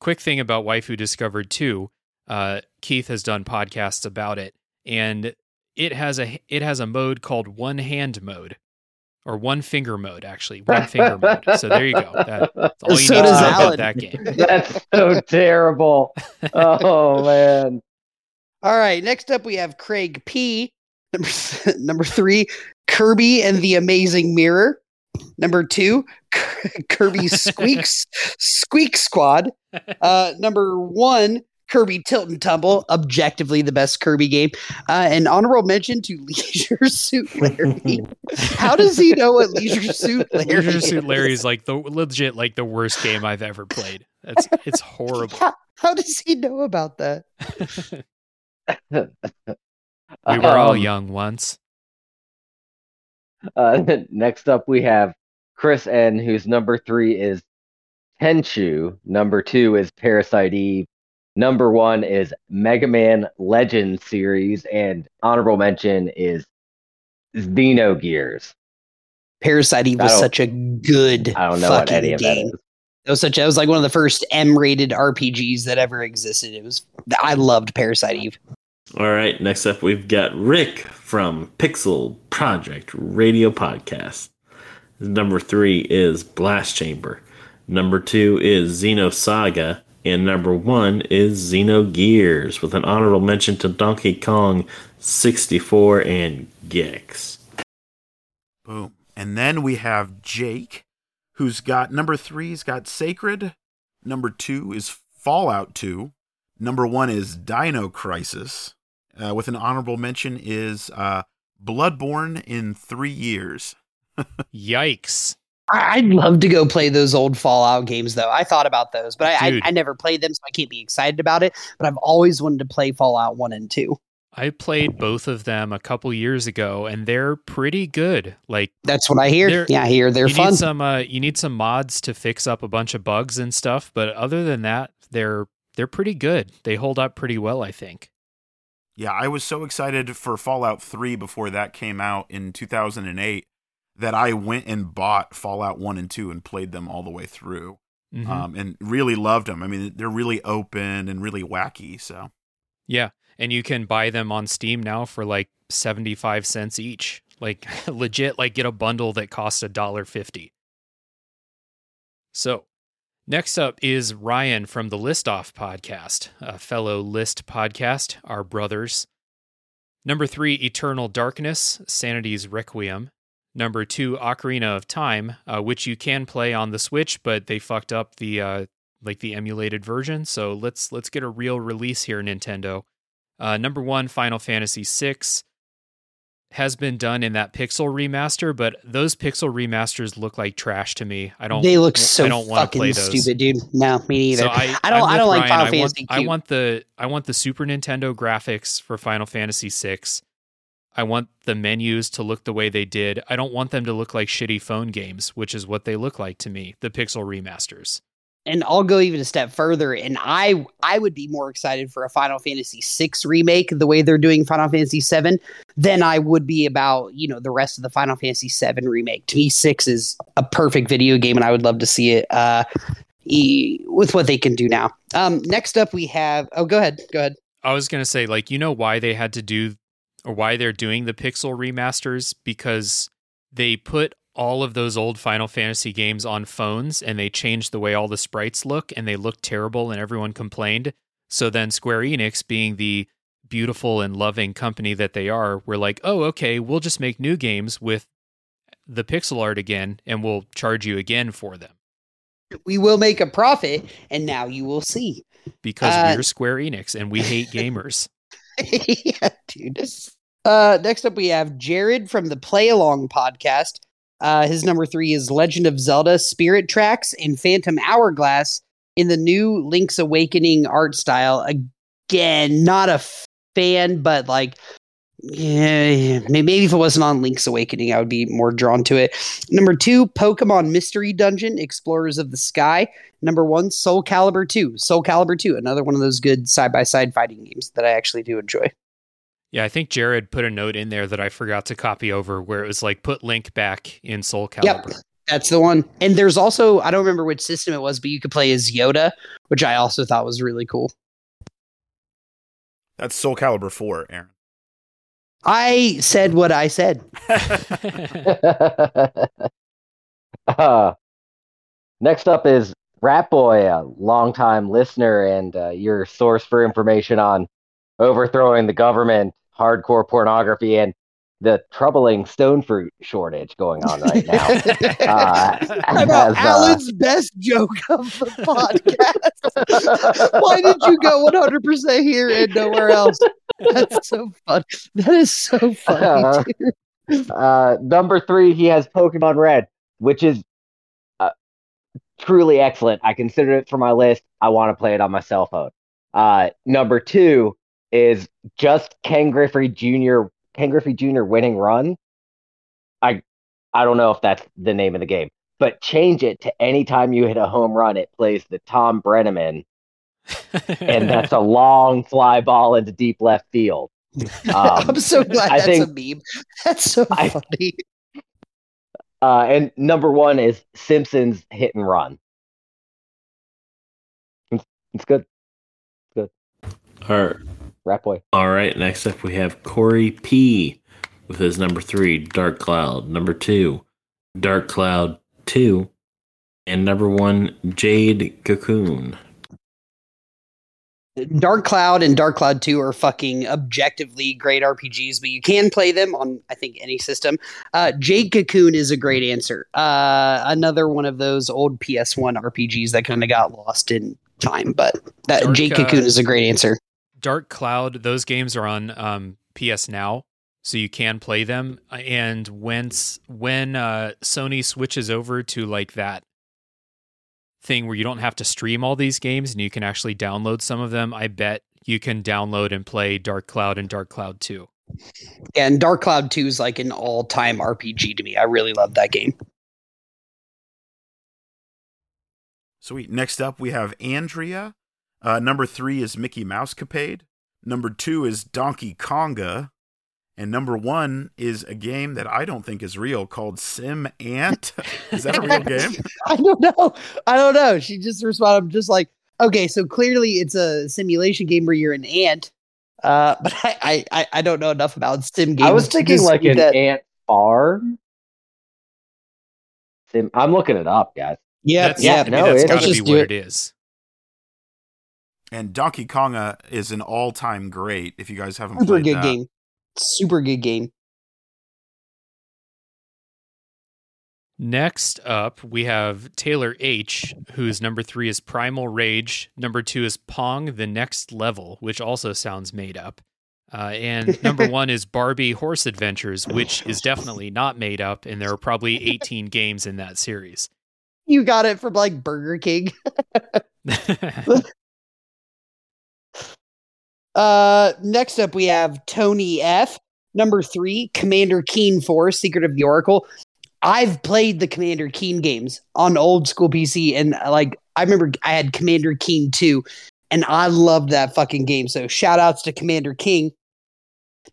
quick thing about Waifu Discovered 2. Uh, Keith has done podcasts about it, and it has a it has a mode called one hand mode, or one finger mode actually, one finger mode. So there you go. That, that's all you So need to does know about that game. That's so terrible. Oh man. All right, next up we have Craig P. Number number three, Kirby and the Amazing Mirror. Number two, Kirby Squeaks Squeak Squad. Uh, number one, Kirby Tilt and Tumble, objectively the best Kirby game. Uh, an honorable mention to Leisure Suit Larry. How does he know what Leisure Suit Larry Leisure Suit is? Larry is like the legit like the worst game I've ever played. It's it's horrible. How, how does he know about that? We were all Um, young once. Uh, next up, we have Chris N, whose number three is Tenchu. Number two is Parasite Eve. Number one is Mega Man Legend series, and honorable mention is Xenogears. Parasite Eve was such a good I don't know what fucking any of game. is. It was such. It was like one of the first M-rated RPGs that ever existed. It was. I loved Parasite Eve. All right, next up we've got Rick from Pixel Project Radio Podcast. Number three is Blast Chamber. Number two is Xenosaga. And number one is Xenogears, with an honorable mention to Donkey Kong 64 and Gex. Boom. And then we have Jake, who's got number three's got Sacred. Number two is Fallout 2. Number one is Dino Crisis. Uh, with an honorable mention is uh, Bloodborne in three years. Yikes. I- I'd love to go play those old Fallout games, though. I thought about those, but I, I, I never played them, so I can't be excited about it. But I've always wanted to play Fallout 1 and 2. I played both of them a couple years ago, and they're pretty good. Like That's what I hear. Yeah, I hear they're you fun. need some uh, you need some mods to fix up a bunch of bugs and stuff, but other than that, they're they're pretty good. They hold up pretty well, I think. Yeah, I was so excited for Fallout 3 before that came out in 2008 that I went and bought Fallout 1 and 2 and played them all the way through. Mhm. Um, and really loved them. I mean, they're really open and really wacky. So, yeah, and you can buy them on Steam now for like seventy five cents each. Like legit, like get a bundle that costs a dollar fifty. So, next up is Ryan from the List Off podcast, a fellow List podcast, our brothers. Number three, Eternal Darkness, Sanity's Requiem. Number two, Ocarina of Time, uh, which you can play on the Switch, but they fucked up the uh, like the emulated version. So let's let's get a real release here, Nintendo. Uh, number one, Final Fantasy VI has been done in that pixel remaster, but those pixel remasters look like trash to me. I don't. they look I so don't want to play those. stupid, dude. No, me neither. So I, I don't- I'm don't with like Final I want, Fantasy I want the I want the Super Nintendo graphics for Final Fantasy VI. I want the menus to look the way they did. I don't want them to look like shitty phone games, which is what they look like to me. The pixel remasters. and I'll go even a step further, and I I would be more excited for a Final Fantasy VI remake, the way they're doing Final Fantasy VII, than I would be about you know the rest of the Final Fantasy VII remake. To me, six is a perfect video game, and I would love to see it uh, e- with what they can do now. Um, next up, we have. Oh, go ahead. Go ahead. I was gonna say, like, you know why they had to do or why they're doing the pixel remasters? Because they put all of those old Final Fantasy games on phones and they changed the way all the sprites look and they look terrible and everyone complained. So then Square Enix, being the beautiful and loving company that they are, were like, oh, okay, we'll just make new games with the pixel art again and we'll charge you again for them We will make a profit, and now you will see. because Uh, we're Square Enix and we hate gamers. yeah, dude. Uh, next up, we have Jared from the Play Along podcast. Uh, his number three is Legend of Zelda Spirit Tracks and Phantom Hourglass in the new Link's Awakening art style. Again, not a fan, but like, yeah, maybe if it wasn't on Link's Awakening, I would be more drawn to it. Number two, Pokemon Mystery Dungeon Explorers of the Sky. Number one, Soul Calibur 2. Soul Calibur 2, another one of those good side by side fighting games that I actually do enjoy. Yeah, I think Jared put a note in there that I forgot to copy over where it was like put Link back in Soul Calibur. Yep. That's the one. And there's also, I don't remember which system it was, but you could play as Yoda, which I also thought was really cool. that's Soul Calibur 4, Aaron. I said what I said. uh, next up is Rat Boy, a longtime listener and uh, your source for information on overthrowing the government, hardcore pornography, and the troubling stone fruit shortage going on right now. Uh, How about uh, Alan's best joke of the podcast? Why did you go 100% here and nowhere else? That's so fun. That is so funny. dude. Uh, number three, he has Pokemon Red, which is uh, truly excellent. I consider it for my list. I want to play it on my cell phone. Uh, number two is just Ken Griffey Jr. Ken Griffey Jr. winning run. I I don't know if that's the name of the game, but change it to any time you hit a home run, it plays the Thom Brennaman, and that's a long fly ball into deep left field. Um, I'm so glad I that's think- a meme. That's so I- funny. Uh, and number one is Simpsons Hit and Run. It's, good. it's good. All right. Rat boy. All right. Next up, we have Corey P with his number three, Dark Cloud. Number two, Dark Cloud 2. And number one, Jade Cocoon. Dark Cloud and Dark Cloud 2 are fucking objectively great RPGs, but you can play them on, I think, any system. Uh, Jade Cocoon is a great answer. Uh, another one of those old PS1 RPGs that kind of got lost in time, but that Dark, Jade uh, Cocoon is a great answer. Dark Cloud, those games are on um, PS Now, so you can play them. And when when uh, Sony switches over to like that thing where you don't have to stream all these games and you can actually download some of them, I bet you can download and play Dark Cloud and Dark Cloud 2. And Dark Cloud 2 is like an all time RPG to me. I really love that game. Sweet. Next up, we have Andrea. Uh, number three is Mickey Mousecapade. Number two is Donkey Konga. And number one is a game that I don't think is real called Sim Ant. is that a real game? I don't know. I don't know. She just responded I'm just like, okay, so clearly it's a simulation game where you're an ant. Uh, but I, I, I, I don't know enough about sim games. I was thinking like dispute an that. ant farm. Sim- I'm looking it up, guys. Yeah, That's, yeah. to me, no, that's it- gotta be just do what it. it is. And Donkey Konga is an all-time great. If you guys haven't Super played good that. game. Super good game. Next up, we have Taylor H, whose number three is Primal Rage. Number two is Pong, the next level, which also sounds made up. Uh, and number one is Barbie Horse Adventures, which is definitely not made up, and there are probably 18 games in that series. You got it from like Burger King. Uh, next up, we have Tony F. Number three, Commander Keen 4, Secret of the Oracle. I've played the Commander Keen games on old school PC, and like I remember I had Commander Keen 2, and I loved that fucking game. So shout outs to Commander Keen.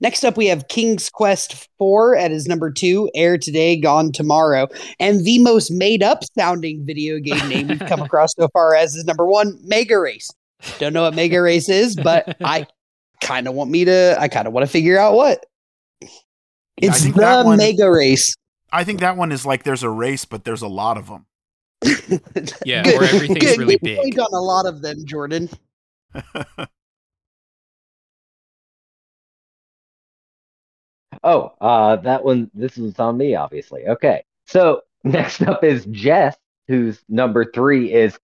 Next up, we have King's Quest 4 at his number two, Air Today, Gone Tomorrow. And the most made up sounding video game name we've come across so far as is number one, Mega Race. Don't know what Mega Race is, but I kind of want me to, I kind of want to figure out what. It's the one- Mega Race. I think that one is like there's a race, but there's a lot of them. Yeah, or everything's really big. point on a lot of them, Jordan. Oh, uh, that one. This is on me, obviously. Okay. So next up is Jess, whose number three is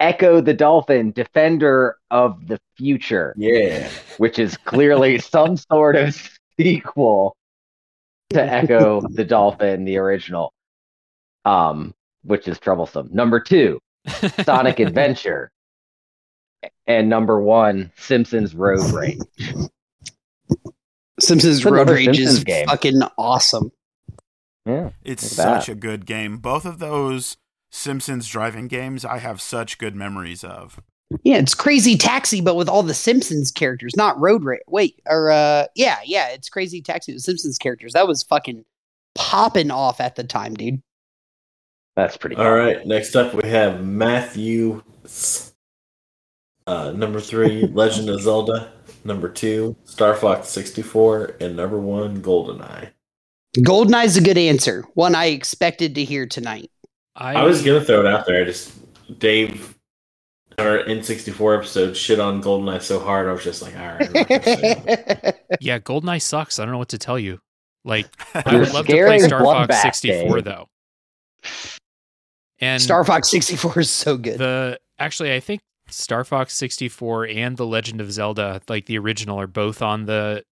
Ecco the Dolphin, Defender of the Future, Yeah. which is clearly some sort of sequel to Ecco the Dolphin, the original, um, which is troublesome. Number two, Sonic Adventure, and number one, Simpsons Road Rage. Simpsons Road another Rage is game. fucking awesome. Yeah. It's Look at that. such a good game. Both of those Simpsons driving games I have such good memories of. Yeah, it's Crazy Taxi, but with all the Simpsons characters, not Road Rage. Wait, or uh, yeah, yeah, it's Crazy Taxi with Simpsons characters. That was fucking popping off at the time, dude. That's pretty All right. Next up, we have Matthew. Uh, number three, Legend of Zelda. Number two, Star Fox 64. And number one, GoldenEye. Goldeneye's a good answer. One I expected to hear tonight. I, I was going to throw it out there. I just, Dave, our N64 episode shit on GoldenEye so hard. I was just like, all right. I'm not gonna say it. yeah, GoldenEye sucks. I don't know what to tell you. Like, I would love to play Star Fox back, 64 Dave. though. And Star Fox 64 is so good. the actually, I think Star Fox 64 and The Legend of Zelda, like the original, are both on the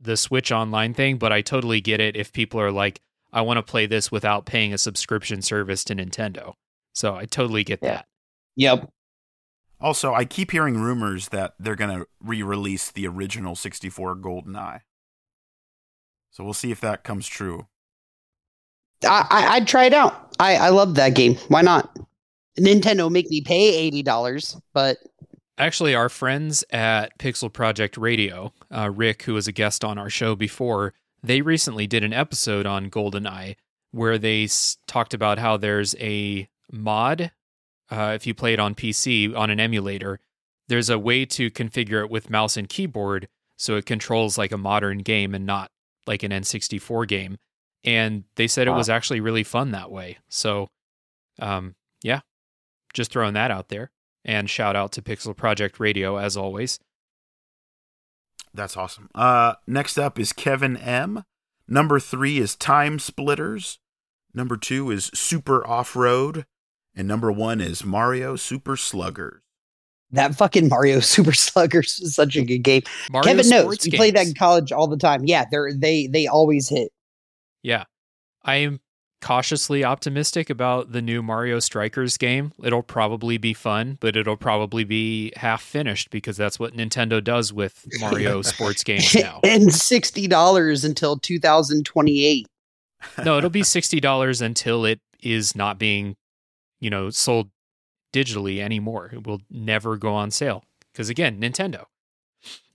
the Switch Online thing. But I totally get it if people are like, I want to play this without paying a subscription service to Nintendo. So I totally get Yeah. that. yep. Also, I keep hearing rumors that they're going to re-release the original 64 GoldenEye. So we'll see if that comes true. I, I, I'd try it out. I, I love that game. Why not? Nintendo make me pay $80, but Actually, our friends at Pixel Project Radio, uh, Rick, who was a guest on our show before, they recently did an episode on GoldenEye where they s- talked about how there's a mod. Uh, if you play it on PC on an emulator, there's a way to configure it with mouse and keyboard so it controls like a modern game and not like an N64 game. And they said it was actually really fun that way. So, um, yeah, just throwing that out there. And shout out to Pixel Project Radio as always. That's awesome. Uh, next up is Kevin M. Number three is Time Splitters. Number two is Super Off Road. And number one is Mario Super Sluggers. That fucking Mario Super Sluggers is such a good game. Mario Kevin knows. sports We played that in college all the time. Yeah, they're they they always hit. Yeah. I am cautiously optimistic about the new Mario Strikers game. It'll probably be fun, but it'll probably be half finished because that's what Nintendo does with Mario sports games now. and sixty dollars until 2028. No, it'll be $60 until it is not being, you know, sold digitally anymore. It will never go on sale because again, Nintendo.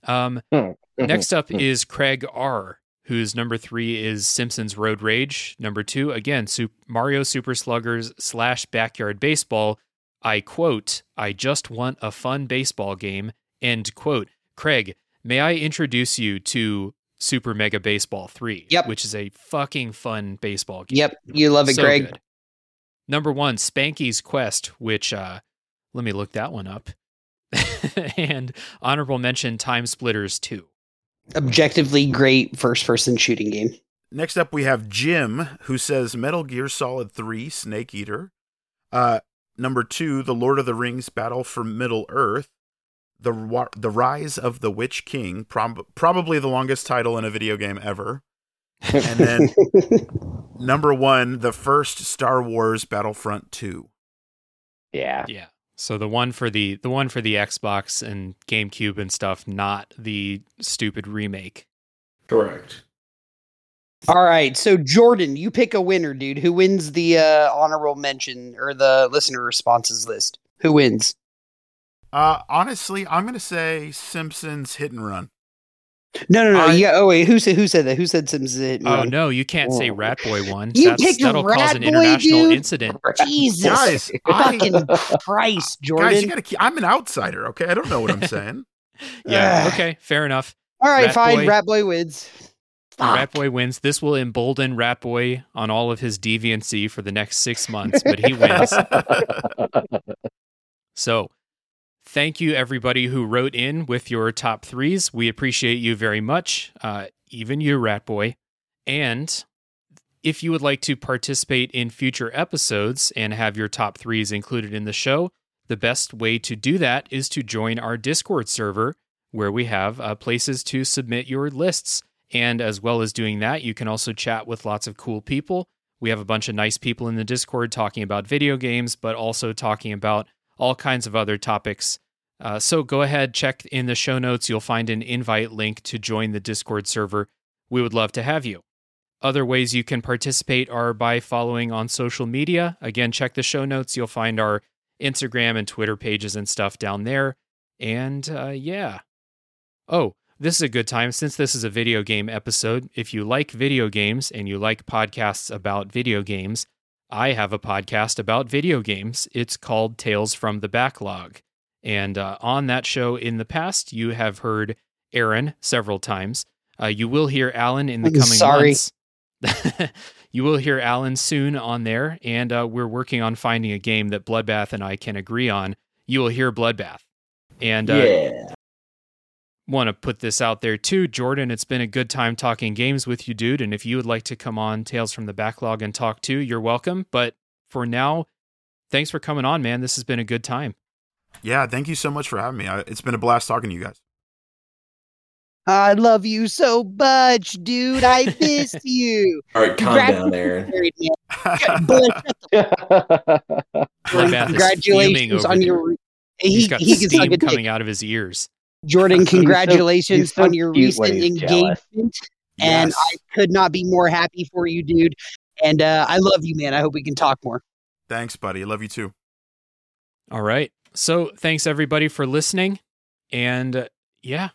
Um hmm. mm-hmm. Next up hmm. is Craig R, whose number three is Simpsons Road Rage. Number two, again, Mario Super Sluggers slash Backyard Baseball. I quote, I just want a fun baseball game. End quote. Craig, may I introduce you to Super Mega Baseball 3, Yep. which is a fucking fun baseball game. Yep, you love it, So Greg. good. Number one, Spanky's Quest, which uh, let me look that one up. and honorable mention, Time Splitters 2. Objectively great first person shooting game. Next up, we have Jim, who says Metal Gear Solid 3 Snake Eater. Uh, number two, The Lord of the Rings Battle for Middle Earth. The, the Rise of the Witch King, prob- probably the longest title in a video game ever. And then number one, the first Star Wars Battlefront 2. yeah. Yeah. So the one for the the one for the Xbox and GameCube and stuff, not the stupid remake. Correct. All right, so Jordan, you pick a winner, dude. Who wins the uh, honorable mention or the listener responses list? Who wins? Uh, honestly, I'm going to say Simpsons Hit and Run. No, no, no. I- you got, oh wait, who said who said that? Who said Simpsons? Hit and Oh no, you can't say oh. Rat Boy one. You That's, picked that'll cause Rat an Boy, international dude? incident. Jesus, Guys, I, fucking Christ, Jordan. guys, you got to keep. I'm an outsider, okay? I don't know what I'm saying. Yeah. Okay. Fair enough. All right, Rat fine. Boy. Rat Boy wins. Rat Boy wins. This will embolden Rat Boy on all of his deviancy for the next six months, but he wins. So, thank you everybody who wrote in with your top threes. We appreciate you very much, uh, even you, Rat Boy. And if you would like to participate in future episodes and have your top threes included in the show, the best way to do that is to join our Discord server where we have uh, places to submit your lists. And as well as doing that, you can also chat with lots of cool people. We have a bunch of nice people in the Discord talking about video games, but also talking about all kinds of other topics. Uh, so go ahead, check in the show notes. You'll find an invite link to join the Discord server. We would love to have you. Other ways you can participate are by following on social media. Again, check the show notes. You'll find our Instagram and Twitter pages and stuff down there. And uh, yeah. Oh, this is a good time since this is a video game episode. If you like video games and you like podcasts about video games, I have a podcast about video games. It's called Tales from the Backlog. And uh, on that show in the past, you have heard Aaron several times. Uh, you will hear Alan in the I'm coming sorry. months. you will hear Alan soon on there, and uh, we're working on finding a game that Bloodbath and I can agree on. You will hear Bloodbath. And uh, yeah. Want to put this out there too, Jordan. It's been a good time talking games with you, dude. And if you would like to come on Tales from the Backlog and talk too, you're welcome. But for now, thanks for coming on, man. This has been a good time. yeah, thank you so much for having me. I, it's been a blast talking to you guys. I love you so much, dude. I miss you. All right, calm Congrats- down, Aaron. Married man. But Bloodbath is congratulations on your. He's He, got he steam coming out of his ears. Jordan, He's so- congratulations he's so on your recent he's jealous. engagement. And Yes. I could not be more happy for you, dude. And uh, I love you, man. I hope we can talk more. Thanks, buddy. Love you too. All right. So thanks everybody for listening. And uh, yeah,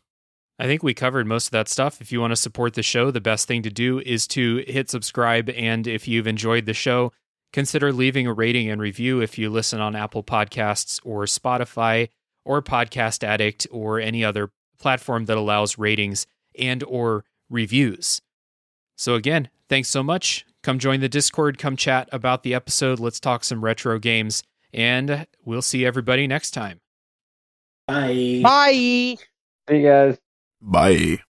I think we covered most of that stuff. If you want to support the show, the best thing to do is to hit subscribe. And if you've enjoyed the show, consider leaving a rating and review if you listen on Apple Podcasts or Spotify or Podcast Addict or any other platform that allows ratings and or reviews. So again, thanks so much. Come join the Discord, come chat about the episode. Let's talk some retro games and we'll see everybody next time. Bye. Bye. See you guys. Bye.